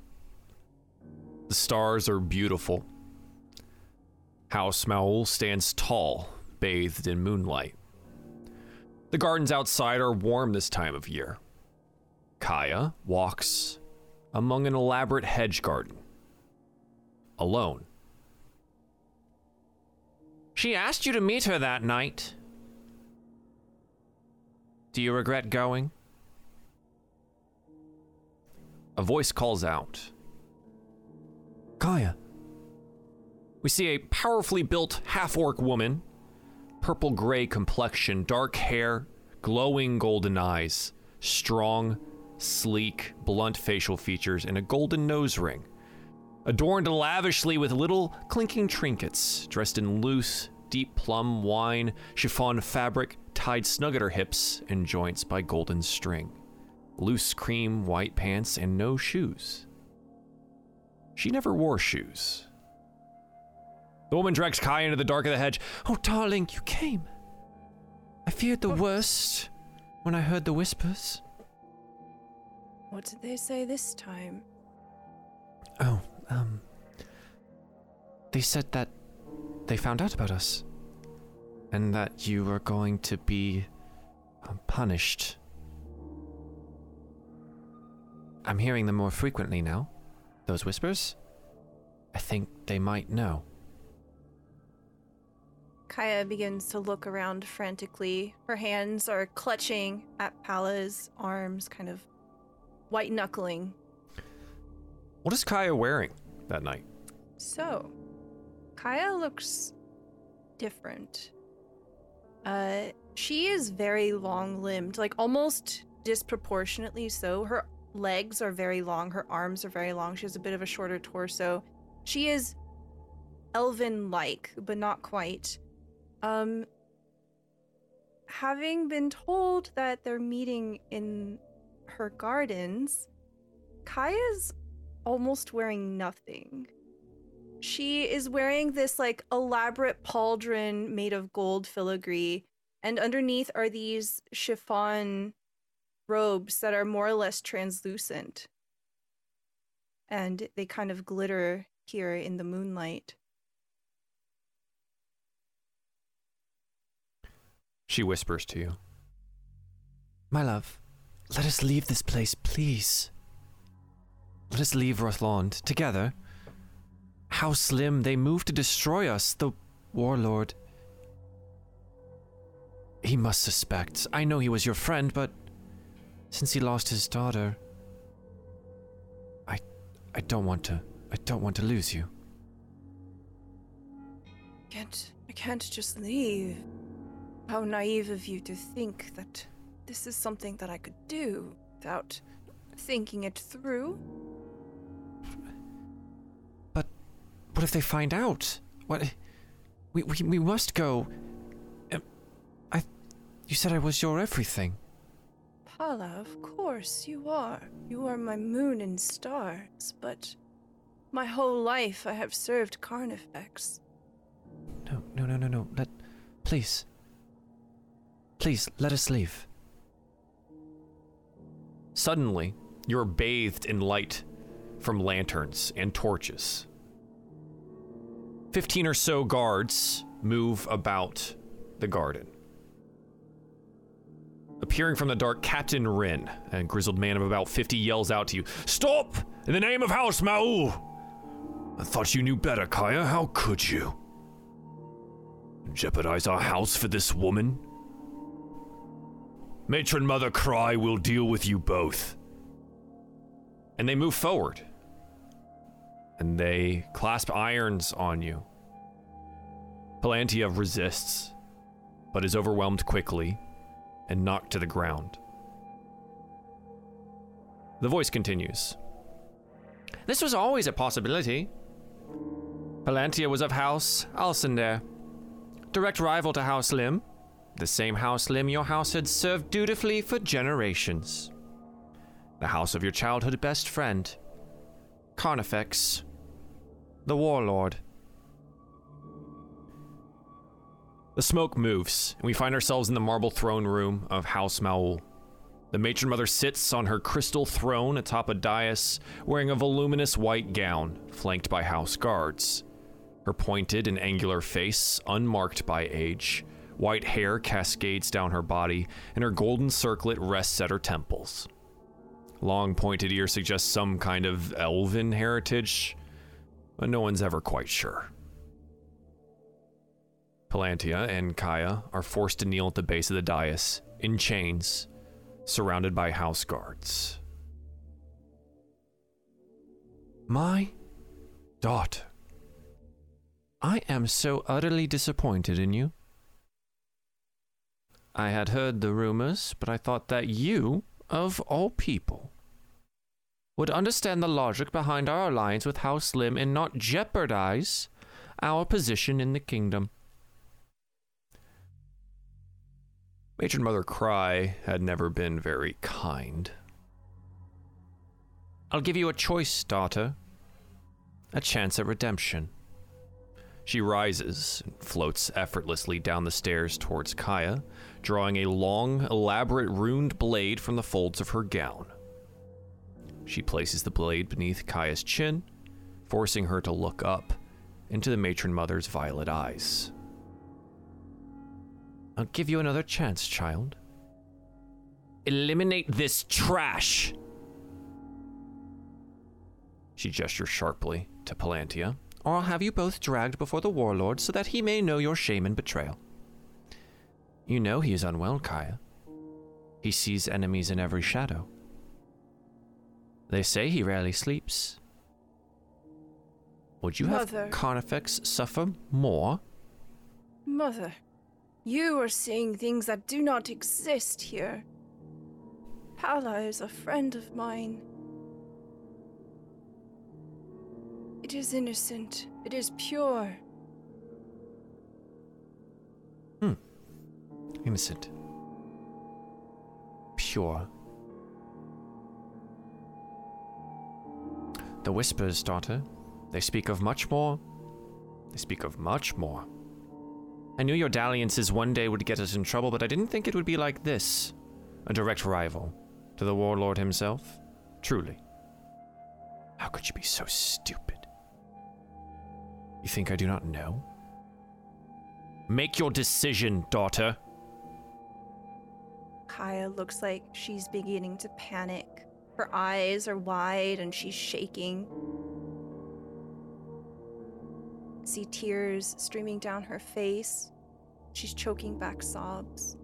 The stars are beautiful. House Maul stands tall, bathed in moonlight. The gardens outside are warm this time of year. Kaya walks among an elaborate hedge garden. Alone. She asked you to meet her that night. Do you regret going? A voice calls out. Kaya. We see a powerfully built half orc woman, purple gray complexion, dark hair, glowing golden eyes, strong, sleek, blunt facial features, and a golden nose ring. Adorned lavishly with little clinking trinkets, dressed in loose, deep plum wine, chiffon fabric tied snug at her hips and joints by golden string loose cream white pants, and no shoes. She never wore shoes. The woman drags Kai into the dark of the hedge. Oh, darling, you came. I feared the worst when I heard the whispers. What did they say this time? Oh, um. They said that they found out about us. And that you were going to be um, punished. I'm hearing them more frequently now. Those whispers? I think they might know. Kaya begins to look around frantically. Her hands are clutching at Pala's arms, kind of white knuckling. What is Kaya wearing that night? So, Kaya looks different. Uh, she is very long limbed, like almost disproportionately so. Her legs are very long, her arms are very long. She has a bit of a shorter torso. She is elven like, but not quite. Um, having been told that they're meeting in her gardens, Kaya's almost wearing nothing. She is wearing this like elaborate pauldron made of gold filigree, and underneath are these chiffon robes that are more or less translucent. And they kind of glitter here in the moonlight. She whispers to you. My love, let us leave this place, please. Let us leave Rothlond together. How slim they move to destroy us, the warlord. He must suspect. I know he was your friend, but since he lost his daughter, I I don't want to I don't want to lose you. Can't I can't just leave. How naive of you to think that this is something that I could do without thinking it through. But what if they find out? What? We we, we must go. Um, I. You said I was your everything. Pala, of course you are. You are my moon and stars, but my whole life I have served Carnifex. No, no, no, no, no. Let. Please. Please, let us leave. Suddenly, you're bathed in light from lanterns and torches. Fifteen or so guards move about the garden. Appearing from the dark, Captain Rin, a grizzled man of about 50, yells out to you Stop! In the name of House Maul! I thought you knew better, Kaya. How could you? Jeopardize our house for this woman? Matron Mother Cry will deal with you both. And they move forward. And they clasp irons on you. Palantia resists, but is overwhelmed quickly and knocked to the ground. The voice continues. This was always a possibility. Palantia was of House Alcindar, direct rival to House Lim, the same House Lim your house had served dutifully for generations. The house of your childhood best friend, Carnifex, the Warlord. The smoke moves, and we find ourselves in the marble throne room of House Maul. The matron mother sits on her crystal throne atop a dais, wearing a voluminous white gown, flanked by house guards. Her pointed and angular face, unmarked by age, white hair cascades down her body, and her golden circlet rests at her temples. Long pointed ears suggest some kind of elven heritage, but no one's ever quite sure. Palantia and Kaya are forced to kneel at the base of the dais, in chains, surrounded by house guards. My daughter. I am so utterly disappointed in you. I had heard the rumors, but I thought that you, of all people, would understand the logic behind our alliance with House Lim and not jeopardize our position in the kingdom. Matron Mother Cry had never been very kind. I'll give you a choice, daughter. A chance at redemption. She rises and floats effortlessly down the stairs towards Kaya, drawing a long, elaborate runed blade from the folds of her gown. She places the blade beneath Kaya's chin, forcing her to look up into the matron mother's violet eyes. I'll give you another chance, child. Eliminate this trash! She gestures sharply to Palantia, or I'll have you both dragged before the warlord so that he may know your shame and betrayal. You know he is unwell, Kaya. He sees enemies in every shadow. They say he rarely sleeps. Would you Mother. have Carnifex suffer more? Mother, you are seeing things that do not exist here. Pala is a friend of mine. It is innocent. It is pure. Hmm. Innocent. Pure. The whispers, daughter, they speak of much more. They speak of much more. I knew your dalliances one day would get us in trouble, but I didn't think it would be like this. A direct rival to the warlord himself. Truly. How could you be so stupid? You think I do not know? Make your decision, daughter. Kaya looks like she's beginning to panic. Her eyes are wide and she's shaking. See tears streaming down her face. She's choking back sobs.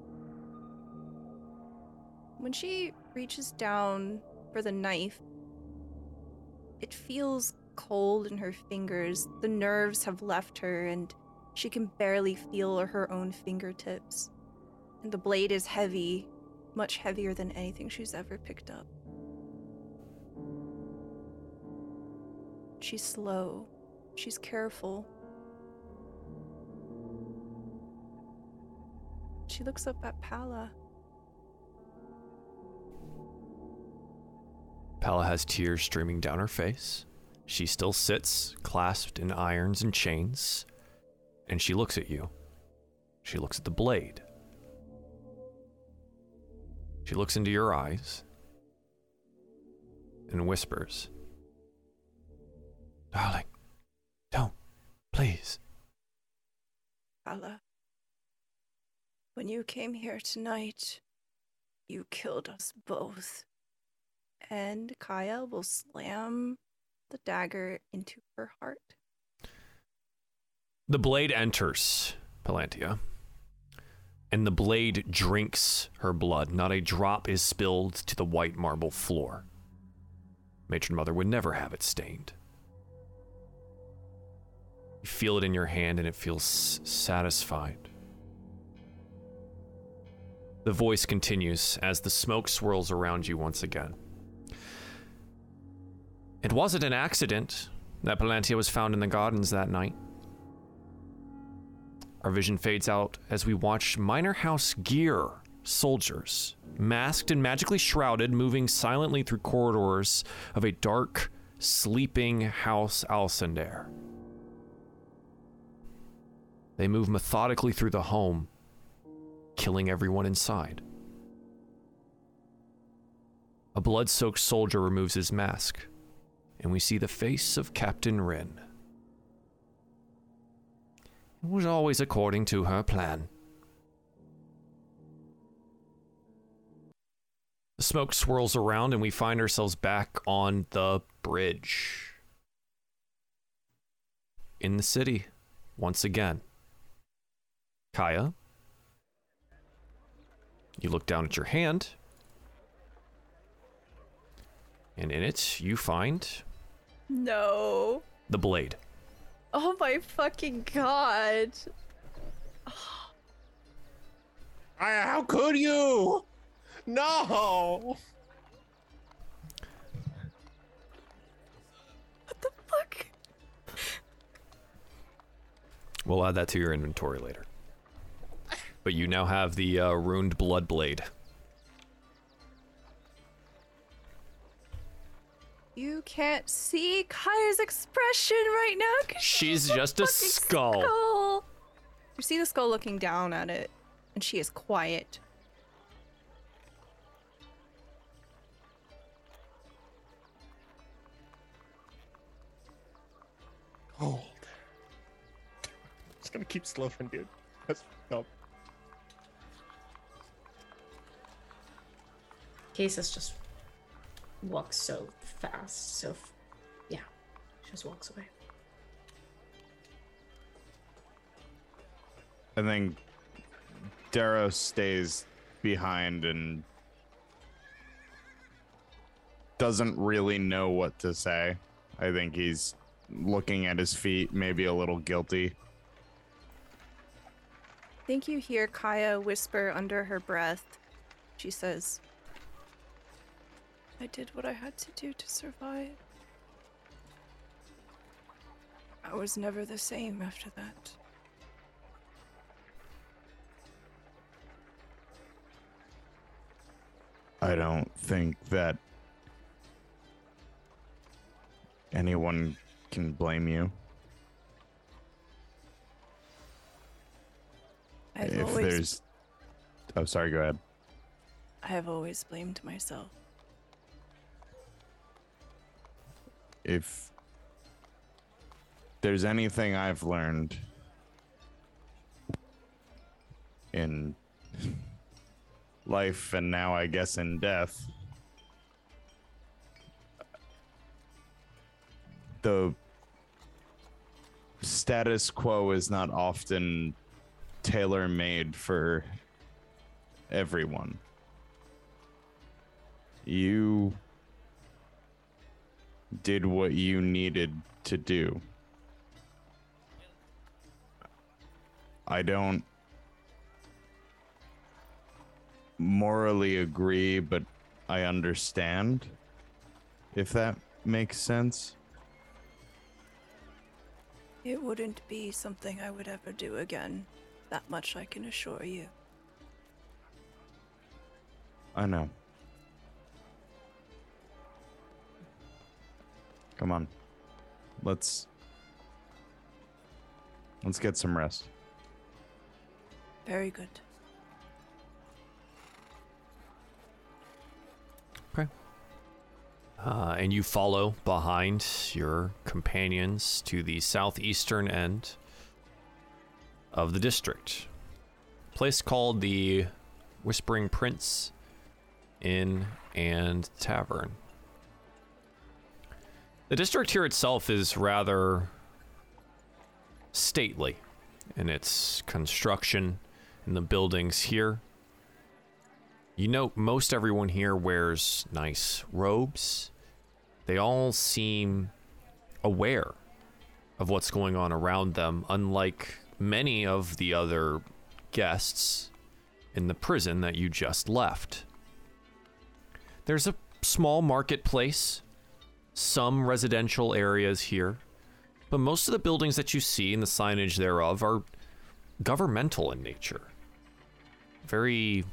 When she reaches down for the knife, it feels cold in her fingers. The nerves have left her and she can barely feel her own fingertips. And the blade is heavy, much heavier than anything she's ever picked up. She's slow. She's careful. She looks up at Pala. Pala has tears streaming down her face. She still sits, clasped in irons and chains, and she looks at you. She looks at the blade. She looks into your eyes and whispers, Darling, don't, please. Pala. When you came here tonight, you killed us both. And Kaya will slam the dagger into her heart. The blade enters Palantia, and the blade drinks her blood. Not a drop is spilled to the white marble floor. Matron Mother would never have it stained. You feel it in your hand, and it feels satisfied. The voice continues as the smoke swirls around you once again. It wasn't an accident that Palantia was found in the gardens that night. Our vision fades out as we watch Minor House gear soldiers, masked and magically shrouded, moving silently through corridors of a dark, sleeping House Alcindar. They move methodically through the home, killing everyone inside. A blood soaked soldier removes his mask, and we see the face of Captain Wren. Was always according to her plan. The smoke swirls around, and we find ourselves back on the bridge. In the city, once again. Kaya, you look down at your hand, and in it, you find No. the blade. Oh my fucking god. I, how could you? No. What the fuck? We'll add that to your inventory later. But you now have the uh, ruined blood blade. You can't see Kaya's expression right now. 'cause She's a just a fucking skull. skull. You see the skull looking down at it, and she is quiet. Oh. Cold. Just gonna keep slowing, dude. That's no. Casus just walks so fast, so f- yeah, she just walks away. I think Daros stays behind and doesn't really know what to say. I think he's looking at his feet, maybe a little guilty. I think you hear Kaya whisper under her breath. She says, I did what I had to do to survive. I was never the same after that. I don't think that anyone can blame you. I've if always there's Oh, sorry, go ahead. I have always blamed myself. If there's anything I've learned in life and now I guess in death, the status quo is not often tailor made for everyone. You did what you needed to do. I don't morally agree, but I understand. If that makes sense. It wouldn't be something I would ever do again. That much I can assure you. I know. Come on. Let's Let's get some rest. Very good. Okay. Uh, and you follow behind your companions to the southeastern end of the district. Place called the Whispering Prince Inn and Tavern. The district here itself is rather stately in its construction and the buildings here. You note most everyone here wears nice robes. They all seem aware of what's going on around them, unlike many of the other guests in the prison that you just left. There's a small marketplace, some residential areas here, but most of the buildings that you see and the signage thereof are governmental in nature. Very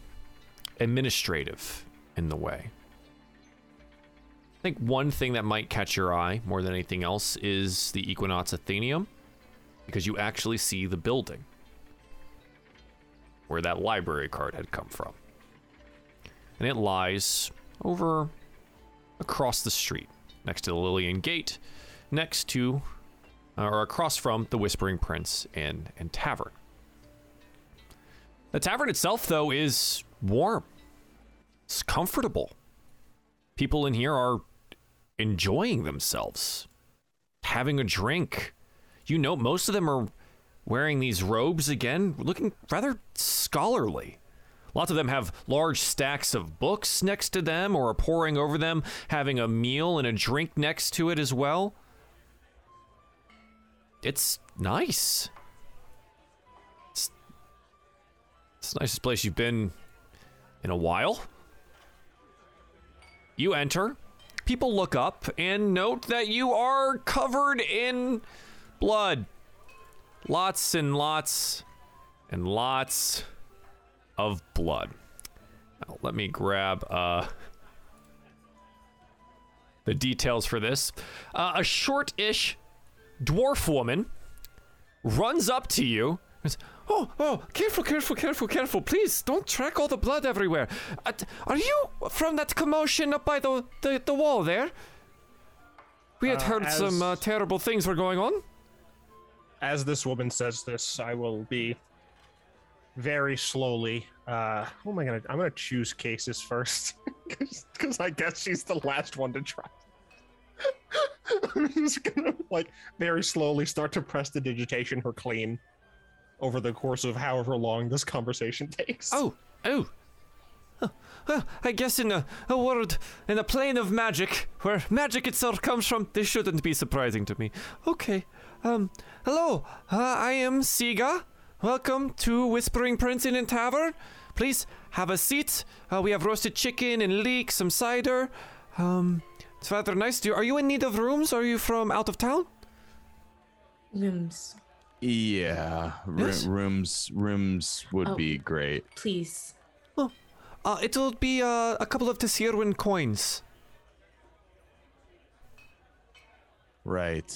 administrative in the way. I think one thing that might catch your eye more than anything else is the Equinox Athenaeum, because you actually see the building where that library card had come from. And it lies over across the street, next to the Lillian Gate, next to, uh, or across from the Whispering Prince Inn and Tavern. The tavern itself, though, is warm. It's comfortable. People in here are enjoying themselves, having a drink. You know, most of them are wearing these robes again, looking rather scholarly. Lots of them have large stacks of books next to them or are poring over them, having a meal and a drink next to it as well. It's nice. It's, it's the nicest place you've been in a while. You enter. People look up and note that you are covered in blood. Lots and lots and lots of blood. Now, let me grab uh, the details for this. Uh, a short ish dwarf woman runs up to you. and says, Oh, oh, careful, careful, careful, careful. Please don't track all the blood everywhere. Uh, are you from that commotion up by the, the, the wall there? We had Uh, heard some uh, terrible things were going on. As this woman says this, I will be very slowly. Uh, who am I gonna? I'm gonna choose Casus first, [LAUGHS] because I guess she's the last one to try. [LAUGHS] I'm just gonna like very slowly start to prestidigitation her clean over the course of however long this conversation [LAUGHS] takes. Oh, oh. Well, I guess in a, a world, in a plane of magic, where magic itself comes from, this shouldn't be surprising to me. Okay. Um, hello. Uh, I am Siga. Welcome to Whispering Prince Inn and Tavern. Please have a seat. Uh, we have roasted chicken and leek, some cider. Um, it's rather nice. Do you, are you in need of rooms? Are you from out of town? Rooms, Yeah, roo- Yes? rooms rooms would Oh. be great. please. Uh, it will be uh, a couple of Tessirwin coins. Right.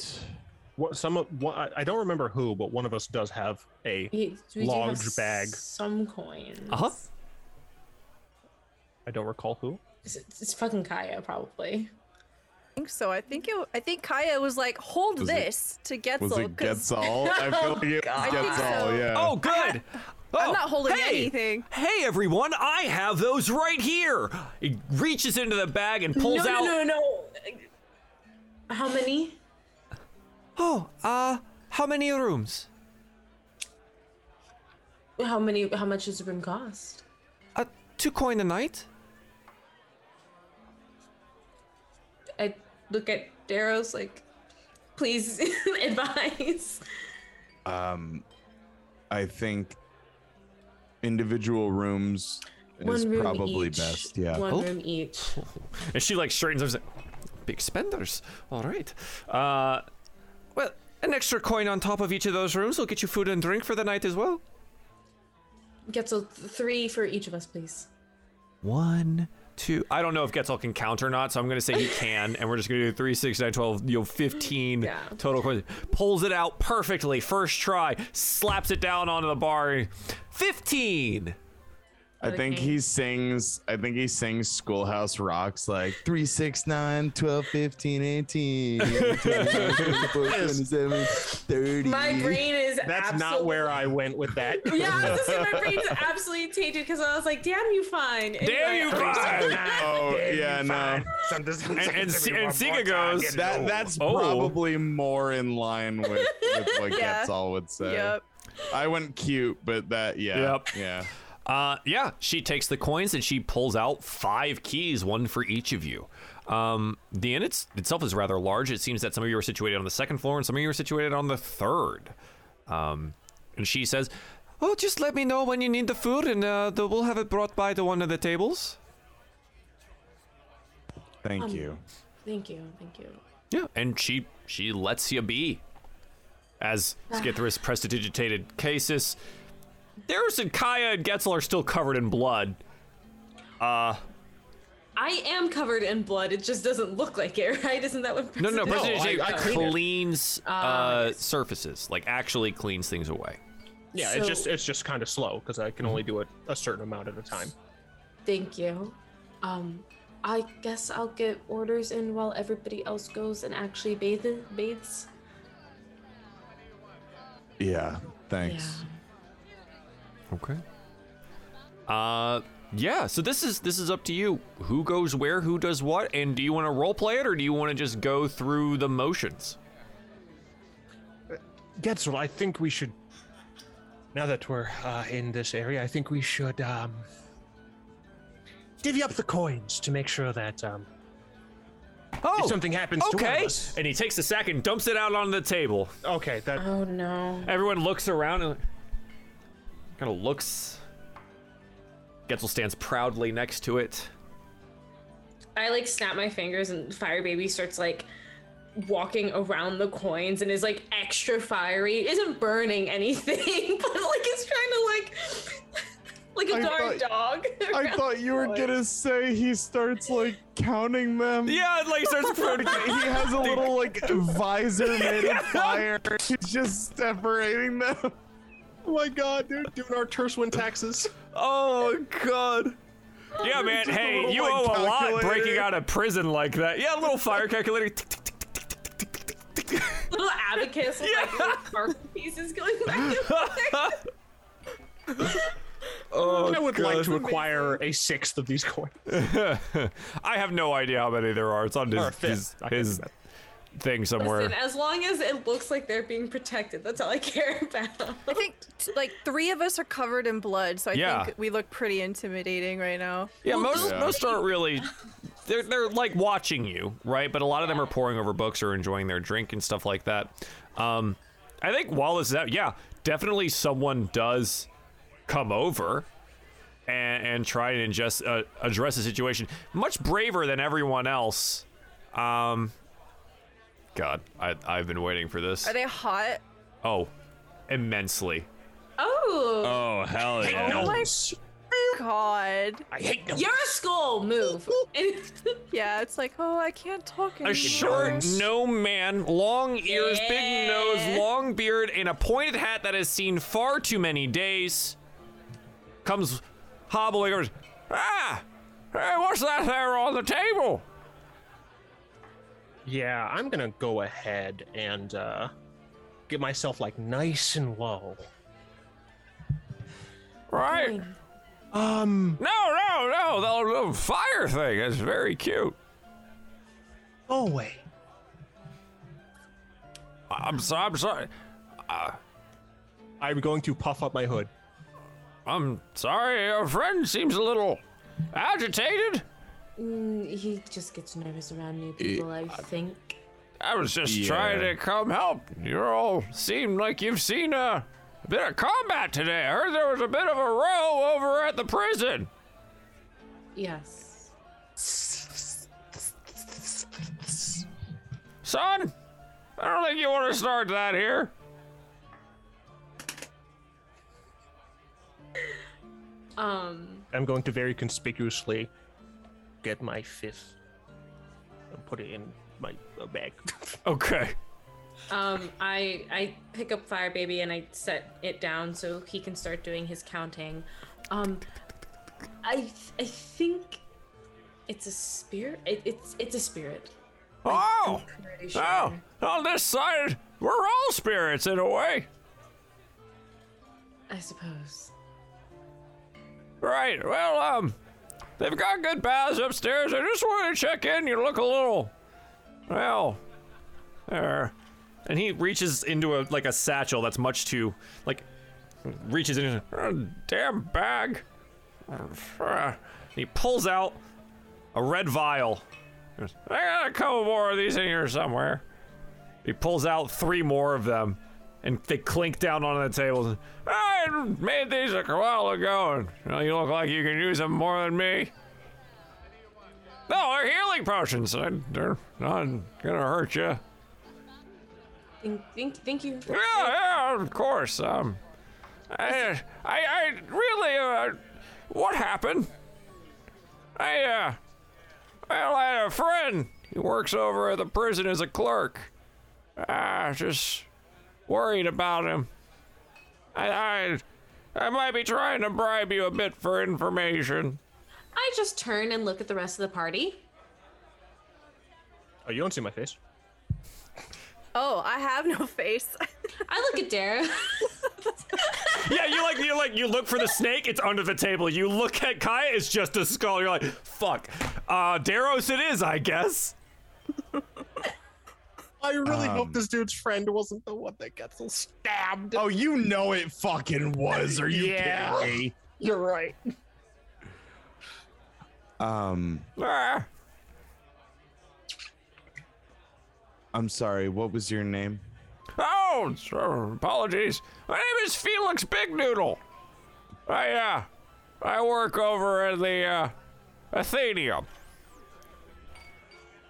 What some of what I- I don't remember who, but one of us does have a. We, we Large have bag. Some coins. Uh-huh. I don't recall who. It's, it's fucking Kaya, probably. I think so. I think it. I think Kaya was like, "Hold Was it- this to Getzal." Was it 'cause Getzal? I feel [LAUGHS] like it God. was I think Getzal, so. yeah. Oh, good. I'm Oh, not holding hey! anything. Hey everyone, I have those right here. He reaches into the bag and pulls no, out. no, no, no. How many? Oh, uh, how many rooms? How many? How much does the room cost? Uh, two coin a night. I look at Darrow's like, please [LAUGHS] advise. Um, I think individual rooms is room probably each. best. Yeah. One Oh. room each. [LAUGHS] And she like straightens up. and says, Big spenders. All right. Uh, well, an extra coin on top of each of those rooms will get you food and drink for the night as well. Getzal, three for each of us, please. One, two. I don't know if Getzal can count or not, so I'm going to say he [LAUGHS] can, and we're just going to do 3, 6, 9, 12, you know, 15 Yeah. total coins. Pulls it out perfectly, first try, slaps it down onto the bar. 15! I think he sings I think he sings Schoolhouse Rocks like 3 6 9 12 15 18 [LAUGHS] 24, 27 30 My brain is That's not where I went with that. [LAUGHS] Yeah, I was just saying my brain's [LAUGHS] absolutely tainted because I was like, "Damn you, fine." And Damn you, like- fine! Oh yeah no And, and, Se- and Sega goes, that that's Oh. probably more in line with, with what Yeah. Getzal would say. Yep. I went cute, but that yeah. Yep. Yeah. Uh, yeah, she takes the coins and she pulls out five keys, one for each of you. Um, the inn it's, itself is rather large. It seems that some of you are situated on the second floor and some of you are situated on the third. Um, and she says, "Oh, just let me know when you need the food, and uh, the, we'll have it brought by to one of the tables." Thank Um, you. Thank you, thank you. Yeah, and she she lets you be. As Skithris prestidigitated Casus, Daros and Kaya and Getzal are still covered in blood. I am covered in blood. It just doesn't look like it, [LAUGHS] right? Isn't that what? No, no, President- Prestidigitate I- I clean cleans Ah, uh, surfaces, like actually cleans things away. Yeah, it's just it's just kind of slow because I can only do it a certain amount at a time. Thank you. Um, I guess I'll get orders in while everybody else goes and actually bathe bathes. Yeah. Thanks. Okay. Uh, yeah. So this is this is up to you. Who goes where? Who does what? And do you want to role play it, or do you want to just go through the motions? Getzal, I think we should. Now that we're uh, in this area, I think we should um, divvy up the coins to make sure that um, Oh, if something happens to one okay. of us. And he takes the sack and dumps it out on the table. Okay, that Oh no. Everyone looks around and kind of looks. Getzal stands proudly next to it. I like snap my fingers and Fire Baby starts like walking around the coins and is like extra fiery. Isn't burning anything, [LAUGHS] but like it's trying to like [LAUGHS] like a I guard thought- dog. [LAUGHS] I thought you were gonna say he starts like counting them. Yeah, it, like starts proudly. He has a little like visor made of fire. He's just separating them. Oh my god, dude, doing our Tershwin taxes. Oh god. Yeah, man. Hey, you owe a lot breaking out of prison like that. Yeah, a little fire calculator. little abacus with yeah. like little pieces going back and forth. [LAUGHS] Oh, I would God. like to acquire a sixth of these coins. [LAUGHS] I have no idea how many there are. It's on his, his, his thing somewhere. Listen, as long as it looks like they're being protected, that's all I care [LAUGHS] about. I think t- like three of us are covered in blood, so I Yeah. think we look pretty intimidating right now. Yeah, Well, most no- most aren't really. They're they're like watching you, right? But a lot of them are poring over books or enjoying their drink and stuff like that. Um, I think while this is out, yeah, definitely someone does come over and and try and just uh, address the situation. Much braver than everyone else. Um, God, I I've been waiting for this. Are they hot? Oh, immensely. Oh, Oh hell yeah! Oh my god. I hate them. you're a skull. Move. [LAUGHS] Yeah, it's like, oh, I can't talk anymore. A short no man, long ears, big nose, long beard, and a pointed hat that has seen far too many days. Comes hobbling over. Ah! Hey, what's that there on the table? Yeah, I'm gonna go ahead and uh, get myself like nice and low. Right? Um, No, no, no. The little fire thing is very cute. go away. I'm sorry. I'm sorry. I'm going to puff up my hood. I'm sorry. Your friend seems a little agitated. Mm, he just gets nervous around new people. I think. I was just Yeah. trying to come help. You all seem like you've seen a, a bit of combat today. I heard there was a bit of a row over at the prison. Yes. Son, I don't think you want to start that here. Um. I'm going to very conspicuously get my fist and put it in my uh, bag. [LAUGHS] Okay. Um, I I pick up Fire Baby and I set it down so he can start doing his counting. Um, I I think it's a spirit. It, it's it's a spirit. Oh, sure. oh, on this side, we're all spirits in a way. I suppose. Right. Well, um, they've got good baths upstairs. I just wanted to check in. You look a little, well, there. And he reaches into a like a satchel that's much too like reaches into a damn bag. He pulls out a red vial. I got a couple more of these in here somewhere. He pulls out three more of them, and they clink down on the table. I made these a while ago, and you, know, you look like you can use them more than me. No, they're healing potions. I- They're not gonna hurt you. Thank thank, thank you. Yeah, yeah, of course. Um, I, I, I really, uh, what happened? I, uh, well, I had a friend. He works over at the prison as a clerk. Ah, just worried about him. I, I, I might be trying to bribe you a bit for information. I just turn and look at the rest of the party. Oh, you don't see my face. Oh, I have no face. [LAUGHS] I look at Dara. [LAUGHS] Yeah, you like you like you look for the snake. It's under the table. You look at Kaya. It's just a skull. You're like, fuck. Uh, Daros, it is, I guess. [LAUGHS] I really Um, hope this dude's friend wasn't the one that gets stabbed. Oh, you know it fucking was. Are you Yeah. kidding me? You're right. Um, Ah, I'm sorry. What was your name? oh, so, apologies. My name is Felix Big Noodle. I uh, I work over at the uh, Athenaeum.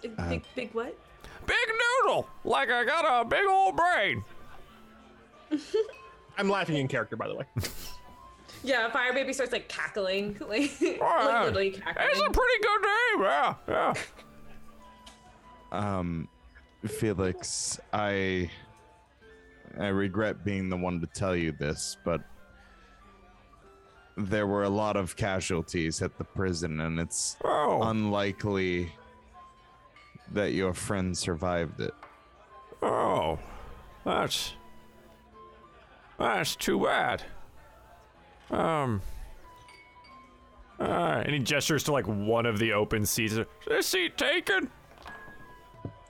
big, big, big what? Big Noodle, like I got a big old brain. [LAUGHS] I'm laughing in character, by the way. [LAUGHS] Yeah, Fire Baby starts like cackling, [LAUGHS] like, like Ah, literally It's a pretty good name. Yeah, yeah. Um, Felix, I I regret being the one to tell you this, but there were a lot of casualties at the prison, and it's Oh, unlikely that your friend survived it. oh, that's that's too bad. Um. Uh, and he gestures to like one of the open seats. Is this seat taken?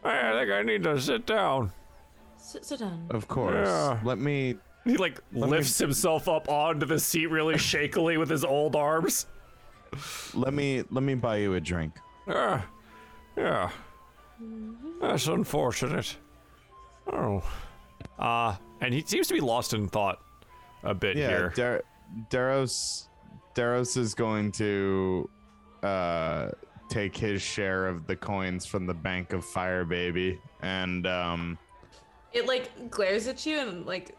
I think I need to sit down. Sit, sit down. Of course. Yeah. Let me. He like lifts himself up onto the seat really shakily with his old arms. Let me. Let me buy you a drink. Yeah, yeah. That's unfortunate. Oh. Uh, and he seems to be lost in thought a bit Yeah. here. Dar- Daros. Daros is going to uh, take his share of the coins from the bank of Fire Baby, and um, It like glares at you and like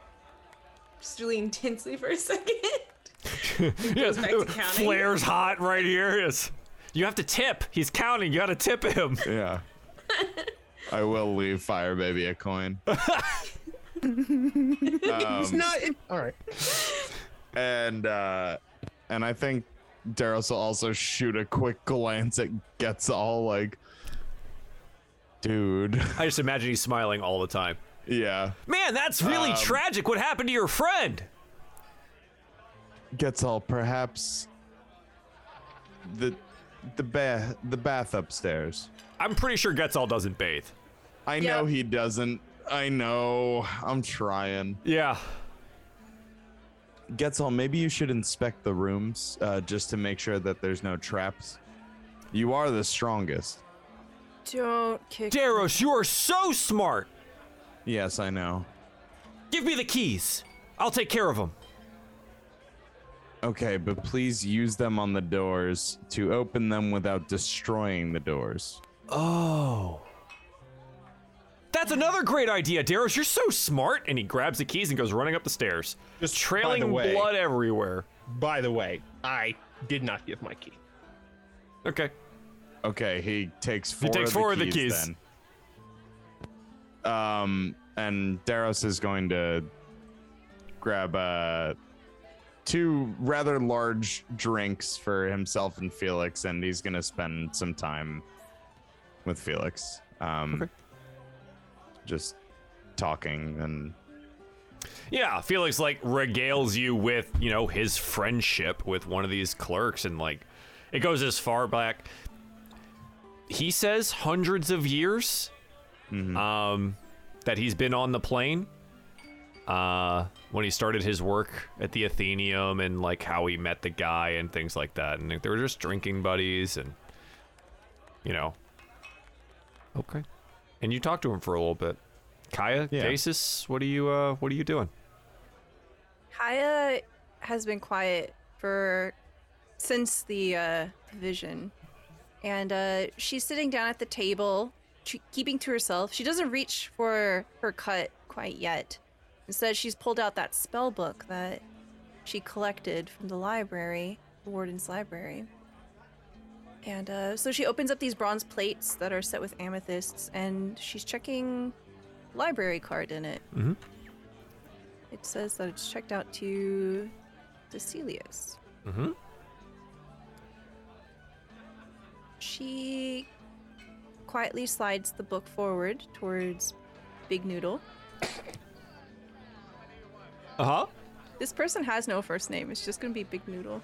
just really intensely for a second. [LAUGHS] yes, back to counting. flares hot right here. Yes. You have to tip. He's counting. You got to tip him. yeah. I will leave Fire Baby a coin. [LAUGHS] He's Um, not. In- All right. and uh, and I think Daros will also shoot a quick glance at Getzal like, dude, I just imagine he's smiling all the time. yeah. Man, that's really Um, tragic. What happened to your friend? Getzal perhaps the the bath the bath upstairs. I'm pretty sure Getzal doesn't bathe. I Yeah. know he doesn't. I know. I'm trying. Yeah. Getzal. Maybe you should inspect the rooms uh, just to make sure that there's no traps. You are the strongest. Don't kick. Daros, you are so smart. Yes, I know. Give me the keys. I'll take care of them. Okay, but please use them on the doors to open them without destroying the doors. Oh. That's another great idea, Daros. You're so smart. And he grabs the keys and goes running up the stairs, Just trailing way- blood everywhere. By the way, I did not give my key. Okay. Okay, he takes four. He takes of the four of the keys, keys. Then. Um, and Daros is going to grab uh two rather large drinks for himself and Felix, and he's gonna spend some time with Felix. Um, Okay. just talking and Yeah, Felix like regales you with, you know, his friendship with one of these clerks and like it goes as far back he says hundreds of years um that he's been on the plane uh when he started his work at the Athenaeum and like how he met the guy and things like that and they were just drinking buddies and you know okay and you talked to him for a little bit Kaya Yeah. Casus what are you uh what are you doing Kaya has been quiet for since the uh, vision, and uh, she's sitting down at the table, ch- keeping to herself. She doesn't reach for her cut quite yet. Instead, she's pulled out that spell book that she collected from the library, the warden's library. And uh, so she opens up these bronze plates that are set with amethysts, and she's checking library card in it. Mhm. It says that it's checked out to Cecilius. mm-hmm She quietly slides the book forward towards Big Noodle. uh-huh This person has no first name. It's just gonna be Big Noodle.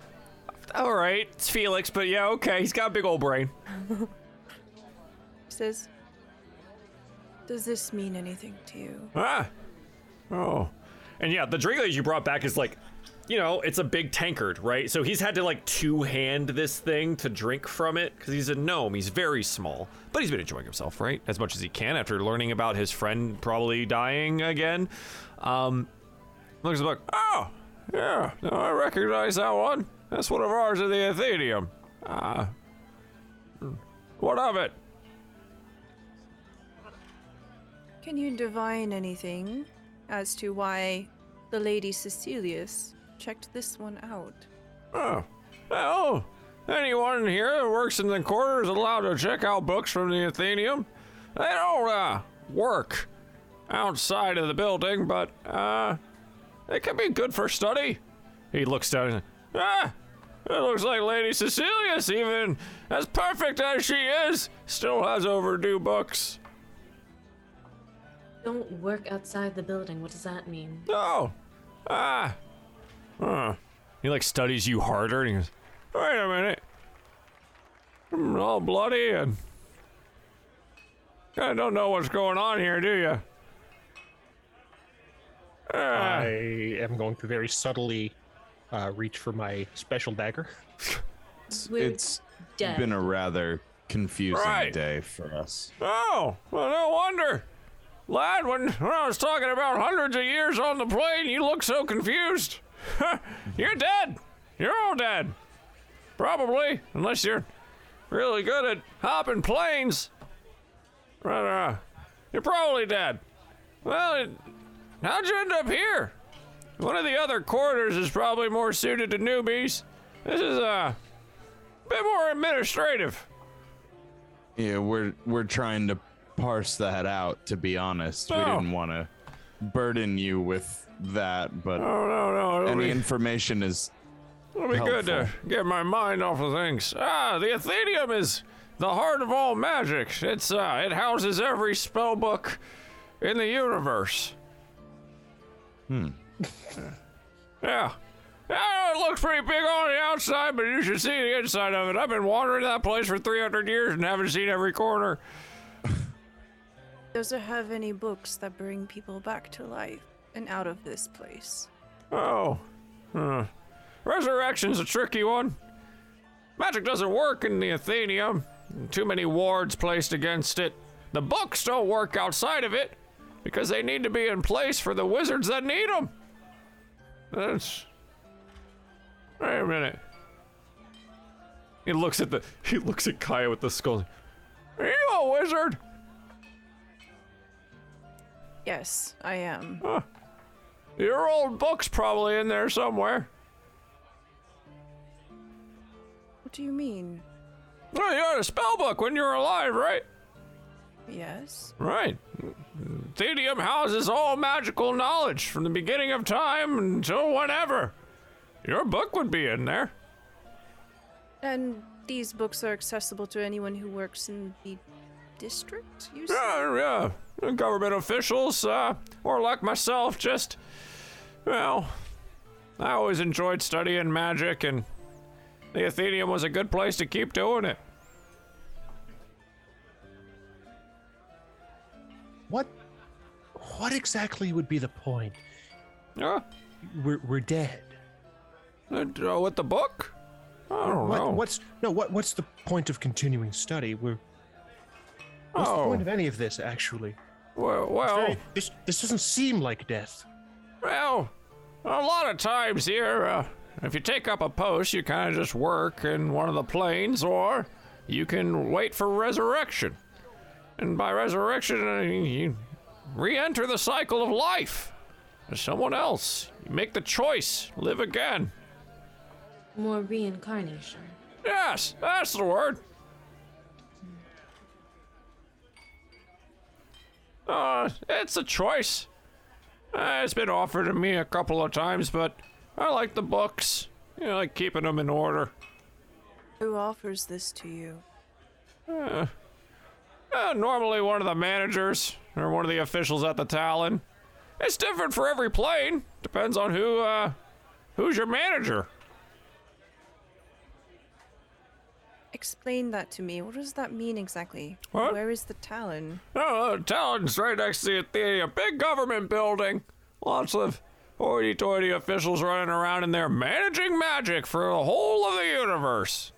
All right, it's Felix, but yeah, okay. He's got a big old brain. [LAUGHS] Says, "Does this mean anything to you?" Ah. Oh. And yeah, the drink that you brought back is like, you know, it's a big tankard, right? So he's had to like two hand this thing to drink from it because he's a gnome. He's very small, but he's been enjoying himself, right? As much as he can after learning about his friend probably dying again. Um, looks at the book. Oh, yeah, no, I recognize that one. That's one of ours at the Athenaeum. Ah. what of it? Can you divine anything as to why the Lady Cecilius checked this one out? Oh, well, anyone here that works in the quarter is allowed to check out books from the Athenaeum. They don't uh, work outside of the building, but uh, they can be good for study. He looks down and ah, it looks like Lady Cecilius, even as perfect as she is, still has overdue books. Don't work outside the building. What does that mean? Oh, ah, huh. He like studies you harder, and he goes, "Wait a minute, I'm all bloody and I don't know what's going on here, do you?" Ah, I am going to very subtly uh, reach for my special dagger. We're it's dead. been a rather confusing Right. day for us. oh, well, no wonder, lad. When when I was talking about hundreds of years on the plane, you look so confused. [LAUGHS] you're dead. You're all dead. Probably, unless you're really good at hopping planes. But, uh, you're probably dead. Well, it, how'd you end up here? One of the other quarters is probably more suited to newbies. This is, uh, a bit more administrative. Yeah, we're we're trying to parse that out. To be honest, we Oh. didn't want to burden you with that, but Oh, no, no. Any be, information is it'll be good to get my mind off of things. Ah, the Athenaeum is the heart of all magic. It's, uh, it houses every spell book in the universe. Hmm. Yeah. Yeah, it looks pretty big on the outside, but you should see the inside of it. I've been wandering that place for 300 years and haven't seen every corner. Does it have any books that bring people back to life and out of this place? Oh. Huh. Resurrection's a tricky one. Magic doesn't work in the Athenaeum. Too many wards placed against it. The books don't work outside of it because they need to be in place for the wizards that need them. That's. Wait a minute. He looks at the he looks at Kaya with the skull. Are you a wizard? Yes, I am. Your old book's probably in there somewhere. What do you mean? Well, you had a spell book when you were alive, right? Yes. Right. Thedium houses all magical knowledge from the beginning of time until whenever. Your book would be in there. And these books are accessible to anyone who works in the district, you said? Yeah, yeah. Government officials, uh, or like myself, just, well, I always enjoyed studying magic, and the Athenaeum was a good place to keep doing it. What? What exactly would be the point? Yeah. We're, we're dead. Uh, with the book? I don't What, know. what's no? What? What's the point of continuing study? We're. What's the Oh. point of any of this, actually? Well, well, Very- this this doesn't seem like death. well, a lot of times here, uh, if you take up a post, you kind of just work in one of the planes, or you can wait for resurrection. And by resurrection, uh, you re enter the cycle of life as someone else. You make the choice, live again. More reincarnation. Yes, that's the word. Uh, it's a choice. Uh, it's been offered to me a couple of times, but I like the books. You know, like keeping them in order. Who offers this to you? Uh, normally one of the managers or one of the officials at the Talon. It's different for every plane. Depends on who, uh, who's your manager. Explain that to me. What does that mean exactly? What? Where is the Talon? Oh, the Talon's right next to the Athenaeum. Big government building. Lots of hoity-toity officials running around in there managing magic for the whole of the universe.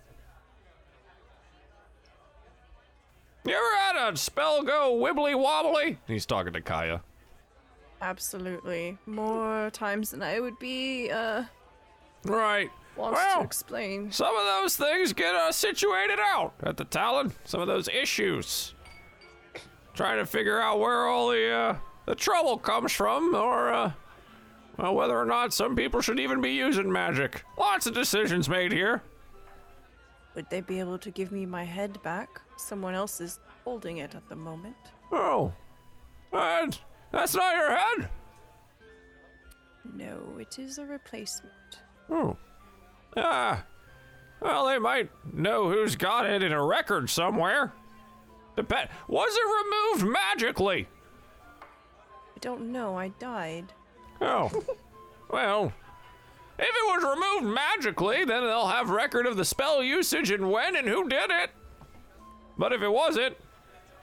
You ever had a spell go wibbly wobbly? He's talking to Kaya. Absolutely. More times than I would be, uh, Right. wants Well, to explain. some of those things get uh, situated out at the Talon. Some of those issues. Trying to figure out where all the uh, the trouble comes from, or uh, well, whether or not some people should even be using magic. Lots of decisions made here. Would they be able to give me my head back? Someone else is holding it at the moment. Oh, and that's not your head. No, it is a replacement. Oh, ah. Well, they might know who's got it in a record somewhere. Depend. Was it removed magically? I don't know, I died. Oh. [LAUGHS] well, if it was removed magically, then they'll have record of the spell usage and when and who did it. But if it wasn't,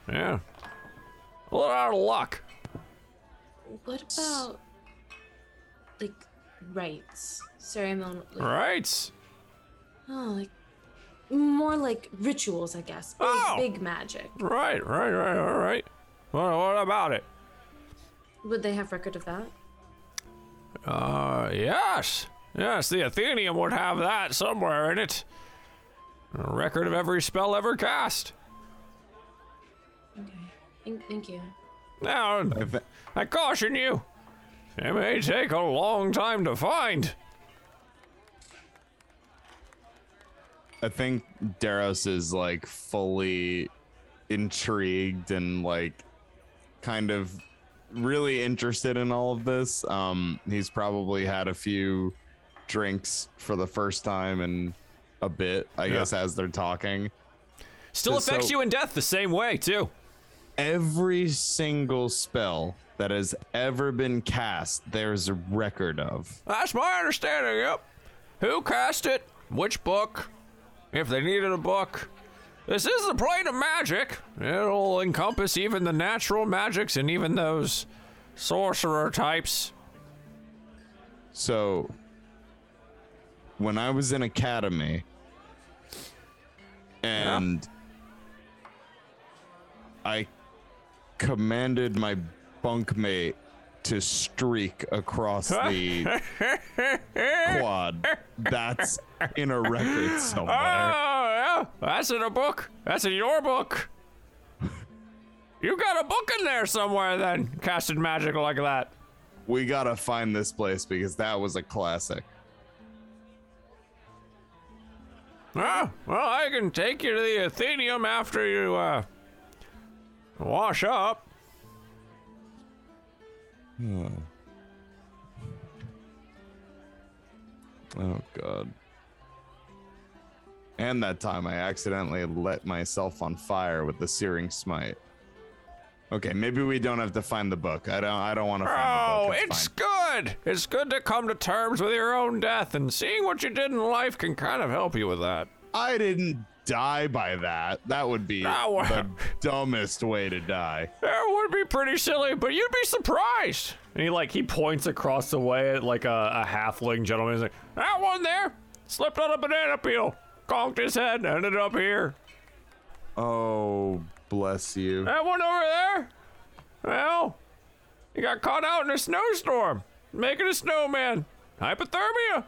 yeah, a little out of luck. What about like rites, ceremonial? Like, Right? Oh, like more like rituals, I guess. Big, Oh. big magic. Right, right, right, all right. Well, what about it? Would they have record of that? Uh, yes. Yes, the Athenaeum would have that somewhere in it. A record of every spell ever cast. Okay. Thank, thank you. Now, I I caution you, it may take a long time to find. I think Daros is like fully intrigued and like kind of really interested in all of this. Um, he's probably had a few drinks for the first time in a bit, I Yeah. guess, as they're talking. Still So- affects you in death the same way, too. Every single spell that has ever been cast, there's a record of. That's my understanding, yep. Who cast it? Which book? If they needed a book. This is the plane of magic. It'll encompass even the natural magics and even those sorcerer types. So, when I was in academy, and I commanded my bunkmate to streak across [LAUGHS] the quad. That's in a record somewhere. Oh, yeah. That's in a book. That's in your book. You got a book in there somewhere then, casted magic like that. We gotta find this place because that was a classic. Oh, well, I can take you to the Athenaeum after you, uh, wash up. Hmm. Oh god. And that time I accidentally lit myself on fire with the searing smite. Okay, maybe we don't have to find the book. I don't I don't want to find Oh, the book. Oh, it's fine. good. It's good to come to terms with your own death, and seeing what you did in life can kind of help you with that. I didn't die by that. That would be well. the dumbest way to die. That would be pretty silly, but you'd be surprised. And he like he points across the way at like a, a halfling gentleman. He's like, that one there slipped on a banana peel, conked his head, ended up here. Oh, bless you. That one over there, well, he got caught out in a snowstorm, making a snowman. Hypothermia.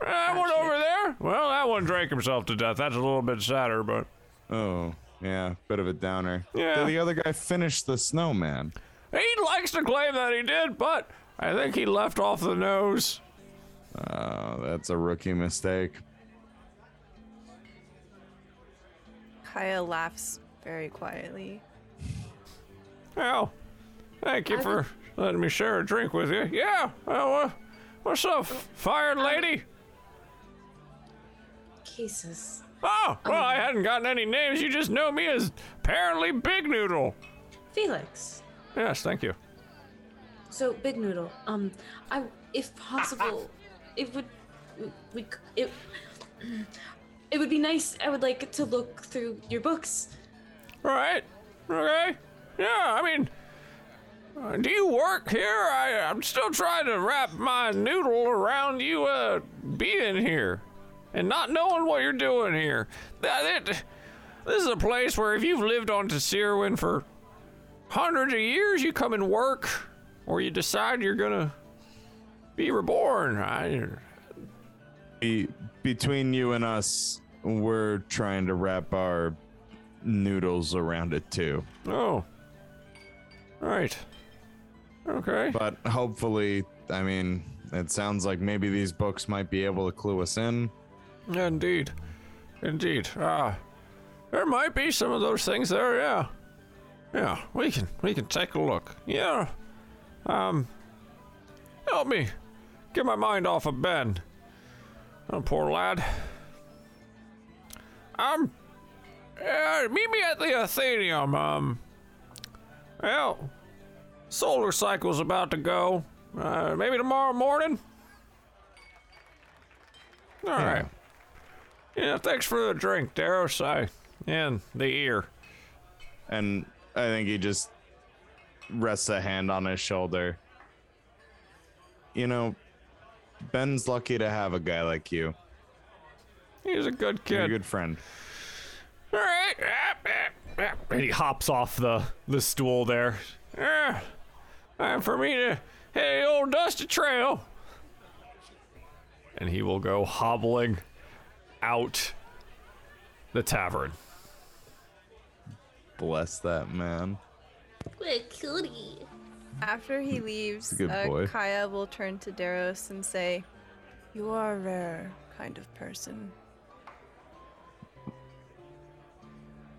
That one over there, well, that one drank himself to death. That's a little bit sadder, but Oh, yeah, bit of a downer. Yeah. Did the other guy finish the snowman? he likes to claim that he did, but I think he left off the nose. Oh, that's a rookie mistake. Kaya laughs very quietly. Well, thank you I for letting me share a drink with you. Yeah, well, uh, what's up, fired lady? Casus. Oh, well, I hadn't gotten any names. You just know me as apparently Big Noodle. Felix. Yes, thank you. So, Big Noodle, um, I, if possible, [LAUGHS] it would, we, it, it would be nice. I would like to look through your books. All right, okay. Yeah, I mean, uh, do you work here? I, I'm still trying to wrap my noodle around you uh, being here and not knowing what you're doing here. That it, this is a place where if you've lived on Tesirwin for hundreds of years, you come and work, or you decide you're gonna be reborn. I, Be- between you and us, we're trying to wrap our noodles around it too. oh, right, okay. But hopefully, I mean, it sounds like maybe these books might be able to clue us in. Indeed. Indeed. Ah. there might be some of those things there, yeah. Yeah, we can we can take a look. Yeah. Um help me get my mind off of Ben. Oh, poor lad. Um uh, meet me at the Athenaeum. Um well solar cycle's about to go. Uh, maybe tomorrow morning? All right. Yeah, thanks for the drink, Daros. I and the ear. And I think he just rests a hand on his shoulder. You know, Ben's lucky to have a guy like you. He's a good You're a good friend. All right. And he hops off the the stool there. Yeah. Time for me to hit the old dusty trail. And he will go hobbling out the tavern. Bless that man. What a cutie. After he leaves, uh. Kaya will turn to Daros and say, You are a rare kind of person.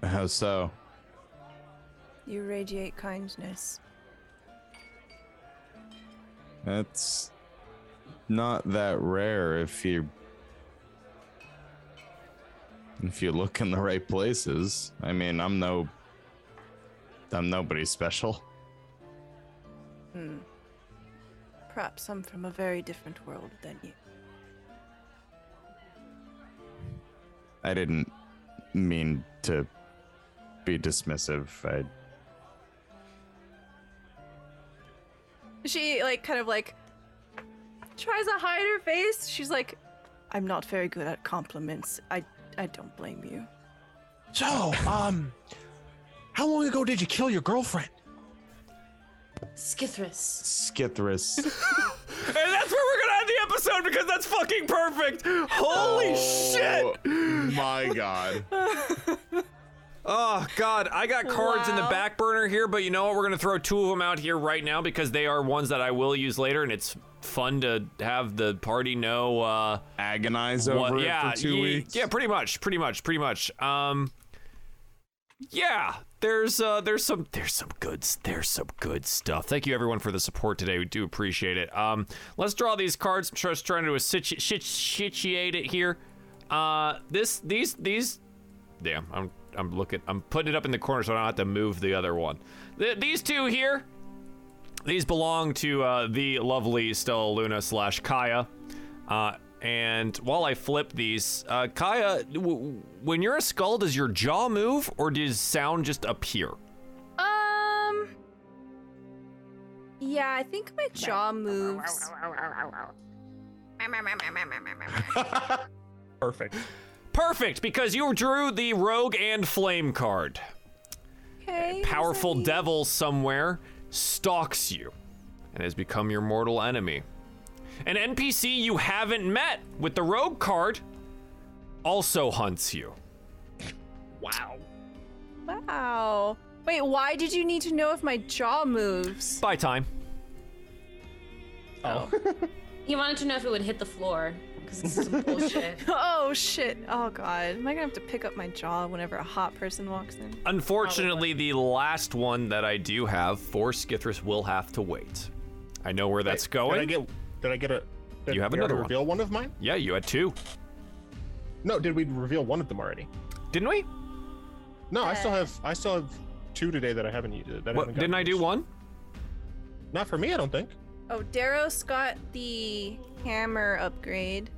How so? You radiate kindness. That's not that rare if you if you look in the right places. I mean, I'm no I'm nobody special. Hmm. Perhaps I'm from a very different world than you. I didn't mean to be dismissive. I She, like, kind of like tries to hide her face. She's like, I'm not very good at compliments. I, I don't blame you. So, um, how long ago did you kill your girlfriend? Skithris. Skithris. [LAUGHS] And that's where we're gonna end the episode because that's fucking perfect. Holy shit! Oh, My God. [LAUGHS] Oh god, I got cards in the back burner here, but you know what? We're gonna throw two of them out here right now because they are ones that I will use later, and it's fun to have the party know. Uh, Agonize over what- it yeah, for two ye- weeks. Yeah, pretty much, pretty much, pretty much. Um, yeah, there's uh, there's some there's some good there's some good stuff. Thank you everyone for the support today. We do appreciate it. Um, let's draw these cards. I'm just trying to situ- situate it here. Uh, this these these. Damn, I'm I'm looking. I'm putting it up in the corner so I don't have to move the other one. Th- these two here. These belong to uh, the lovely Stella Luna slash Kaya. Uh, and while I flip these, uh, Kaya, w- when you're a skull, does your jaw move or does sound just appear? Um. Yeah, I think my jaw moves. [LAUGHS] Perfect. Perfect, because you drew the Rogue and Flame card. Okay. Powerful Zay. devil somewhere stalks you and has become your mortal enemy. An NPC you haven't met with the Rogue card also hunts you. Wow. Wow. Wait, why did you need to know if my jaw moves? By time. Oh. [LAUGHS] He wanted to know if it would hit the floor because this is some bullshit. [LAUGHS] oh shit. Oh god. Am I gonna have to pick up my jaw whenever a hot person walks in? Unfortunately, the last one that I do have for Skithris will have to wait. I know where that's going. Did going. I get? Did I get a? Did You have we already another one. Reveal one of mine? yeah, you had two, No, did we reveal one of them already? didn't we? No, I still uh, have. I still have two today that I haven't used. That What, haven't didn't I do used. one? Not for me, I don't think. Oh, Daros got the hammer upgrade.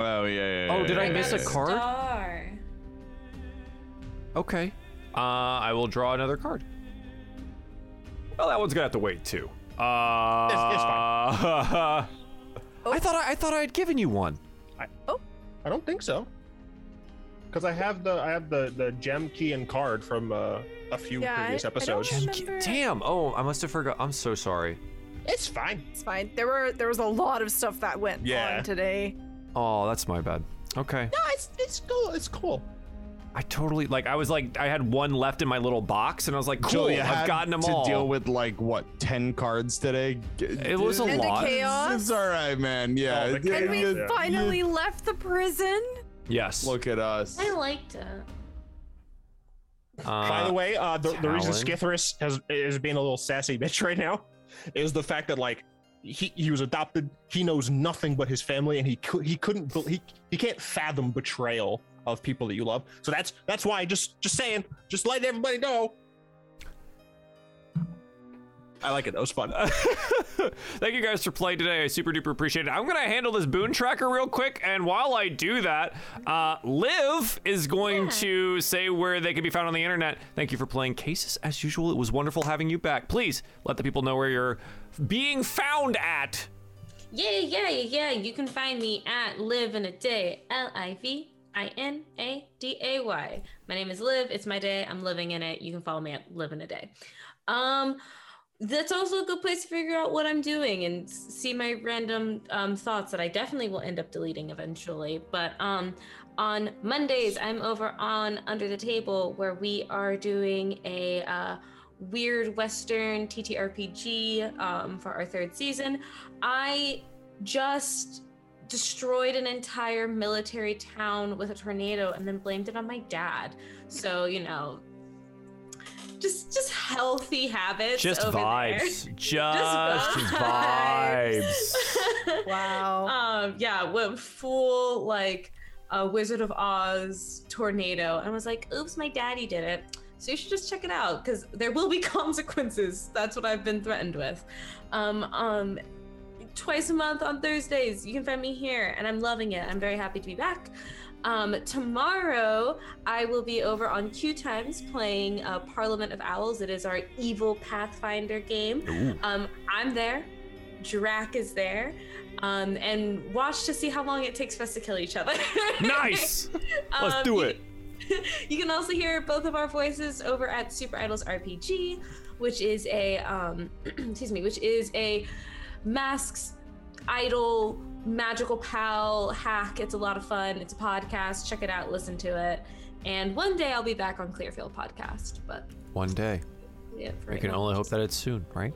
Oh yeah, yeah. Oh, yeah, did I yeah, miss a card? Star. Okay. Uh, I will draw another card. Well, that one's gonna have to wait too. Uh, It's- it's [LAUGHS] I thought I, I thought I had given you one. Oh, I don't think so. Because I have the I have the the gem key and card from uh, a few Yeah, previous I- I episodes. remember. Damn. Oh, I must have forgot. I'm so sorry. It's fine. It's fine. There were there was a lot of stuff that went Yeah. on today. Oh, that's my bad. Okay. No, it's it's cool. It's cool. I totally like. I was like, I had one left in my little box, and I was like, cool. Julia I've had gotten them to all. deal with like what ten cards today. It was a And the lot. chaos. It's all right, man. Yeah. Oh, the it- And we Yeah. finally left the prison. Yes. Look at us. I liked it. Uh, By the way, uh, the, the reason Talon. Skithris has is being a little sassy bitch right now is the fact that like he, he was adopted. He knows nothing but his family, and he could he couldn't he he can't fathom betrayal of people that you love. So that's that's why just just saying, just letting everybody know. I like it. That was fun. [LAUGHS] Thank you guys for playing today. I super duper appreciate it. I'm gonna handle this boon tracker real quick, and while I do that, uh, Liv is going Yeah. to say where they can be found on the internet. Thank you for playing Casus as usual. It was wonderful having you back. Please let the people know where you're being found at. Yeah, yeah, yeah. You can find me at Live in a Day. L I V I N A D A Y. My name is Liv. It's my day. I'm living in it. You can follow me at Live in a Day. Um, that's also a good place to figure out what I'm doing and see my random um, thoughts that I definitely will end up deleting eventually. But um, on Mondays, I'm over on Under the Table where we are doing a uh, weird Western TTRPG um, for our third season. I just destroyed an entire military town with a tornado and then blamed it on my dad. So, you know, just just healthy habits. Just over vibes. [LAUGHS] There. Just, vibes. [LAUGHS] Wow. um, yeah, went full like a Wizard of Oz tornado, and I was like, "Oops, my daddy did it." So you should just check it out because there will be [LAUGHS] consequences. That's what I've been threatened with. Um, um, twice a month on Thursdays, you can find me here, and I'm loving it. I'm very happy to be back. Um, tomorrow, I will be over on Q Times playing uh, Parliament of Owls. It is our evil Pathfinder game. Um, I'm there. Drac is there. Um, and watch to see how long it takes for us to kill each other. [LAUGHS] Nice. Let's Um, do you- it. You can also hear both of our voices over at Super Idols RPG. which is a um, [CLEARS THROAT] excuse me, which is a masks idol magical pal hack. It's a lot of fun. It's a podcast. Check it out. Listen to it. And one day I'll be back on Clearfield podcast, but One day. yeah, We right can now. only hope that it's soon, right?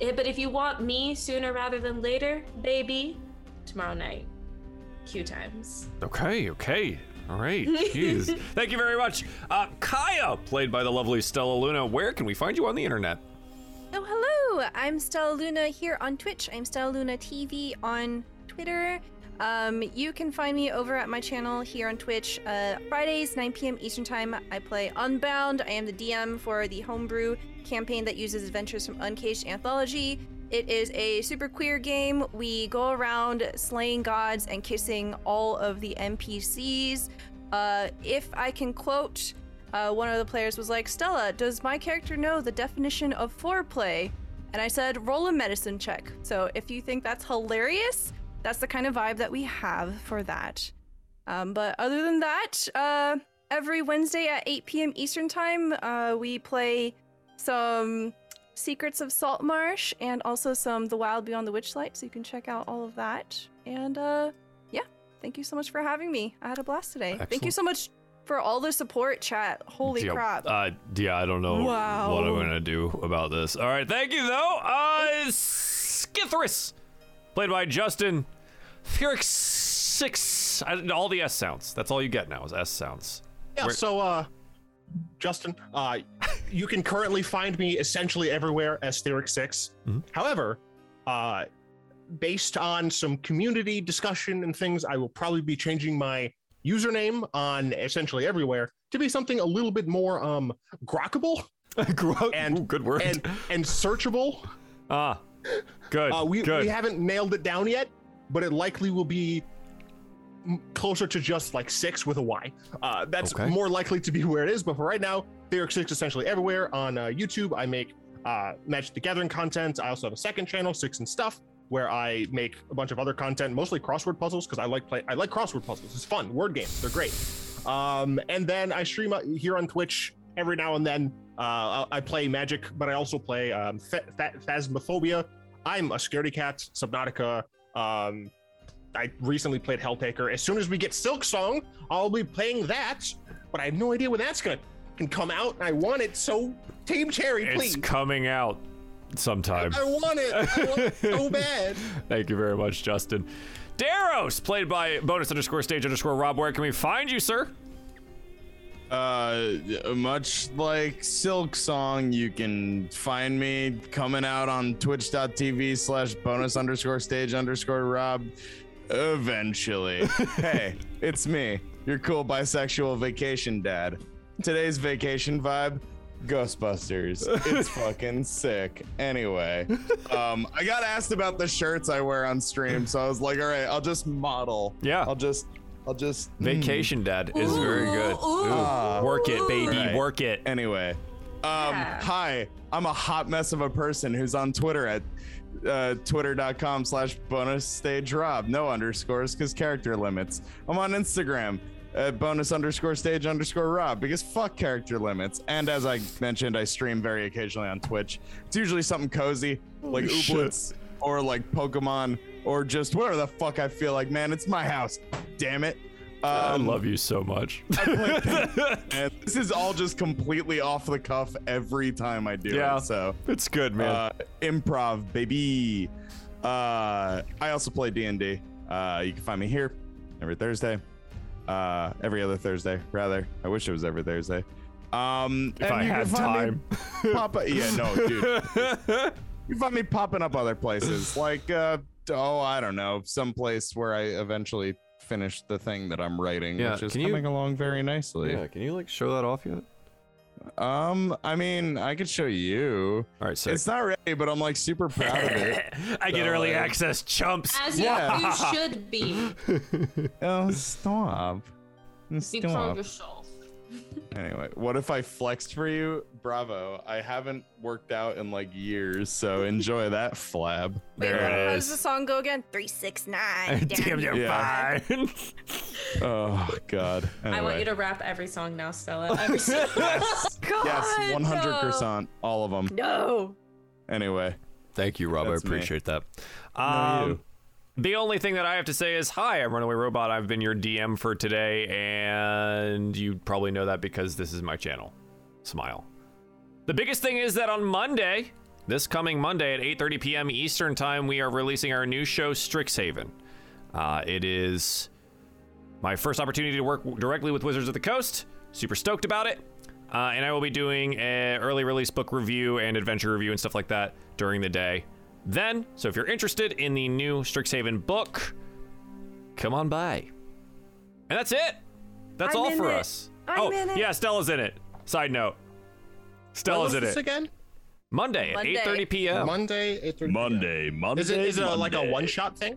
Eh, But if you want me sooner rather than later, baby, tomorrow night, Q times. Okay, okay. All right. [LAUGHS] Jeez. Thank you very much. Uh, Kaya, played by the lovely Stella Luna. Where can we find you on the internet? Oh, hello! I'm Stella Luna here on Twitch. I'm Stella Luna TV on Twitter. Um, you can find me over at my channel here on Twitch. Uh, Fridays, 9 p.m. Eastern Time, I play Unbound. I am the DM for the homebrew campaign that uses adventures from Uncaged Anthology. It is a super queer game. We go around slaying gods and kissing all of the NPCs. Uh, if I can quote, uh, one of the players was like, Stella, does my character know the definition of foreplay? And I said, roll a medicine check. So if you think that's hilarious, that's the kind of vibe that we have for that. Um, but other than that, uh, every Wednesday at 8 p.m. Eastern Time, uh, we play some Secrets of Saltmarsh and also some The Wild Beyond the Witchlight. So you can check out all of that. And uh, yeah, thank you so much for having me. I had a blast today. Thank you so much for all the support, chat. Holy Yeah, crap. Uh, yeah, I don't know Wow. what I'm gonna do about this. All right, thank you though. Uh, Skithris, played by Justin Furix Six. I- All the S sounds. That's all you get now is S sounds. Yeah, Where- so uh Justin, uh you can currently find me essentially everywhere as Theoric 6. Mhm. However, uh based on some community discussion and things, I will probably be changing my username on essentially everywhere to be something a little bit more um grokkable [LAUGHS] And- Ooh, good word. and and searchable. ah, good. Uh we, good. we haven't nailed it down yet, but it likely will be closer to just like six with a Y. Uh, that's Okay. more likely to be where it is. But for right now, Theoric Six essentially everywhere on uh, YouTube. I make uh, Magic the Gathering content. I also have a second channel, Six and Stuff, where I make a bunch of other content, mostly crossword puzzles because I like play. I like crossword puzzles. It's fun. Word games. They're great. Um, and then I stream uh, here on Twitch every now and then. Uh, I I play Magic, but I also play um, Ph- Phasmophobia. I'm a scaredy cat, Subnautica. Um, I recently played Helltaker. As soon as we get Silk Song, I'll be playing that. But I have no idea when that's gonna can come out. I want it so Team Cherry, please. it's please. coming out sometime. I want it. I want it so [LAUGHS] bad. Thank you very much, Justin. Daros, played by bonus underscore stage underscore Rob. Where can we find you, sir? Uh, much like Silk Song, you can find me coming out on twitch.tv slash bonus underscore stage underscore Rob eventually. [LAUGHS] hey, it's me, your cool bisexual vacation dad. Today's vacation vibe. Ghostbusters. It's [LAUGHS] fucking sick. Anyway, um, I got asked about the shirts I wear on stream, so I was like, all right, I'll just model. Yeah. I'll just, I'll just Vacation Dad is very good. Ooh, ooh, Ooh, work it, baby, Right. work it. Anyway, um, Yeah. hi, I'm a hot mess of a person who's on Twitter at uh, twitter.com slash bonus stage rob. No underscores because character limits. I'm on Instagram at bonus underscore stage underscore rob because fuck character limits. And as I mentioned, I stream very occasionally on Twitch. It's usually something cozy like Holy. Ooblets or like Pokemon or just whatever the fuck I feel like. Man, it's my house. Damn it. I Um, love you so much. [LAUGHS] [LAUGHS] and this is all just completely off the cuff every time I do Yeah. it. So it's good, man. uh, improv, baby. Uh, I also play D and D. Uh, you can find me here every Thursday. Uh, every other Thursday, rather. I wish it was every Thursday. Um, if I had time. [LAUGHS] Pop yeah, no, dude. You find me popping up other places, like uh, oh, I don't know, some place where I eventually finish the thing that I'm writing, Yeah, which is can you- coming along very nicely. yeah, can you like show that off yet? Um, I mean, I could show you. All right, so It's not ready, but I'm like super proud of it. [LAUGHS] I get early uh, access, chumps. As you, Yeah. you [LAUGHS] should be. [LAUGHS] Oh, stop. Speak for Stop. yourself. [LAUGHS] Anyway, what if I flexed for you? Bravo. I haven't worked out in like years, so enjoy that flab. Wait, There how it does the song go again? 369. [LAUGHS] Damn, you're Yeah. fine. [LAUGHS] Oh God. Anyway. I want you to rap every song now, Stella. Every song. Yes, yes, one hundred percent, all of them. No. Anyway, Thank you, Rob. That's I me. appreciate that. No, Um, you. The only thing that I have to say is, hi, I'm Runaway Robot. I've been your DM for today, and you probably know that because this is my channel. Smile. The biggest thing is that on Monday, this coming Monday at 8:30 p.m. Eastern Time, we are releasing our new show, Strixhaven. Uh, it is my first opportunity to work directly with Wizards of the Coast. Super stoked about it. Uh, and I will be doing an early release book review and adventure review and stuff like that during the day. Then, so if you're interested in the new Strixhaven book, come on by. And that's it. That's I'm all in for it. us. I'm oh, in it. yeah, Stella's in it. Side note. When Stella's was in this it. again? Monday at Monday. 8:30 p.m. Monday, 8:30 Monday, Monday. Is it is it a, like a Monday. one shot thing?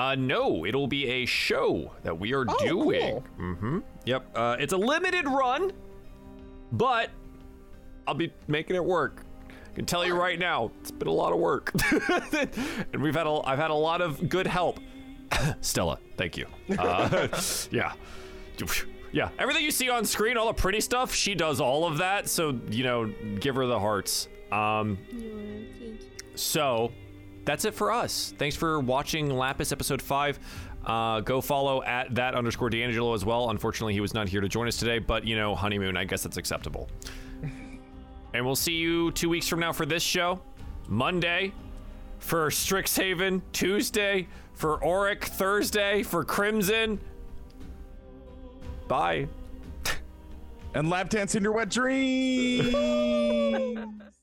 Uh, no, it'll be a show that we are Oh, doing. cool. Mm-hmm. Yep. Uh, it's a limited run, but I'll be making it work. Can tell you right now, it's been a lot of work, [LAUGHS] and we've had a, I've had a lot of good help. [COUGHS] Stella, thank you. Uh, [LAUGHS] yeah, yeah. Everything you see on screen, all the pretty stuff, she does all of that. So you know, give her the hearts. Um, so that's it for us. Thanks for watching Lapis episode five. Uh, go follow at that underscore D'Angelo as well. Unfortunately, he was not here to join us today, but you know, honeymoon, I guess that's acceptable. And we'll see you two weeks from now for this show. Monday for Strixhaven, Tuesday for Auric, Thursday for Crimson. Bye. and lap dance in your wet dream. [LAUGHS]